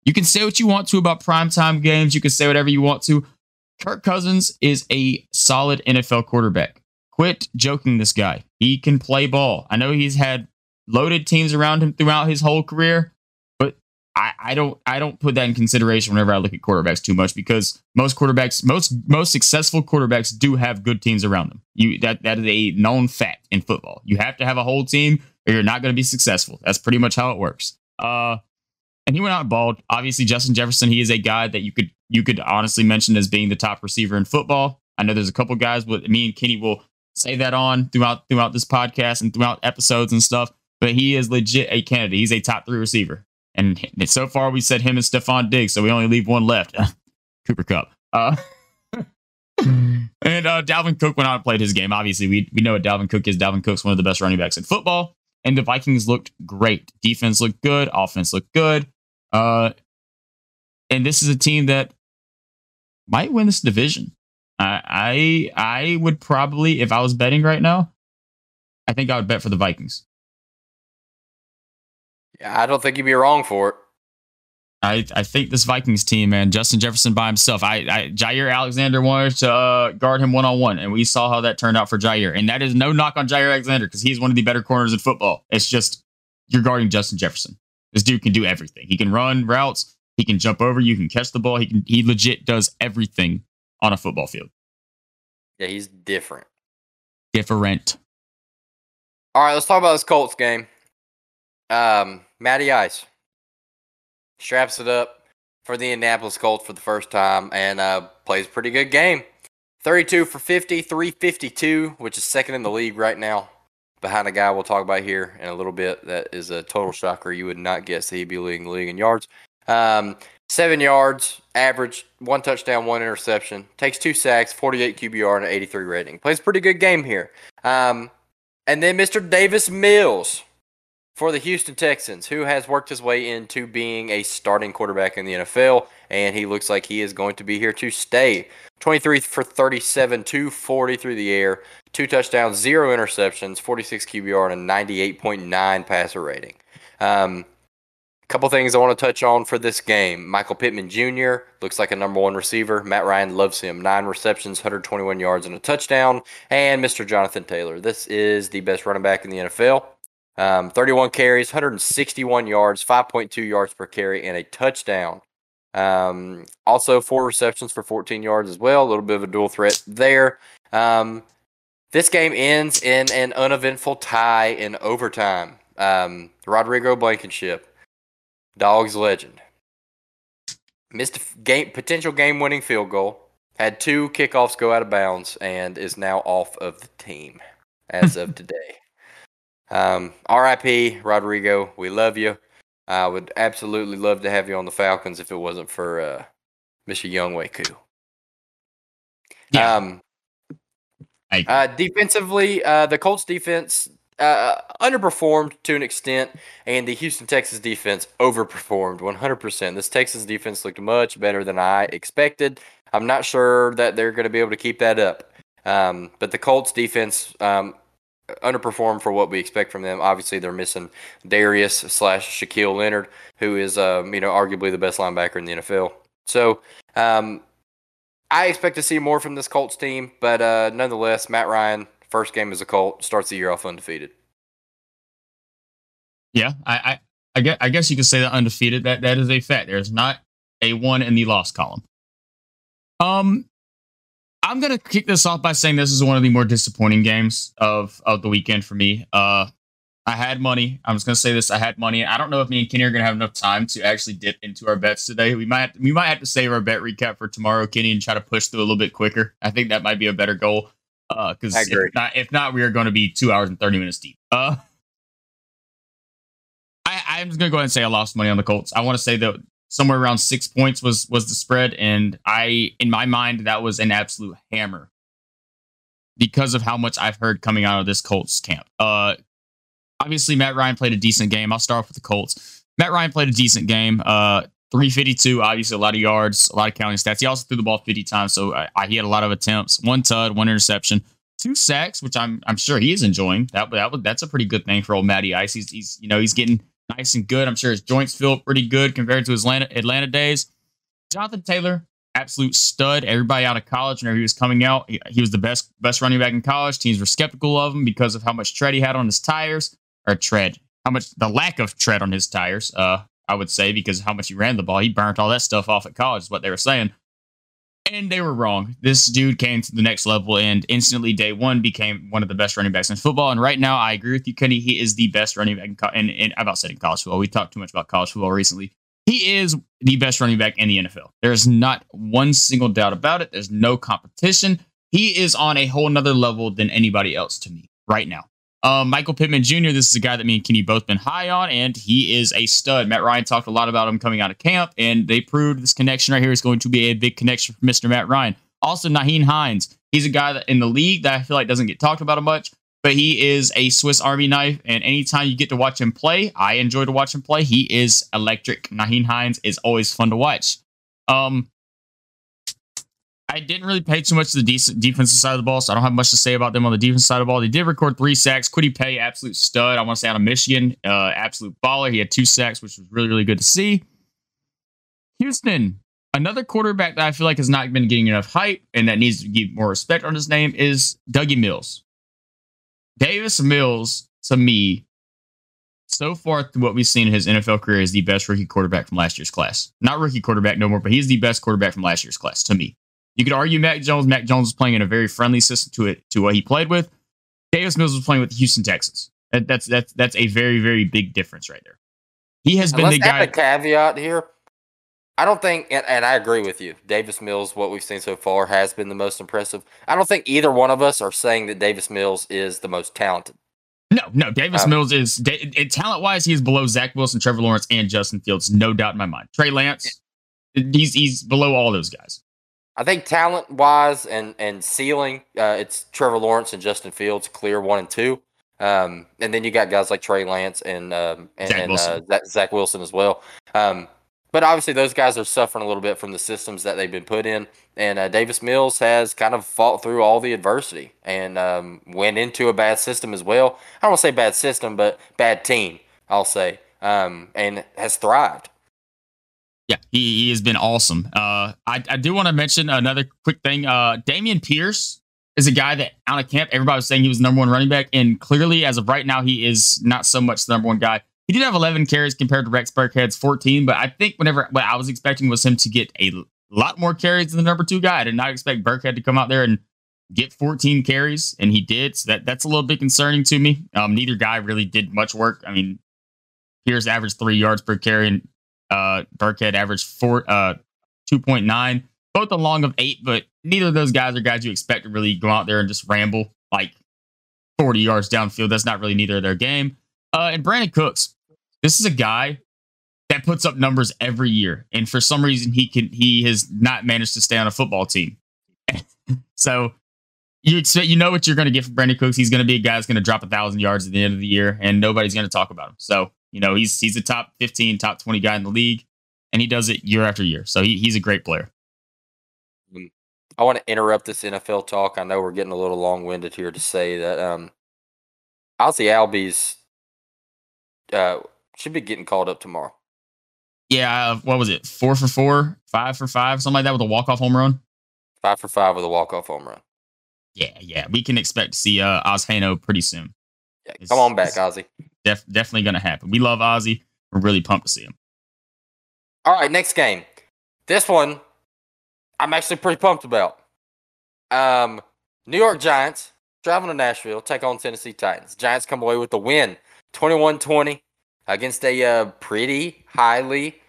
You can say what you want to about primetime games. You can say whatever you want to. Kirk Cousins is a solid NFL quarterback. Quit joking this guy. He can play ball. I know he's had loaded teams around him throughout his whole career, but I, I don't I don't put that in consideration whenever I look at quarterbacks too much because most quarterbacks, most most successful quarterbacks do have good teams around them. You that that is a known fact in football. You have to have a whole team or you're not going to be successful. That's pretty much how it works. Uh and he went out bald. Obviously, Justin Jefferson, he is a guy that you could you could honestly mention as being the top receiver in football. I know there's a couple guys, but me and Kenny will say that on throughout throughout this podcast and throughout episodes and stuff. But he is legit a candidate. He's a top three receiver. And so far, we said him and Stefon Diggs, so we only leave one left. [laughs] Cooper Kupp. Uh, [laughs] and uh, Dalvin Cook went out and played his game. Obviously, we, we know what Dalvin Cook is. Dalvin Cook's one of the best running backs in football. And the Vikings looked great. Defense looked good. Offense looked good. Uh, and this is a team that might win this division. I I would probably, if I was betting right now, I think I would bet for the Vikings. Yeah, I don't think you'd be wrong for it. I, I think this Vikings team, man, Justin Jefferson by himself. I, I Jaire Alexander wanted to uh, guard him one on one, and we saw how that turned out for Jaire. And that is no knock on Jaire Alexander because he's one of the better corners in football. It's just you're guarding Justin Jefferson. This dude can do everything. He can run routes. He can jump over. You can catch the ball. He can. He legit does everything on a football field. Yeah, he's different. Different. All right, let's talk about this Colts game. Um, Matty Ice straps it up for the Indianapolis Colts for the first time and uh, plays a pretty good game. 32 for 50, 352, which is second in the league right now. Behind a guy we'll talk about here in a little bit that is a total shocker. You would not guess that he'd be leading the league in yards. Um, Seven yards, average, one touchdown, one interception. Takes two sacks, 48 QBR, and an 83 rating. Plays pretty good game here. Um, and then Mr. Davis Mills for the Houston Texans, who has worked his way into being a starting quarterback in the NFL, and he looks like he is going to be here to stay. 23 for 37, 240 through the air, two touchdowns, zero interceptions, 46 QBR, and a 98.9 passer rating. Um, couple things I want to touch on for this game. Michael Pittman Jr. looks like a number one receiver. Matt Ryan loves him. Nine receptions, 121 yards, and a touchdown. And Mr. Jonathan Taylor. This is the best running back in the NFL. Um, 31 carries, 161 yards, 5.2 yards per carry, and a touchdown. Um, also, four receptions for 14 yards as well. A little bit of a dual threat there. Um, this game ends in an uneventful tie in overtime. Um, Rodrigo Blankenship Dogs legend. Missed a game, potential game winning field goal. Had two kickoffs go out of bounds and is now off of the team as of [laughs] today. Um, RIP, Rodrigo. We love you. I would absolutely love to have you on the Falcons if it wasn't for uh, Mr. Younghoe Koo. Yeah. Um, uh, defensively, uh, the Colts defense uh, underperformed to an extent, and the Houston Texas defense overperformed 100%. This Texas defense looked much better than I expected. I'm not sure that they're going to be able to keep that up. Um, but the Colts defense um, underperformed for what we expect from them. Obviously, they're missing Darius slash Shaquille Leonard, who is um, you know arguably the best linebacker in the NFL. So um, I expect to see more from this Colts team, but uh, nonetheless, Matt Ryan, first game as a Colt, starts the year off undefeated. Yeah, I, I, I guess, I guess you could say that undefeated. That that is a fact. There's not a one in the loss column. Um, I'm gonna kick this off by saying this is one of the more disappointing games of of the weekend for me. Uh, I had money. I'm just gonna say this. I had money. I don't know if me and Kenny are gonna have enough time to actually dip into our bets today. We might we might have to save our bet recap for tomorrow, Kenny, and try to push through a little bit quicker. I think that might be a better goal. Uh, because if not, if not, we are going to be two hours and thirty minutes deep. Uh, I I'm just gonna go ahead and say I lost money on the Colts. I want to say that somewhere around six points was was the spread, and I in my mind that was an absolute hammer because of how much I've heard coming out of this Colts camp. Uh, obviously Matt Ryan played a decent game. I'll start off with the Colts. Matt Ryan played a decent game. Uh, 352, obviously a lot of yards, a lot of counting stats. He also threw the ball 50 times, so I, I, he had a lot of attempts. One tud, one interception, two sacks, which I'm I'm sure he is enjoying. That that that's a pretty good thing for old Matty Ice. He's he's you know he's getting nice and good. I'm sure his joints feel pretty good compared to his Atlanta, Atlanta days. Jonathan Taylor, absolute stud. Everybody out of college, whenever he was coming out, he, he was the best best running back in college. Teams were skeptical of him because of how much tread he had on his tires or tread, how much the lack of tread on his tires. Uh, I would say because how much he ran the ball, he burnt all that stuff off at college. Is what they were saying. And they were wrong. This dude came to the next level and instantly, day one, became one of the best running backs in football. And right now, I agree with you, Kenny. He is the best running back. In co- and, and about said in college football, we talked too much about college football recently. He is the best running back in the NFL. There's not one single doubt about it. There's no competition. He is on a whole nother level than anybody else to me right now. Um, Michael Pittman Jr., this is a guy that me and Kenny both been high on, and he is a stud. Matt Ryan talked a lot about him coming out of camp, and they proved this connection right here is going to be a big connection for Mr. Matt Ryan. Also, Nyheim Hines. He's a guy that in the league that I feel like doesn't get talked about much, but he is a Swiss Army knife. And anytime you get to watch him play, I enjoy to watch him play. He is electric. Nyheim Hines is always fun to watch. Um, I didn't really pay too much to the decent defensive side of the ball, so I don't have much to say about them on the defense side of the ball. They did record three sacks. Kwity Paye, absolute stud. I want to say out of Michigan, uh, absolute baller. He had two sacks, which was really, really good to see. Houston, another quarterback that I feel like has not been getting enough hype and that needs to give more respect on his name is Dougie Mills. Davis Mills, to me, so far through what we've seen in his NFL career, is the best rookie quarterback from last year's class. Not rookie quarterback no more, but he's the best quarterback from last year's class to me. You could argue Mac Jones. Mac Jones was playing in a very friendly system to it to what he played with. Davis Mills was playing with Houston Texans. That, that's that's that's a very very big difference right there. He has been the guy. A caveat here. I don't think, and, and, I agree with you. Davis Mills, what we've seen so far, has been the most impressive. I don't think either one of us are saying that Davis Mills is the most talented. No, no. Davis um, Mills is talent wise, he is below Zach Wilson, Trevor Lawrence, and Justin Fields, no doubt in my mind. Trey Lance, he's he's below all those guys. I think talent wise and and ceiling, uh, it's Trevor Lawrence and Justin Fields, clear one and two. Um, and then you got guys like Trey Lance and um, and, Zach, and Wilson. Uh, Zach Wilson as well. Um, but obviously, those guys are suffering a little bit from the systems that they've been put in. And uh, Davis Mills has kind of fought through all the adversity and um, went into a bad system as well. I don't want to say bad system, but bad team, I'll say, um, and has thrived. Yeah, he, he has been awesome. Uh, I, I do want to mention another quick thing. Uh, Dameon Pierce is a guy that out of camp, everybody was saying he was the number one running back. And clearly, as of right now, he is not so much the number one guy. He did have 11 carries compared to Rex Burkhead's 14, but I think whenever what I was expecting was him to get a lot more carries than the number two guy. I did not expect Burkhead to come out there and get 14 carries, and he did. So that, that's a little bit concerning to me. Um, neither guy really did much work. I mean, Pierce averaged three yards per carry, and uh, Burkhead averaged four, uh, 2.9, both along of eight, but neither of those guys are guys you expect to really go out there and just ramble like 40 yards downfield. That's not really neither of their game. Uh, and Brandin Cooks, this is a guy that puts up numbers every year, and for some reason he can he has not managed to stay on a football team. [laughs] so you expect you know what you're going to get from Brandin Cooks. He's going to be a guy that's going to drop a thousand yards at the end of the year, and nobody's going to talk about him. So you know he's he's a top 15, top 20 guy in the league, and he does it year after year. So he, he's a great player. I want to interrupt this NFL talk. I know we're getting a little long winded here to say that um, Ozzie Albies uh, should be getting called up tomorrow. Yeah, uh, what was it? Four for four, five for five, something like that with a walk off home run. Five for five with a walk off home run. Yeah, yeah, we can expect to see uh, Oz Hano pretty soon. Yeah, come on back, Ozzy. Def- definitely going to happen. We love Ozzie. We're really pumped to see him. All right, next game. This one, I'm actually pretty pumped about. Um, New York Giants traveling to Nashville, take on Tennessee Titans. Giants come away with the win, 21-20 against a uh, pretty highly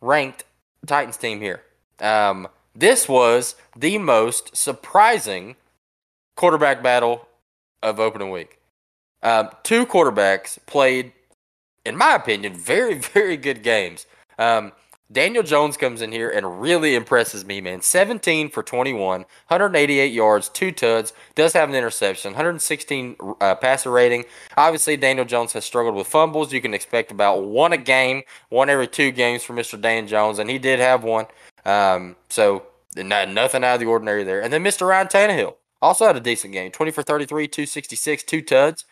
ranked Titans team here. Um, this was the most surprising quarterback battle of opening week. Um, two quarterbacks played, in my opinion, very, [laughs] very good games. Um, Daniel Jones comes in here and really impresses me, man. 17 for 21, 188 yards, two tuds, does have an interception, 116 uh, passer rating. Obviously, Daniel Jones has struggled with fumbles. You can expect about one a game, one every two games for Mr. Dan Jones, and he did have one. Um, so not, nothing out of the ordinary there. And then Mr. Ryan Tannehill also had a decent game, 20 for 33, 266, two tuds,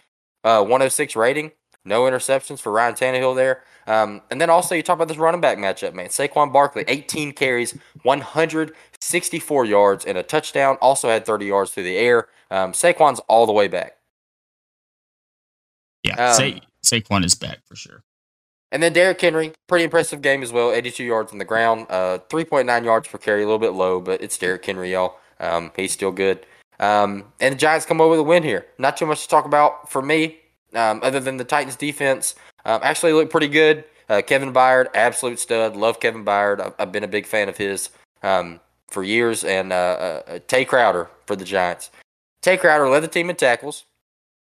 uh, 106 rating. No interceptions for Ryan Tannehill there. Um, and then also you talk about this running back matchup, man. Saquon Barkley, 18 carries, 164 yards, and a touchdown. Also had 30 yards through the air. Um, Saquon's all the way back. Yeah, um, Sa- Saquon is back for sure. And then Derrick Henry, pretty impressive game as well. 82 yards on the ground, uh, 3.9 yards per carry, a little bit low, but it's Derrick Henry, y'all. Um, he's still good. Um, and the Giants come over with a win here. Not too much to talk about for me um, other than the Titans defense. Um, actually looked pretty good. Uh, Kevin Byard, absolute stud. Love Kevin Byard. I've, I've been a big fan of his um, for years. And uh, uh, uh, Tae Crowder for the Giants. Tae Crowder led the team in tackles.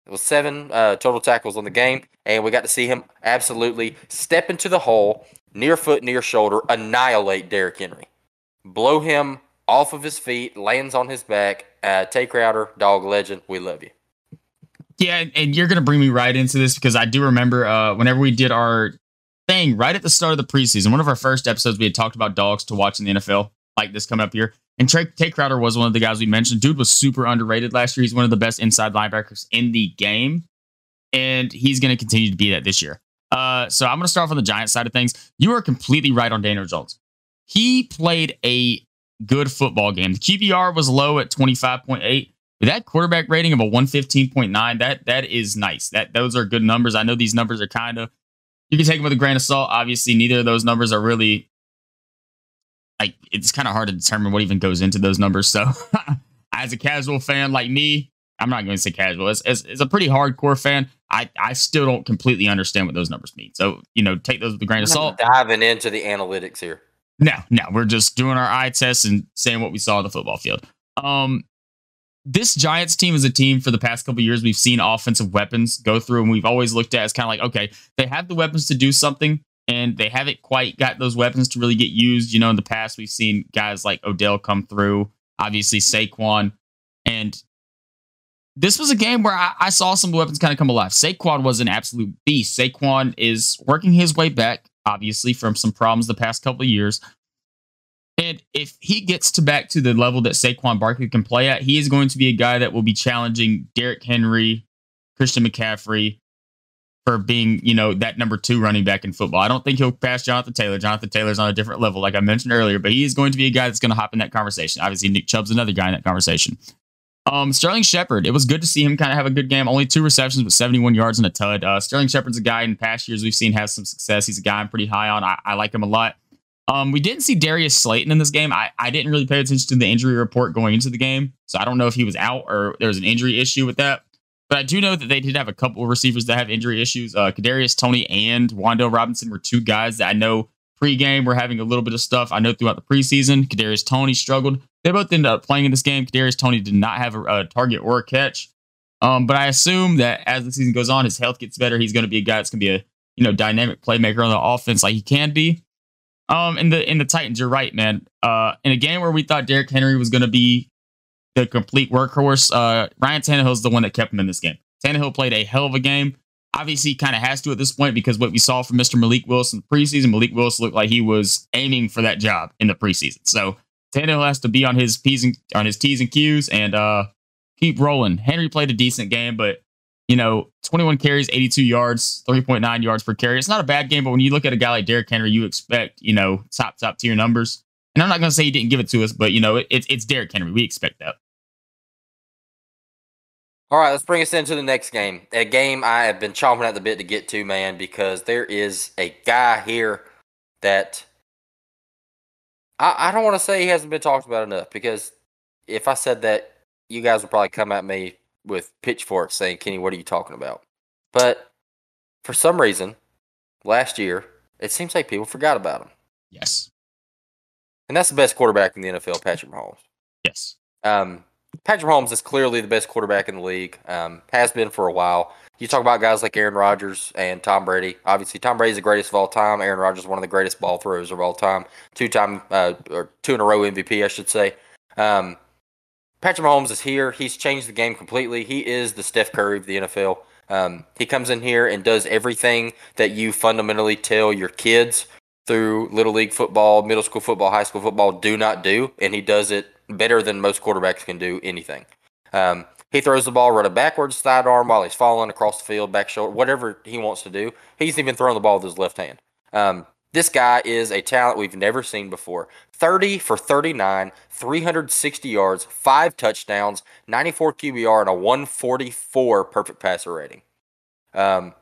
It was seven uh, total tackles on the game, and we got to see him absolutely step into the hole, near foot, near shoulder, annihilate Derrick Henry, blow him off of his feet, lands on his back. Uh, Tae Crowder, dog legend, we love you. Yeah, and you're gonna bring me right into this because I do remember uh, whenever we did our thing right at the start of the preseason, one of our first episodes, we had talked about dogs to watch in the NFL, like this coming up here. And Tae Crowder was one of the guys we mentioned. Dude was super underrated last year. He's one of the best inside linebackers in the game, and he's going to continue to be that this year. Uh, so I'm going to start off on the Giants side of things. You are completely right on Daniel Jones. He played a good football game. The QBR was low at 25.8. But that quarterback rating of a 115.9, that that is nice. That those are good numbers. I know these numbers are kind of you can take them with a grain of salt. Obviously, neither of those numbers are really like it's kind of hard to determine what even goes into those numbers. So, [laughs] as a casual fan like me, I'm not going to say casual. As, as, as, a pretty hardcore fan, I, I still don't completely understand what those numbers mean. So, you know, take those with a grain of salt. Diving into the analytics here. No, no, we're just doing our eye tests and saying what we saw on the football field. Um, this Giants team is a team for the past couple years we've seen offensive weapons go through, and we've always looked at as kind of like, okay, they have the weapons to do something, and they haven't quite got those weapons to really get used. You know, in the past, we've seen guys like Odell come through, obviously Saquon, and this was a game where I, I saw some weapons kind of come alive. Saquon was an absolute beast. Saquon is working his way back, obviously, from some problems the past couple of years. And if he gets to back to the level that Saquon Barkley can play at, he is going to be a guy that will be challenging Derrick Henry, Christian McCaffrey for being, you know, that number two running back in football. I don't think he'll pass Jonathan Taylor. Jonathan Taylor's on a different level, like I mentioned earlier, but he is going to be a guy that's going to hop in that conversation. Obviously, Nick Chubb's another guy in that conversation. Um, Sterling Shepard, it was good to see him kind of have a good game. Only two receptions, but 71 yards and a tud. Uh, Sterling Shepard's a guy in past years we've seen have some success. He's a guy I'm pretty high on. I, I like him a lot. Um, we didn't see Darius Slayton in this game. I, I didn't really pay attention to the injury report going into the game, so I don't know if he was out or there was an injury issue with that. But I do know that they did have a couple of receivers that have injury issues. Uh, Kadarius Toney and Wan'Dale Robinson were two guys that I know pregame were having a little bit of stuff. I know throughout the preseason, Kadarius Toney struggled. They both ended up playing in this game. Kadarius Toney did not have a, a target or a catch. Um, but I assume that as the season goes on, his health gets better. He's going to be a guy that's going to be a you know, dynamic playmaker on the offense like he can be. Um, in the in the Titans, you're right, man. Uh, in a game where we thought Derrick Henry was going to be the complete workhorse, uh, Ryan Tannehill's the one that kept him in this game. Tannehill played a hell of a game. Obviously, kind of has to at this point because what we saw from Mr. Malik Willis in the preseason, Malik Willis looked like he was aiming for that job in the preseason. So Tannehill has to be on his p's and on his t's and q's and uh, keep rolling. Henry played a decent game, but you know, 21 carries, 82 yards, 3.9 yards per carry. It's not a bad game, but when you look at a guy like Derrick Henry, you expect, you know, top, top tier numbers. And I'm not going to say he didn't give it to us, but, you know, it, it's, it's Derrick Henry. We expect that. All right, let's bring us into the next game. A game I have been chomping at the bit to get to, man, because there is a guy here that I, I don't want to say he hasn't been talked about enough because if I said that, you guys would probably come at me with pitchforks saying, Kenny, what are you talking about? But for some reason, last year, it seems like people forgot about him. Yes. And that's the best quarterback in the NFL, Patrick Mahomes. Yes. Um, Patrick Mahomes is clearly the best quarterback in the league, um, has been for a while. You talk about guys like Aaron Rodgers and Tom Brady. Obviously, Tom Brady's the greatest of all time. Aaron Rodgers is one of the greatest ball throwers of all time. Two time, uh, or two in a row MVP, I should say. Um, Patrick Mahomes is here. He's changed the game completely. He is the Steph Curry of the NFL. Um, he comes in here and does everything that you fundamentally tell your kids through little league football, middle school football, high school football do not do, and he does it better than most quarterbacks can do anything. Um, he throws the ball right backwards, sidearm while he's falling across the field, back shoulder, whatever he wants to do. He's even throwing the ball with his left hand. Um, this guy is a talent we've never seen before. 30 for 39, 360 yards, five touchdowns, 94 QBR, and a 144 perfect passer rating. Um,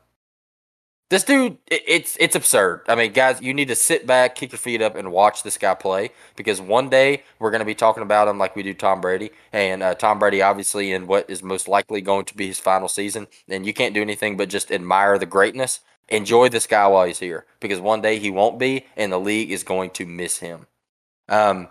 this dude, it's it's absurd. I mean, guys, you need to sit back, kick your feet up, and watch this guy play because one day we're going to be talking about him like we do Tom Brady, and uh, Tom Brady, obviously, in what is most likely going to be his final season. And you can't do anything but just admire the greatness enjoy this guy while he's here because one day he won't be, and the league is going to miss him. Um,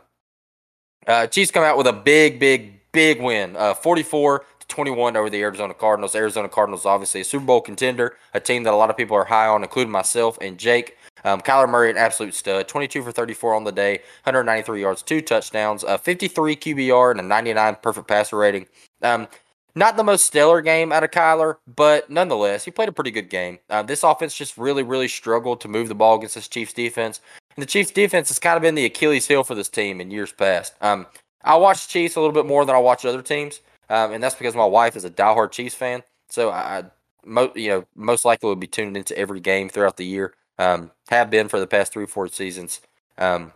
uh, Chiefs come out with a big, big, big win, uh, 44 to 21 over the Arizona Cardinals. Arizona Cardinals, obviously a Super Bowl contender, a team that a lot of people are high on, including myself and Jake. Um, Kyler Murray, an absolute stud, 22 for 34 on the day, 193 yards, two touchdowns, uh, 53 QBR, and a 99 perfect passer rating. Um, not the most stellar game out of Kyler, but nonetheless, he played a pretty good game. Uh, this offense just really, really struggled to move the ball against this Chiefs defense. And the Chiefs defense has kind of been the Achilles heel for this team in years past. Um, I watch Chiefs a little bit more than I watch other teams, um, and that's because my wife is a diehard Chiefs fan. So I, mo- you know, most likely would be tuned into every game throughout the year. Um, have been for the past three, four seasons. Um,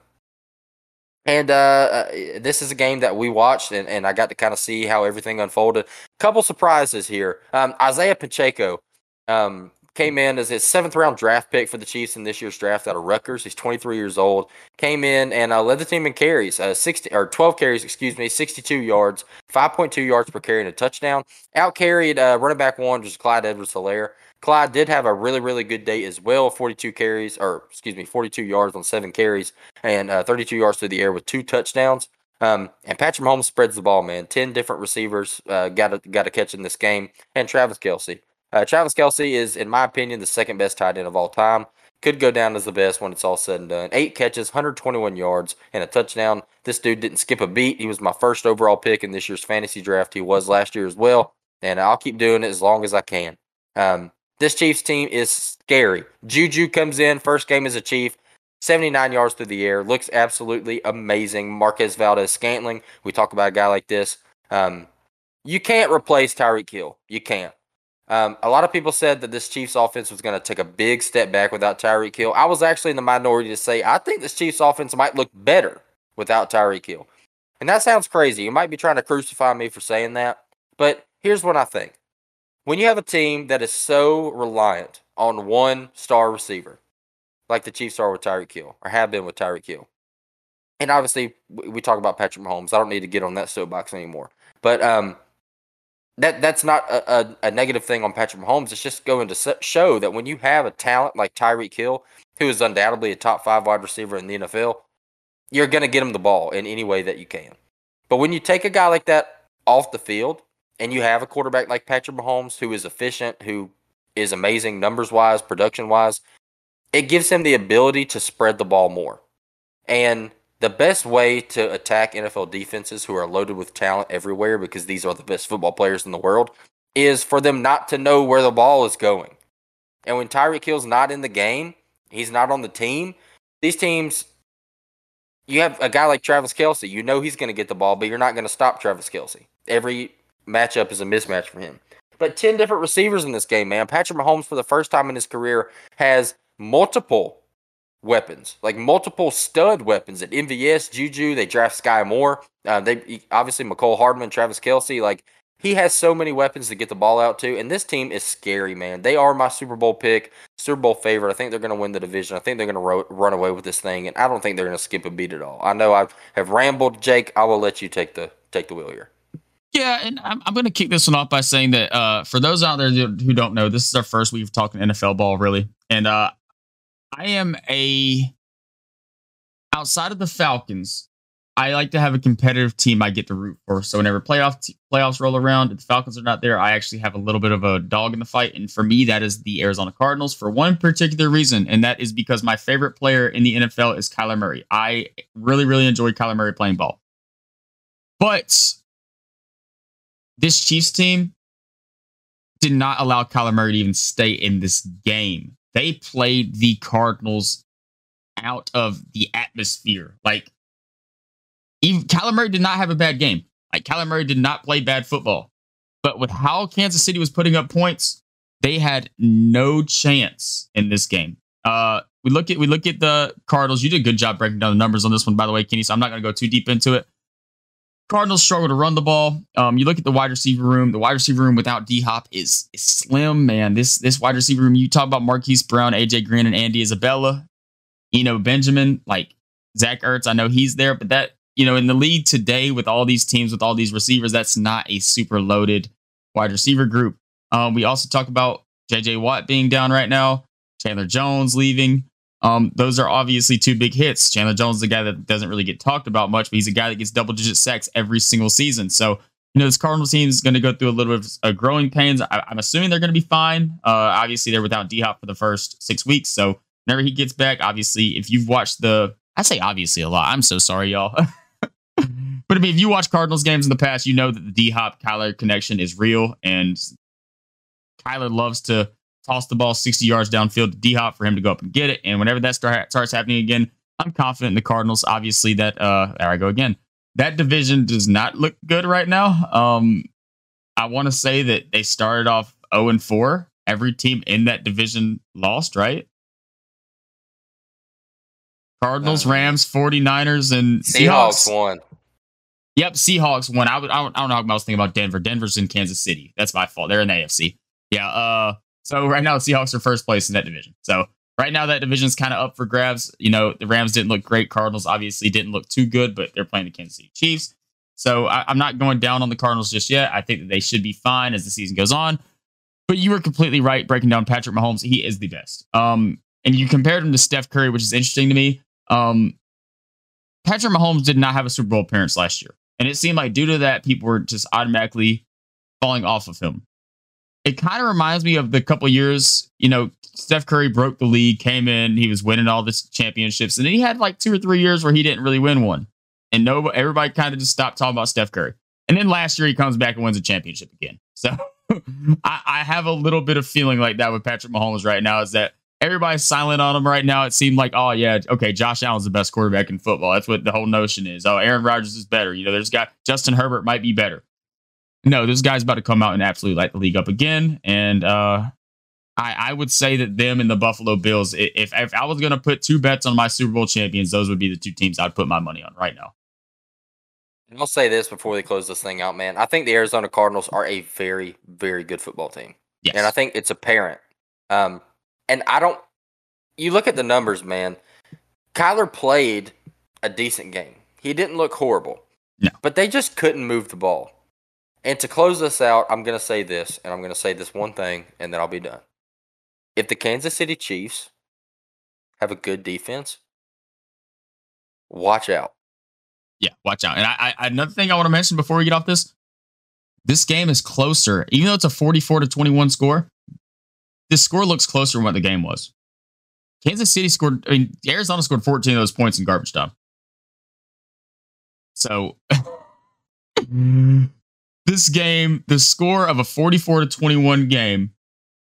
and uh, uh, this is a game that we watched, and, and I got to kind of see how everything unfolded. A Couple surprises here. Um, Isaiah Pacheco um, came in as his seventh round draft pick for the Chiefs in this year's draft out of Rutgers. He's 23 years old. Came in and uh, led the team in carries, uh, 60 or 12 carries, excuse me, 62 yards, 5.2 yards per carry and a touchdown. Out carried uh, running back one, is Clyde Edwards-Helaire. Clyde did have a really, really good day as well. 42 carries, or excuse me, 42 yards on seven carries and uh, 32 yards through the air with two touchdowns. Um, and Patrick Mahomes spreads the ball, man. 10 different receivers uh, got a, got a catch in this game. And Travis Kelce. Uh, Travis Kelce is, in my opinion, the second best tight end of all time. Could go down as the best when it's all said and done. Eight catches, 121 yards, and a touchdown. This dude didn't skip a beat. He was my first overall pick in this year's fantasy draft. He was last year as well. And I'll keep doing it as long as I can. Um, this Chiefs team is scary. Juju comes in, first game as a Chief, 79 yards through the air, looks absolutely amazing. Marquez Valdes-Scantling, we talk about a guy like this. Um, you can't replace Tyreek Hill. You can't. Um, a lot of people said that this Chiefs offense was going to take a big step back without Tyreek Hill. I was actually in the minority to say I think this Chiefs offense might look better without Tyreek Hill. And that sounds crazy. You might be trying to crucify me for saying that, but here's what I think when you have a team that is so reliant on one star receiver, like the Chiefs are with Tyreek Hill, or have been with Tyreek Hill, and obviously we talk about Patrick Mahomes. I don't need to get on that soapbox anymore. But um, that that's not a, a, a, negative thing on Patrick Mahomes. It's just going to show that when you have a talent like Tyreek Hill, who is undoubtedly a top five wide receiver in the NFL, you're going to get him the ball in any way that you can. But when you take a guy like that off the field and you have a quarterback like Patrick Mahomes who is efficient, who is amazing numbers wise, production wise. It gives him the ability to spread the ball more. And the best way to attack NFL defenses who are loaded with talent everywhere because these are the best football players in the world is for them not to know where the ball is going. And when Tyreek Hill's not in the game, he's not on the team, these teams you have a guy like Travis Kelce, you know he's going to get the ball, but you're not going to stop Travis Kelce. Every matchup is a mismatch for him. But 10 different receivers in this game, man. Patrick Mahomes, for the first time in his career, has multiple weapons, like multiple stud weapons at MVS, Juju. They draft Skyy Moore. Uh, they obviously Mecole Hardman, Travis Kelce. Like he has so many weapons to get the ball out to, and this team is scary, man. They are my Super Bowl pick, Super Bowl favorite. I think they're going to win the division. I think they're going to ro- run away with this thing, and I don't think they're going to skip a beat at all. I know I have rambled, Jake. I will let you take the take the wheel here. Yeah, and I'm, I'm going to kick this one off by saying that uh, for those out there who don't know, this is our first week of talking NFL ball, really, and uh, I am a outside of the Falcons. I like to have a competitive team I get to root for. So whenever playoff t- playoffs roll around, if the Falcons are not there, I actually have a little bit of a dog in the fight. And for me, that is the Arizona Cardinals for one particular reason, and that is because my favorite player in the NFL is Kyler Murray. I really, really enjoy Kyler Murray playing ball. But this Chiefs team did not allow Kyler Murray to even stay in this game. They played the Cardinals out of the atmosphere. Like even Kyler Murray did not have a bad game. Like Kyler Murray did not play bad football. But with how Kansas City was putting up points, they had no chance in this game. Uh, we look at we look at the Cardinals. You did a good job breaking down the numbers on this one, by the way, Kenny. So I'm not going to go too deep into it. Cardinals struggle to run the ball. Um, you look at the wide receiver room. The wide receiver room without D Hop is, is slim, man. This this wide receiver room. You talk about Marquise Brown, AJ Green, and Andy Isabella. Eno Benjamin, like Zach Ertz. I know he's there, but that you know, in the league today with all these teams, with all these receivers, that's not a super loaded wide receiver group. Um, we also talk about JJ Watt being down right now, Chandler Jones leaving. Um, those are obviously two big hits. Chandler Jones is a guy that doesn't really get talked about much, but he's a guy that gets double digit sacks every single season. So, you know, this Cardinals team is going to go through a little bit of a growing pains. I, am assuming they're going to be fine. Uh, obviously, they're without D Hop for the first six weeks. So, whenever he gets back, obviously, if you've watched the, I say obviously a lot. I'm so sorry, y'all. [laughs] But I mean, if you watch Cardinals games in the past, you know that the D Hop Kyler connection is real, and Kyler loves to toss the ball 60 yards downfield to D Hop for him to go up and get it. And whenever that start, starts happening again, I'm confident in the Cardinals. Obviously, that uh, there I go again. That division does not look good right now. Um, I want to say that they started off 0 and 4. Every team in that division lost, right? Cardinals, uh, Rams, 49ers, and Seahawks, Seahawks won. Yep, Seahawks won. I, would, I, don't, I don't know how I was thinking about Denver. Denver's in Kansas City. That's my fault. They're in the AFC. Yeah. Uh. So right now, Seahawks are first place in that division. So right now, that division's kind of up for grabs. You know, the Rams didn't look great. Cardinals obviously didn't look too good, but they're playing the Kansas City Chiefs. So I, I'm not going down on the Cardinals just yet. I think that they should be fine as the season goes on. But you were completely right breaking down Patrick Mahomes. He is the best. Um, and you compared him to Steph Curry, which is interesting to me. Um, Patrick Mahomes did not have a Super Bowl appearance last year. And it seemed like due to that, people were just automatically falling off of him. It kind of reminds me of the couple years, you know, Steph Curry broke the league, came in, he was winning all the championships, and then he had like two or three years where he didn't really win one. And no, everybody kind of just stopped talking about Steph Curry. And then last year he comes back and wins a championship again. [laughs] So I, I have a little bit of feeling like that with Patrick Mahomes right now is that everybody's silent on him right now. It seemed like, oh yeah, okay, Josh Allen's the best quarterback in football. That's what the whole notion is. Oh, Aaron Rodgers is better. You know, there's got Justin Herbert might be better. No, this guy's about to come out and absolutely light the league up again. And uh I, I would say that them and the Buffalo Bills, if if I was gonna put two bets on my Super Bowl champions, those would be the two teams I'd put my money on right now. And I'll say this before we close this thing out, man. I think the Arizona Cardinals are a very, very good football team. Yes. And I think it's apparent. Um, and I don't. You look at the numbers, man. Kyler played a decent game. He didn't look horrible. No. But they just couldn't move the ball. And to close this out, I'm going to say this, and I'm going to say this one thing, and then I'll be done. If the Kansas City Chiefs have a good defense, watch out. Yeah, watch out. And I, I another thing I want to mention before we get off this, this game is closer, even though it's a 44 to 21 score this score looks closer than what the game was. Kansas City scored. I mean, Arizona scored 14 of those points in garbage time. So [laughs] mm. This game, the score of a 44 to 21 game,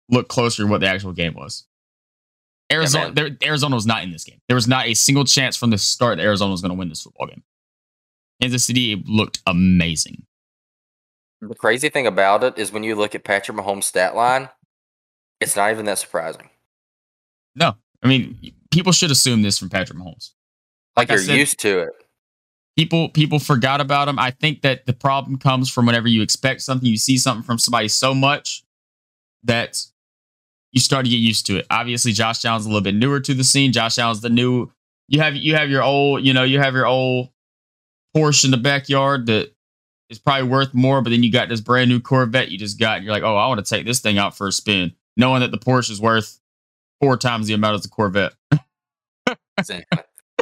looked closer to what the actual game was. Arizona, yeah, Arizona was not in this game. There was not a single chance from the start that Arizona was going to win this football game. Kansas City looked amazing. The crazy thing about it is when you look at Patrick Mahomes' stat line, it's not even that surprising. No, I mean people should assume this from Patrick Mahomes. Like, like you're said, used to it. People people forgot about him. I think that the problem comes from whenever you expect something, you see something from somebody so much that you start to get used to it. Obviously, Josh Allen's a little bit newer to the scene. Josh Allen's the new. You have you have your old, you know, you have your old Porsche in the backyard that is probably worth more, but then you got this brand new Corvette you just got, and you're like, oh, I want to take this thing out for a spin, knowing that the Porsche is worth four times the amount as the Corvette.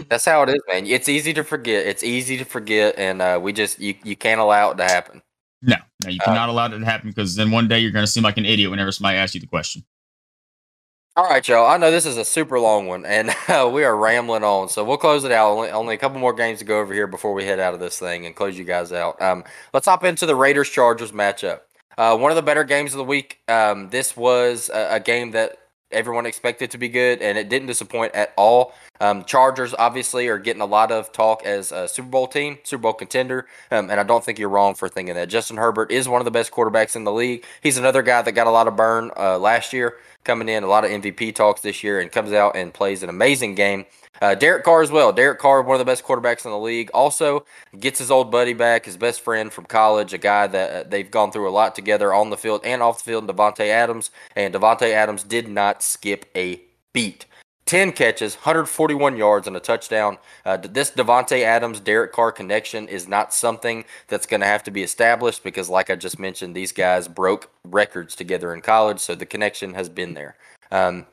That's how it is, man. It's easy to forget. It's easy to forget, and uh, we just you you can't allow it to happen. No, no, you cannot uh, allow it to happen because then one day you're going to seem like an idiot whenever somebody asks you the question. All right, y'all. I know this is a super long one, and uh, [laughs] we are rambling on, so we'll close it out. Only, only a couple more games to go over here before we head out of this thing and close you guys out. Um, let's hop into the Raiders Chargers matchup. Uh, one of the better games of the week. Um, this was a, a, game that everyone expected to be good, and it didn't disappoint at all. Um, Chargers obviously are getting a lot of talk as a Super Bowl team, Super Bowl contender, um, and I don't think you're wrong for thinking that. Justin Herbert is one of the best quarterbacks in the league. He's another guy that got a lot of burn uh, last year coming in, a lot of MVP talks this year, and comes out and plays an amazing game. Uh, Derek Carr as well. Derek Carr, one of the best quarterbacks in the league, also gets his old buddy back, his best friend from college, a guy that uh, they've gone through a lot together on the field and off the field, Davante Adams. And Davante Adams did not skip a beat. 10 catches, 141 yards, and a touchdown. Uh, this Davante Adams Derek Carr connection is not something that's going to have to be established because, like I just mentioned, these guys broke records together in college, so the connection has been there. Um,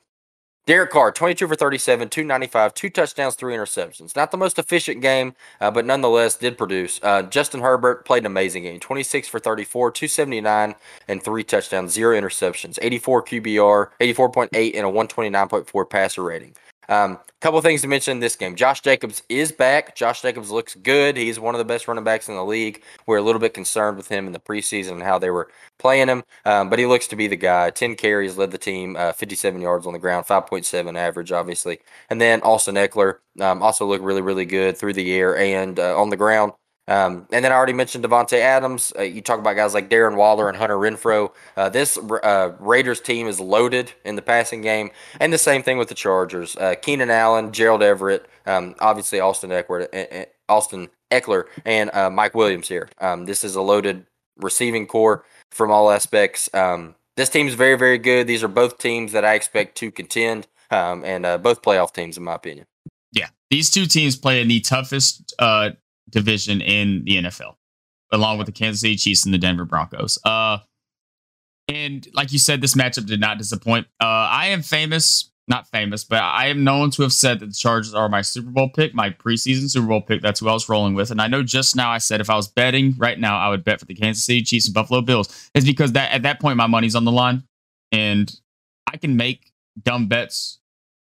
Derek Carr, 22 for 37, 295, two touchdowns, three interceptions. Not the most efficient game, uh, but nonetheless did produce. Uh, Justin Herbert played an amazing game, 26 for 34, 279, and three touchdowns, zero interceptions, 84 QBR, 84.8, and a 129.4 passer rating. Um, a couple things to mention in this game. Josh Jacobs is back. Josh Jacobs looks good. He's one of the best running backs in the league. We're a little bit concerned with him in the preseason and how they were playing him, um, but he looks to be the guy. 10 carries, led the team, uh, 57 yards on the ground, 5.7 average, obviously. And then Austin Ekeler um, also looked really, really good through the air and uh, on the ground. Um, and then I already mentioned Davante Adams. Uh, you talk about guys like Darren Waller and Hunter Renfrow. Uh, this uh, Raiders team is loaded in the passing game, and the same thing with the Chargers. Uh, Keenan Allen, Gerald Everett, um, obviously Austin Ekeler, uh, Austin Ekeler, and uh, Mike Williams here. Um, this is a loaded receiving core from all aspects. Um, this team is very, very good. These are both teams that I expect to contend, um, and both playoff teams, in my opinion. Yeah, these two teams play in the toughest division in the NFL, along with the Kansas City Chiefs and the Denver Broncos. Uh, and like you said, this matchup did not disappoint. Uh, I am famous, not famous, but I am known to have said that the Chargers are my Super Bowl pick, my preseason Super Bowl pick. That's who I was rolling with. And I know just now I said if I was betting right now, I would bet for the Kansas City Chiefs and Buffalo Bills. It's because that at that point my money's on the line, and I can make dumb bets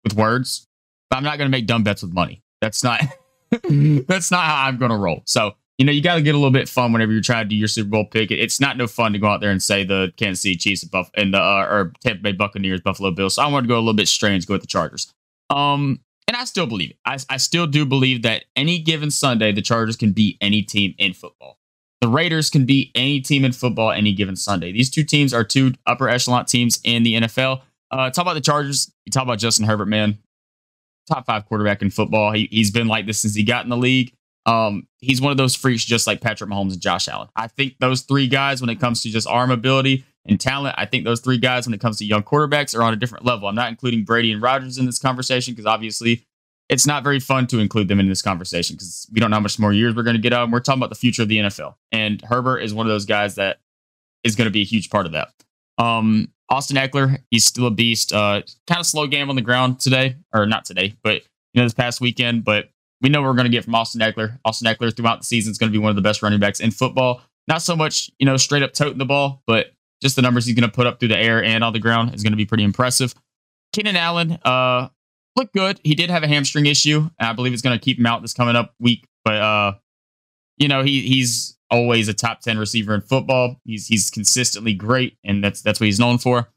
with words, but I'm not going to make dumb bets with money. That's not. [laughs] [laughs] That's not how I'm going to roll. So, you know, you got to get a little bit fun whenever you're trying to do your Super Bowl pick. It's not no fun to go out there and say the Kansas City Chiefs and, Buff- and the uh, or Tampa Bay Buccaneers, Buffalo Bills. So I wanted to go a little bit strange, go with the Chargers. Um, and I still believe it. I, I still do believe that any given Sunday, the Chargers can beat any team in football. The Raiders can beat any team in football any given Sunday. These two teams are two upper echelon teams in the NFL. Uh, talk about the Chargers. You talk about Justin Herbert, man top five quarterback in football. He, he's been like this since he got in the league. Um, he's one of those freaks, just like Patrick Mahomes and Josh Allen. I think those three guys, when it comes to just arm ability and talent, I think those three guys, when it comes to young quarterbacks, are on a different level. I'm not including Brady and Rodgers in this conversation because obviously it's not very fun to include them in this conversation because we don't know how much more years we're going to get out. We're talking about the future of the NFL, and Herbert is one of those guys that is going to be a huge part of that. Um, Austin Ekeler, he's still a beast. Uh, kind of slow game on the ground today, or not today, but you know this past weekend. But we know we're going to get from Austin Ekeler. Austin Ekeler throughout the season is going to be one of the best running backs in football. Not so much, you know, straight up toting the ball, but just the numbers he's going to put up through the air and on the ground is going to be pretty impressive. Keenan Allen uh, looked good. He did have a hamstring issue, and I believe it's going to keep him out this coming up week. But uh, you know, he he's always a top ten receiver in football. He's he's consistently great, and that's that's what he's known for.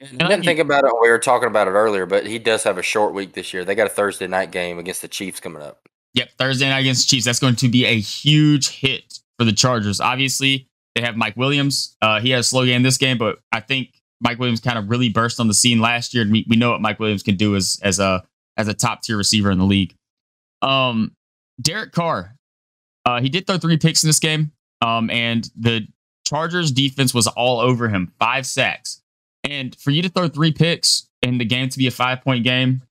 And I didn't think about it. We were talking about it earlier, but he does have a short week this year. They got a Thursday night game against the Chiefs coming up. Yep, Thursday night against the Chiefs. That's going to be a huge hit for the Chargers. Obviously, they have Mike Williams. Uh, he had a slow game this game, but I think Mike Williams kind of really burst on the scene last year, and we, we know what Mike Williams can do as as a as a top tier receiver in the league. Um, Derek Carr, uh, he did throw three picks in this game, um, and the Chargers defense was all over him, five sacks. And for you to throw three picks and the game to be a five point game,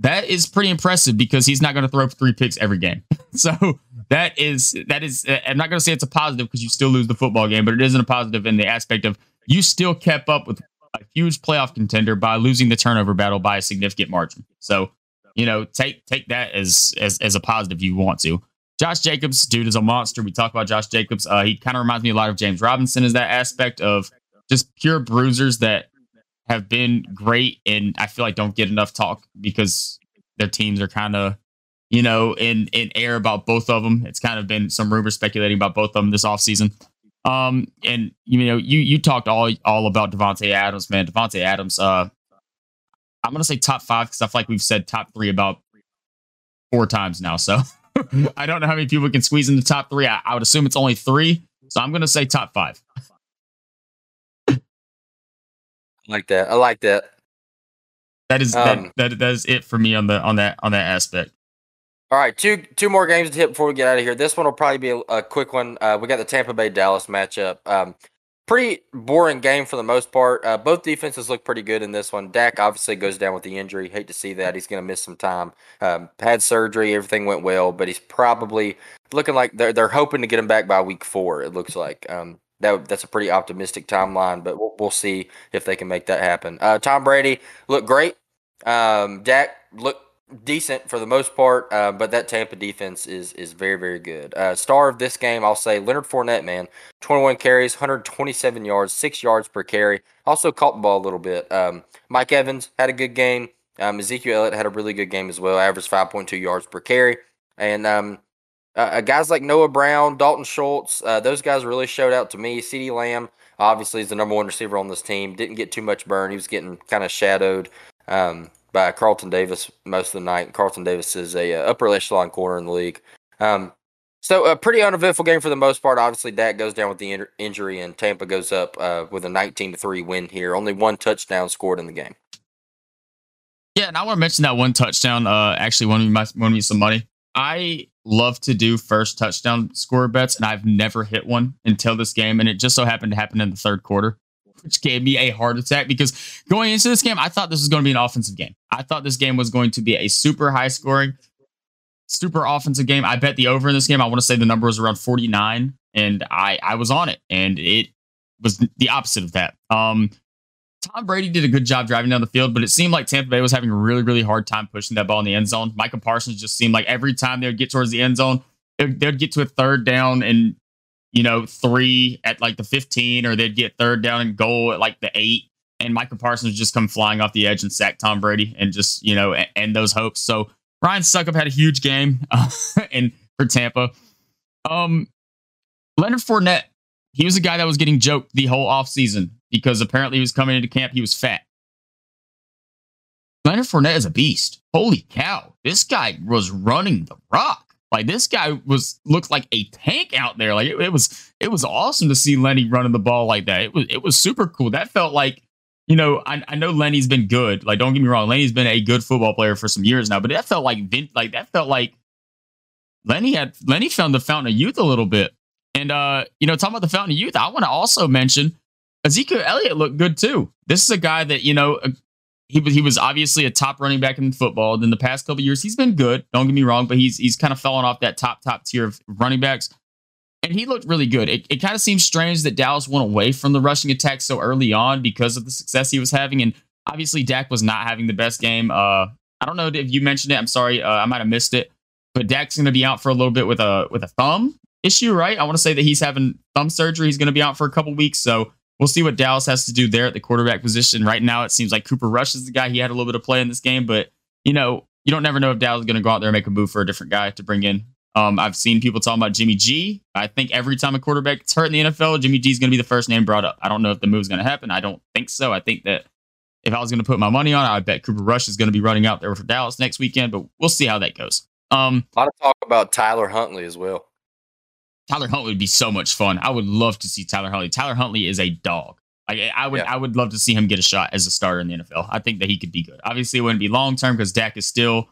that is pretty impressive because he's not going to throw three picks every game. [laughs] so that is that is. I'm not going to say it's a positive because you still lose the football game, but it isn't a positive in the aspect of you still kept up with a huge playoff contender by losing the turnover battle by a significant margin. So you know, take take that as as as a positive if you want to. Josh Jacobs, dude, is a monster. We talk about Josh Jacobs. Uh, he kind of reminds me a lot of James Robinson. Is that aspect of just pure bruisers that have been great and I feel like don't get enough talk because their teams are kind of, you know, in in air about both of them. It's kind of been some rumors speculating about both of them this offseason. Um, and you know, you you talked all all about Davante Adams, man. Davante Adams, uh, I'm gonna say top five because I feel like we've said top three about four times now. So [laughs] [laughs] I don't know how many people can squeeze in the top three. I, I would assume it's only three. So I'm gonna say top five. like that. I like that. That is um, that, that that is it for me on the on that on that aspect. All right, two two more games to hit before we get out of here. This one will probably be a, a quick one. Uh, we got the Tampa Bay Dallas matchup. Um, pretty boring game for the most part. Uh, both defenses look pretty good in this one. Dak obviously goes down with the injury. Hate to see that. He's going to miss some time. Um, had surgery. Everything went well, but he's probably looking like they're they're hoping to get him back by week four. It looks like. Um, that that's a pretty optimistic timeline, but we'll, we'll see if they can make that happen. Uh, Tom Brady looked great. Um, Dak looked decent for the most part, uh, but that Tampa defense is is very very good. Uh, star of this game, I'll say Leonard Fournette, man, 21 carries, 127 yards, six yards per carry. Also caught the ball a little bit. Um, Mike Evans had a good game. Um, Ezekiel Elliott had a really good game as well, averaged 5.2 yards per carry. And um, uh, uh, guys like Noah Brown, Dalton Schultz, uh, those guys really showed out to me. CeeDee Lamb, obviously, is the number one receiver on this team. Didn't get too much burn. He was getting kind of shadowed um, by Carlton Davis most of the night. Carlton Davis is a uh, upper echelon corner in the league. Um, so a pretty uneventful game for the most part. Obviously, Dak goes down with the in- injury, and Tampa goes up uh, with a 19 to three win here. Only one touchdown scored in the game. Yeah, and I want to mention that one touchdown. Uh, actually, won me won me some money. I love to do first touchdown score bets, and I've never hit one until this game. And it just so happened to happen in the third quarter, which gave me a heart attack because going into this game, I thought this was going to be an offensive game. I thought this game was going to be a super high scoring, super offensive game. I bet the over in this game. I want to say the number was around 49, and I I was on it, and it was the opposite of that. Um, Tom Brady did a good job driving down the field, but it seemed like Tampa Bay was having a really, really hard time pushing that ball in the end zone. Micah Parsons just seemed like every time they would get towards the end zone, they'd get to a third down and, you know, three at like the 15, or they'd get third down and goal at like the eight. And Michael Parsons just come flying off the edge and sack Tom Brady and just, you know, end those hopes. So Ryan Succop had a huge game [laughs] uh, and for Tampa. Um, Leonard Fournette, he was a guy that was getting joked the whole offseason because apparently he was coming into camp, he was fat. Leonard Fournette is a beast. Holy cow. This guy was running the rock. Like this guy was looked like a tank out there. Like it, it was it was awesome to see Lenny running the ball like that. It was it was super cool. That felt like you know, I, I know Lenny's been good. Like, don't get me wrong, Lenny's been a good football player for some years now, but that felt like like that felt like Lenny had Lenny found the fountain of youth a little bit. And uh, you know, talking about the fountain of youth, I want to also mention Ezekiel Elliott looked good too. This is a guy that, you know, he he was obviously a top running back in football. In the past couple years, he's been good. Don't get me wrong, but he's he's kind of fallen off that top top tier of running backs. And he looked really good. It, it kind of seems strange that Dallas went away from the rushing attack so early on because of the success he was having. And obviously, Dak was not having the best game. Uh, I don't know if you mentioned it. I'm sorry, uh, I might have missed it. But Dak's going to be out for a little bit with a with a thumb issue, right? I want to say that he's having thumb surgery. He's going to be out for a couple weeks. So we'll see what Dallas has to do there at the quarterback position. Right now, it seems like Cooper Rush is the guy. He had a little bit of play in this game, but you know, you don't never know if Dallas is going to go out there and make a move for a different guy to bring in. Um, I've seen people talking about Jimmy G. I think every time a quarterback gets hurt in the NFL, Jimmy G is going to be the first name brought up. I don't know if the move is going to happen. I don't think so. I think that if I was going to put my money on it, I bet Cooper Rush is going to be running out there for Dallas next weekend, but we'll see how that goes. Um, a lot of talk about Tyler Huntley as well. Tyler Huntley would be so much fun. I would love to see Tyler Huntley. Tyler Huntley is a dog. I, I would yeah. I would love to see him get a shot as a starter in the NFL. I think that he could be good. Obviously, it wouldn't be long term because Dak is still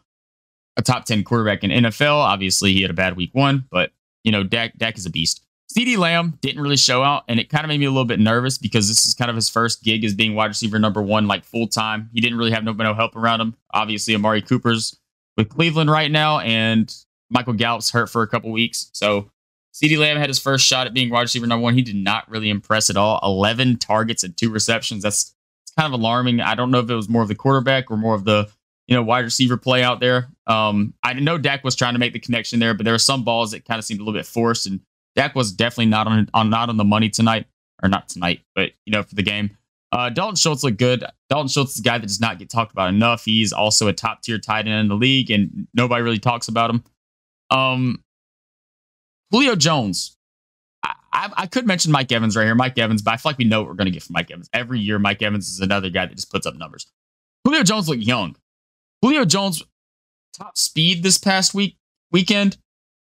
a top 10 quarterback in NFL. Obviously, he had a bad week one, but you know, Dak Dak is a beast. CeeDee Lamb didn't really show out, and it kind of made me a little bit nervous because this is kind of his first gig as being wide receiver number one, like full time. He didn't really have no, no help around him. Obviously, Amari Cooper's with Cleveland right now, and Michael Gallup's hurt for a couple weeks. So CeeDee Lamb had his first shot at being wide receiver number one. He did not really impress at all. 11 targets and two receptions. That's kind of alarming. I don't know if it was more of the quarterback or more of the you know wide receiver play out there. Um, I didn't know Dak was trying to make the connection there, but there were some balls that kind of seemed a little bit forced, and Dak was definitely not on, on not on the money tonight, or not tonight, but you know for the game. Uh, Dalton Schultz looked good. Dalton Schultz is a guy that does not get talked about enough. He's also a top tier tight end in the league, and nobody really talks about him. Um, Julio Jones. I, I, I, could mention Mike Evans right here, Mike Evans, but I feel like we know what we're going to get from Mike Evans. Every year, Mike Evans is another guy that just puts up numbers. Julio Jones looked young. Julio Jones top speed this past week weekend.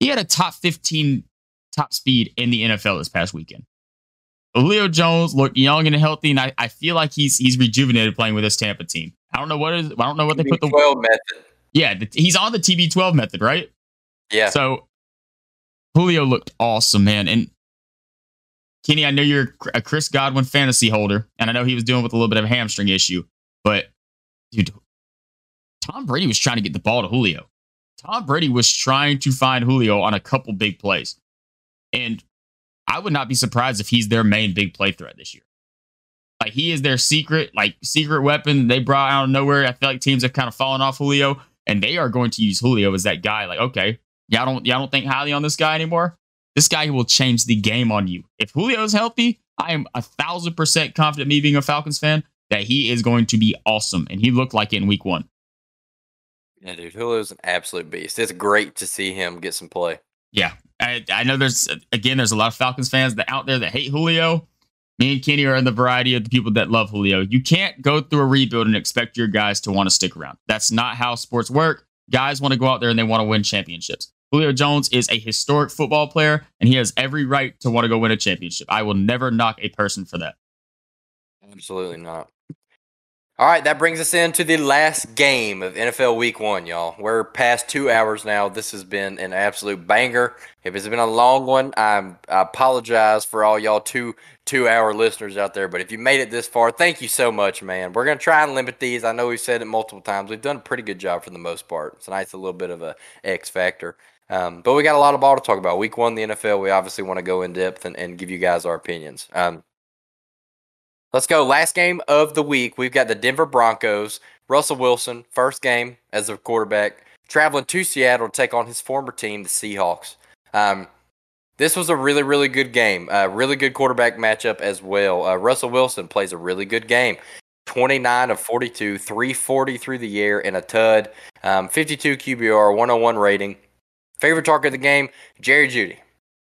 He had a top 15 top speed in the NFL this past weekend. Julio Jones looked young and healthy, and I, I feel like he's he's rejuvenated playing with this Tampa team. I don't know what is I don't know what they put the 12 method. Yeah, the, he's on the TB12 method, right? Yeah. So Julio looked awesome, man. And Kenny, I know you're a Chris Godwin fantasy holder, and I know he was dealing with a little bit of a hamstring issue, but dude, Tom Brady was trying to get the ball to Julio. Tom Brady was trying to find Julio on a couple big plays. And I would not be surprised if he's their main big play threat this year. Like he is their secret, like secret weapon they brought out of nowhere. I feel like teams have kind of fallen off Julio, and they are going to use Julio as that guy. Like, okay, y'all don't y'all don't think highly on this guy anymore. This guy will change the game on you. If Julio is healthy, I am a thousand percent confident, me being a Falcons fan, that he is going to be awesome. And he looked like it in week one. Yeah, dude, Julio's an absolute beast. It's great to see him get some play. Yeah, I, I know there's again there's a lot of Falcons fans that out there that hate Julio. Me and Kenny are in the variety of the people that love Julio. You can't go through a rebuild and expect your guys to want to stick around. That's not how sports work. Guys want to go out there and they want to win championships. Julio Jones is a historic football player, and he has every right to want to go win a championship. I will never knock a person for that. Absolutely not. All right, that brings us into the last game of NFL Week One, y'all. We're past two hours now. This has been an absolute banger. If it's been a long one, I'm, I apologize for all y'all two two hour listeners out there. But if you made it this far, thank you so much, man. We're gonna try and limit these. I know we've said it multiple times. We've done a pretty good job for the most part. Tonight's a little bit of a X factor. Um, but we got a lot of ball to talk about. Week one, the NFL, we obviously want to go in depth and, and give you guys our opinions. Um, Let's go. Last game of the week. We've got the Denver Broncos. Russell Wilson, first game as a quarterback, traveling to Seattle to take on his former team, the Seahawks. Um, this was a really, really good game. A really good quarterback matchup as well. Uh, Russell Wilson plays a really good game. 29 of 42, 340 through the air, and a tud. Um, 52 QBR, 101 rating. Favorite target of the game, Jerry Jeudy.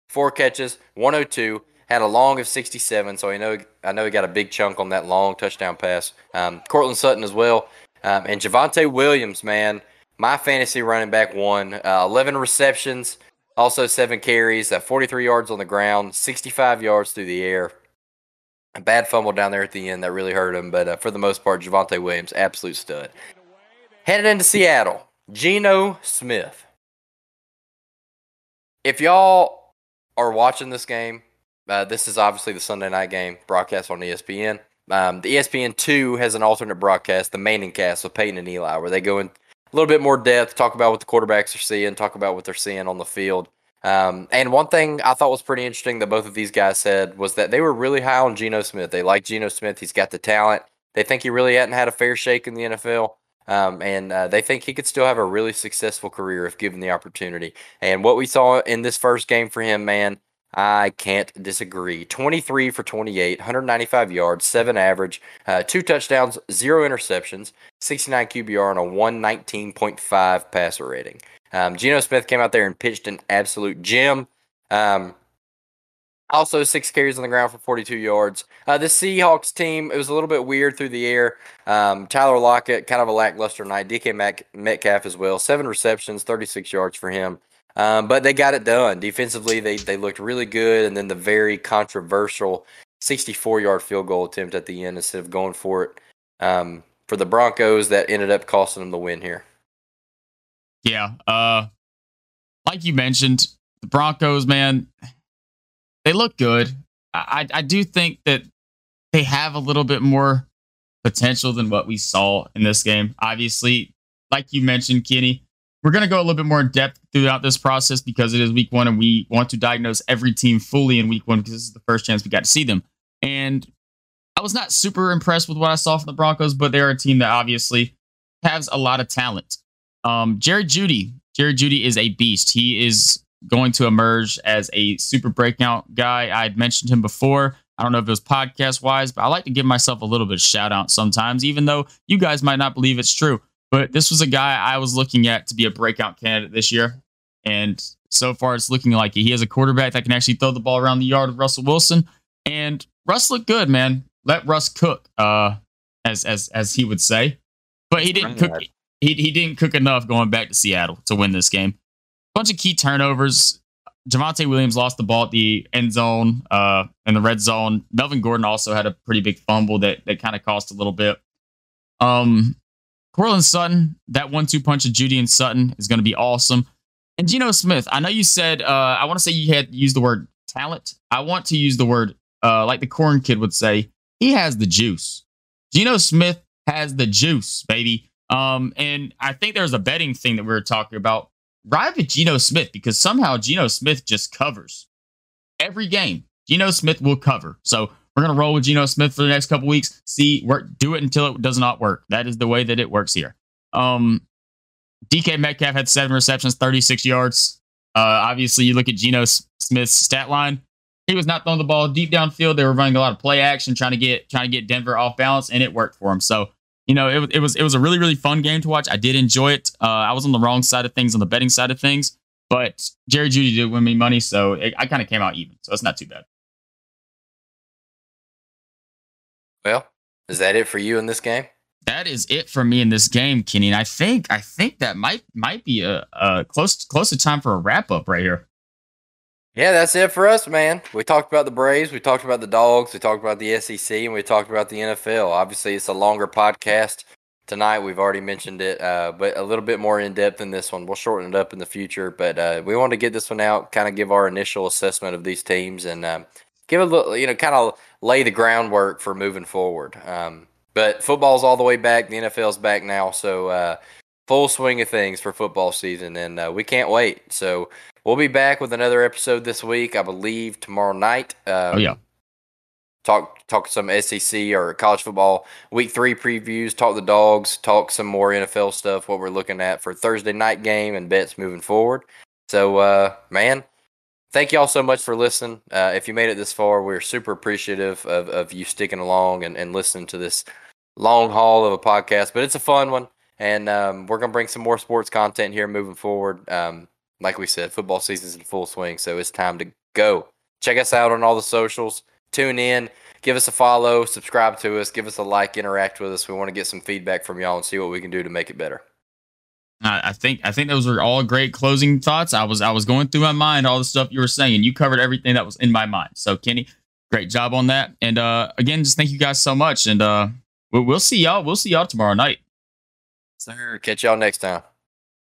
Four catches, 102 had a long of 67, so I know I know he got a big chunk on that long touchdown pass. Um, Courtland Sutton as well, um, and Javonte Williams, man, my fantasy running back won uh, 11 receptions, also seven carries, uh, 43 yards on the ground, 65 yards through the air. A bad fumble down there at the end that really hurt him, but uh, for the most part, Javonte Williams, absolute stud. Headed into Seattle, Geno Smith. If y'all are watching this game, uh, this is obviously the Sunday night game broadcast on ESPN. Um, the ESPN two has an alternate broadcast, the Manning cast with Peyton and Eli, where they go in a little bit more depth, talk about what the quarterbacks are seeing, talk about what they're seeing on the field. Um, and one thing I thought was pretty interesting that both of these guys said was that they were really high on Geno Smith. They like Geno Smith. He's got the talent. They think he really hadn't had a fair shake in the NFL. Um, and uh, they think he could still have a really successful career if given the opportunity. And what we saw in this first game for him, man, I can't disagree. 23 for 28, 195 yards, 7 average, uh, 2 touchdowns, 0 interceptions, 69 QBR, and a 119.5 passer rating. Um, Geno Smith came out there and pitched an absolute gem. Um, also, six carries on the ground for 42 yards. Uh, the Seahawks team, it was a little bit weird through the air. Um, Tyler Lockett, kind of a lackluster night. DK Mac- Metcalf as well. Seven receptions, 36 yards for him. Um, but they got it done. Defensively, they, they looked really good. And then the very controversial 64 yard field goal attempt at the end instead of going for it um, for the Broncos that ended up costing them the win here. Yeah. Uh, like you mentioned, the Broncos, man, they look good. I, I do think that they have a little bit more potential than what we saw in this game. Obviously, like you mentioned, Kenny, we're going to go a little bit more in depth throughout this process because it is week one and we want to diagnose every team fully in week one because this is the first chance we got to see them. And I was not super impressed with what I saw from the Broncos, but they're a team that obviously has a lot of talent. Um, Jerry Jeudy, Jerry Jeudy is a beast. He is going to emerge as a super breakout guy. I had mentioned him before. I don't know if it was podcast wise, but I like to give myself a little bit of shout out sometimes, even though you guys might not believe it's true. But this was a guy I was looking at to be a breakout candidate this year. And so far, it's looking like He has a quarterback that can actually throw the ball around the yard with Russell Wilson. And Russ looked good, man. Let Russ cook, uh, as as as he would say. But he didn't cook. He, he didn't cook enough going back to Seattle to win this game bunch of key turnovers. Javonte Williams lost the ball at the end zone, uh, in the red zone. Melvin Gordon also had a pretty big fumble that that kind of cost a little bit. Um, Courtland Sutton, that one-two punch of Jeudy and Sutton is going to be awesome. And Geno Smith, I know you said uh, I want to say you had used the word talent. I want to use the word uh, like the corn kid would say. He has the juice. Geno Smith has the juice, baby. Um, and I think there's a betting thing that we were talking about ride with Geno Smith because somehow Geno Smith just covers every game. Geno Smith will cover. So we're gonna roll with Geno Smith for the next couple weeks. See, work, do it until it does not work. That is the way that it works here. Um, DK Metcalf had seven receptions, 36 yards. Uh, obviously, you look at Geno Smith's stat line. He was not throwing the ball deep downfield. They were running a lot of play action, trying to get trying to get Denver off balance, and it worked for him. So you know, it, it was it was a really really fun game to watch. I did enjoy it. Uh, I was on the wrong side of things on the betting side of things, but Jerry Jeudy did win me money, so it, I kind of came out even. So it's not too bad. Well, is that it for you in this game? That is it for me in this game, Kenny. And I think I think that might might be a, a close close to time for a wrap up right here. Yeah, that's it for us, man. We talked about the Braves, we talked about the Dogs, we talked about the SEC, and we talked about the NFL. Obviously, it's a longer podcast tonight. We've already mentioned it, uh, but a little bit more in depth in this one. We'll shorten it up in the future, but uh, we wanted to get this one out, kind of give our initial assessment of these teams, and um, give a little, you know, kind of lay the groundwork for moving forward. Um, but football's all the way back. The NFL's back now, so uh, full swing of things for football season, and uh, we can't wait. So We'll be back with another episode this week, I believe, tomorrow night. Um, oh yeah. Talk talk some SEC or college football week three previews. Talk the dogs. Talk some more NFL stuff. What we're looking at for Thursday night game and bets moving forward. So, uh, man, thank y'all so much for listening. Uh, if you made it this far, we're super appreciative of, of you sticking along and, and listening to this long haul of a podcast. But it's a fun one, and um, we're gonna bring some more sports content here moving forward. Um, like we said, football season's in full swing, so it's time to go. Check us out on all the socials. Tune in, give us a follow, subscribe to us, give us a like, interact with us. We want to get some feedback from y'all and see what we can do to make it better. I think I think those were all great closing thoughts. I was I was going through my mind all the stuff you were saying. You covered everything that was in my mind. So Kenny, great job on that. And uh, again, just thank you guys so much. And uh, we'll, we'll see y'all. We'll see y'all tomorrow night. Sir, catch y'all next time.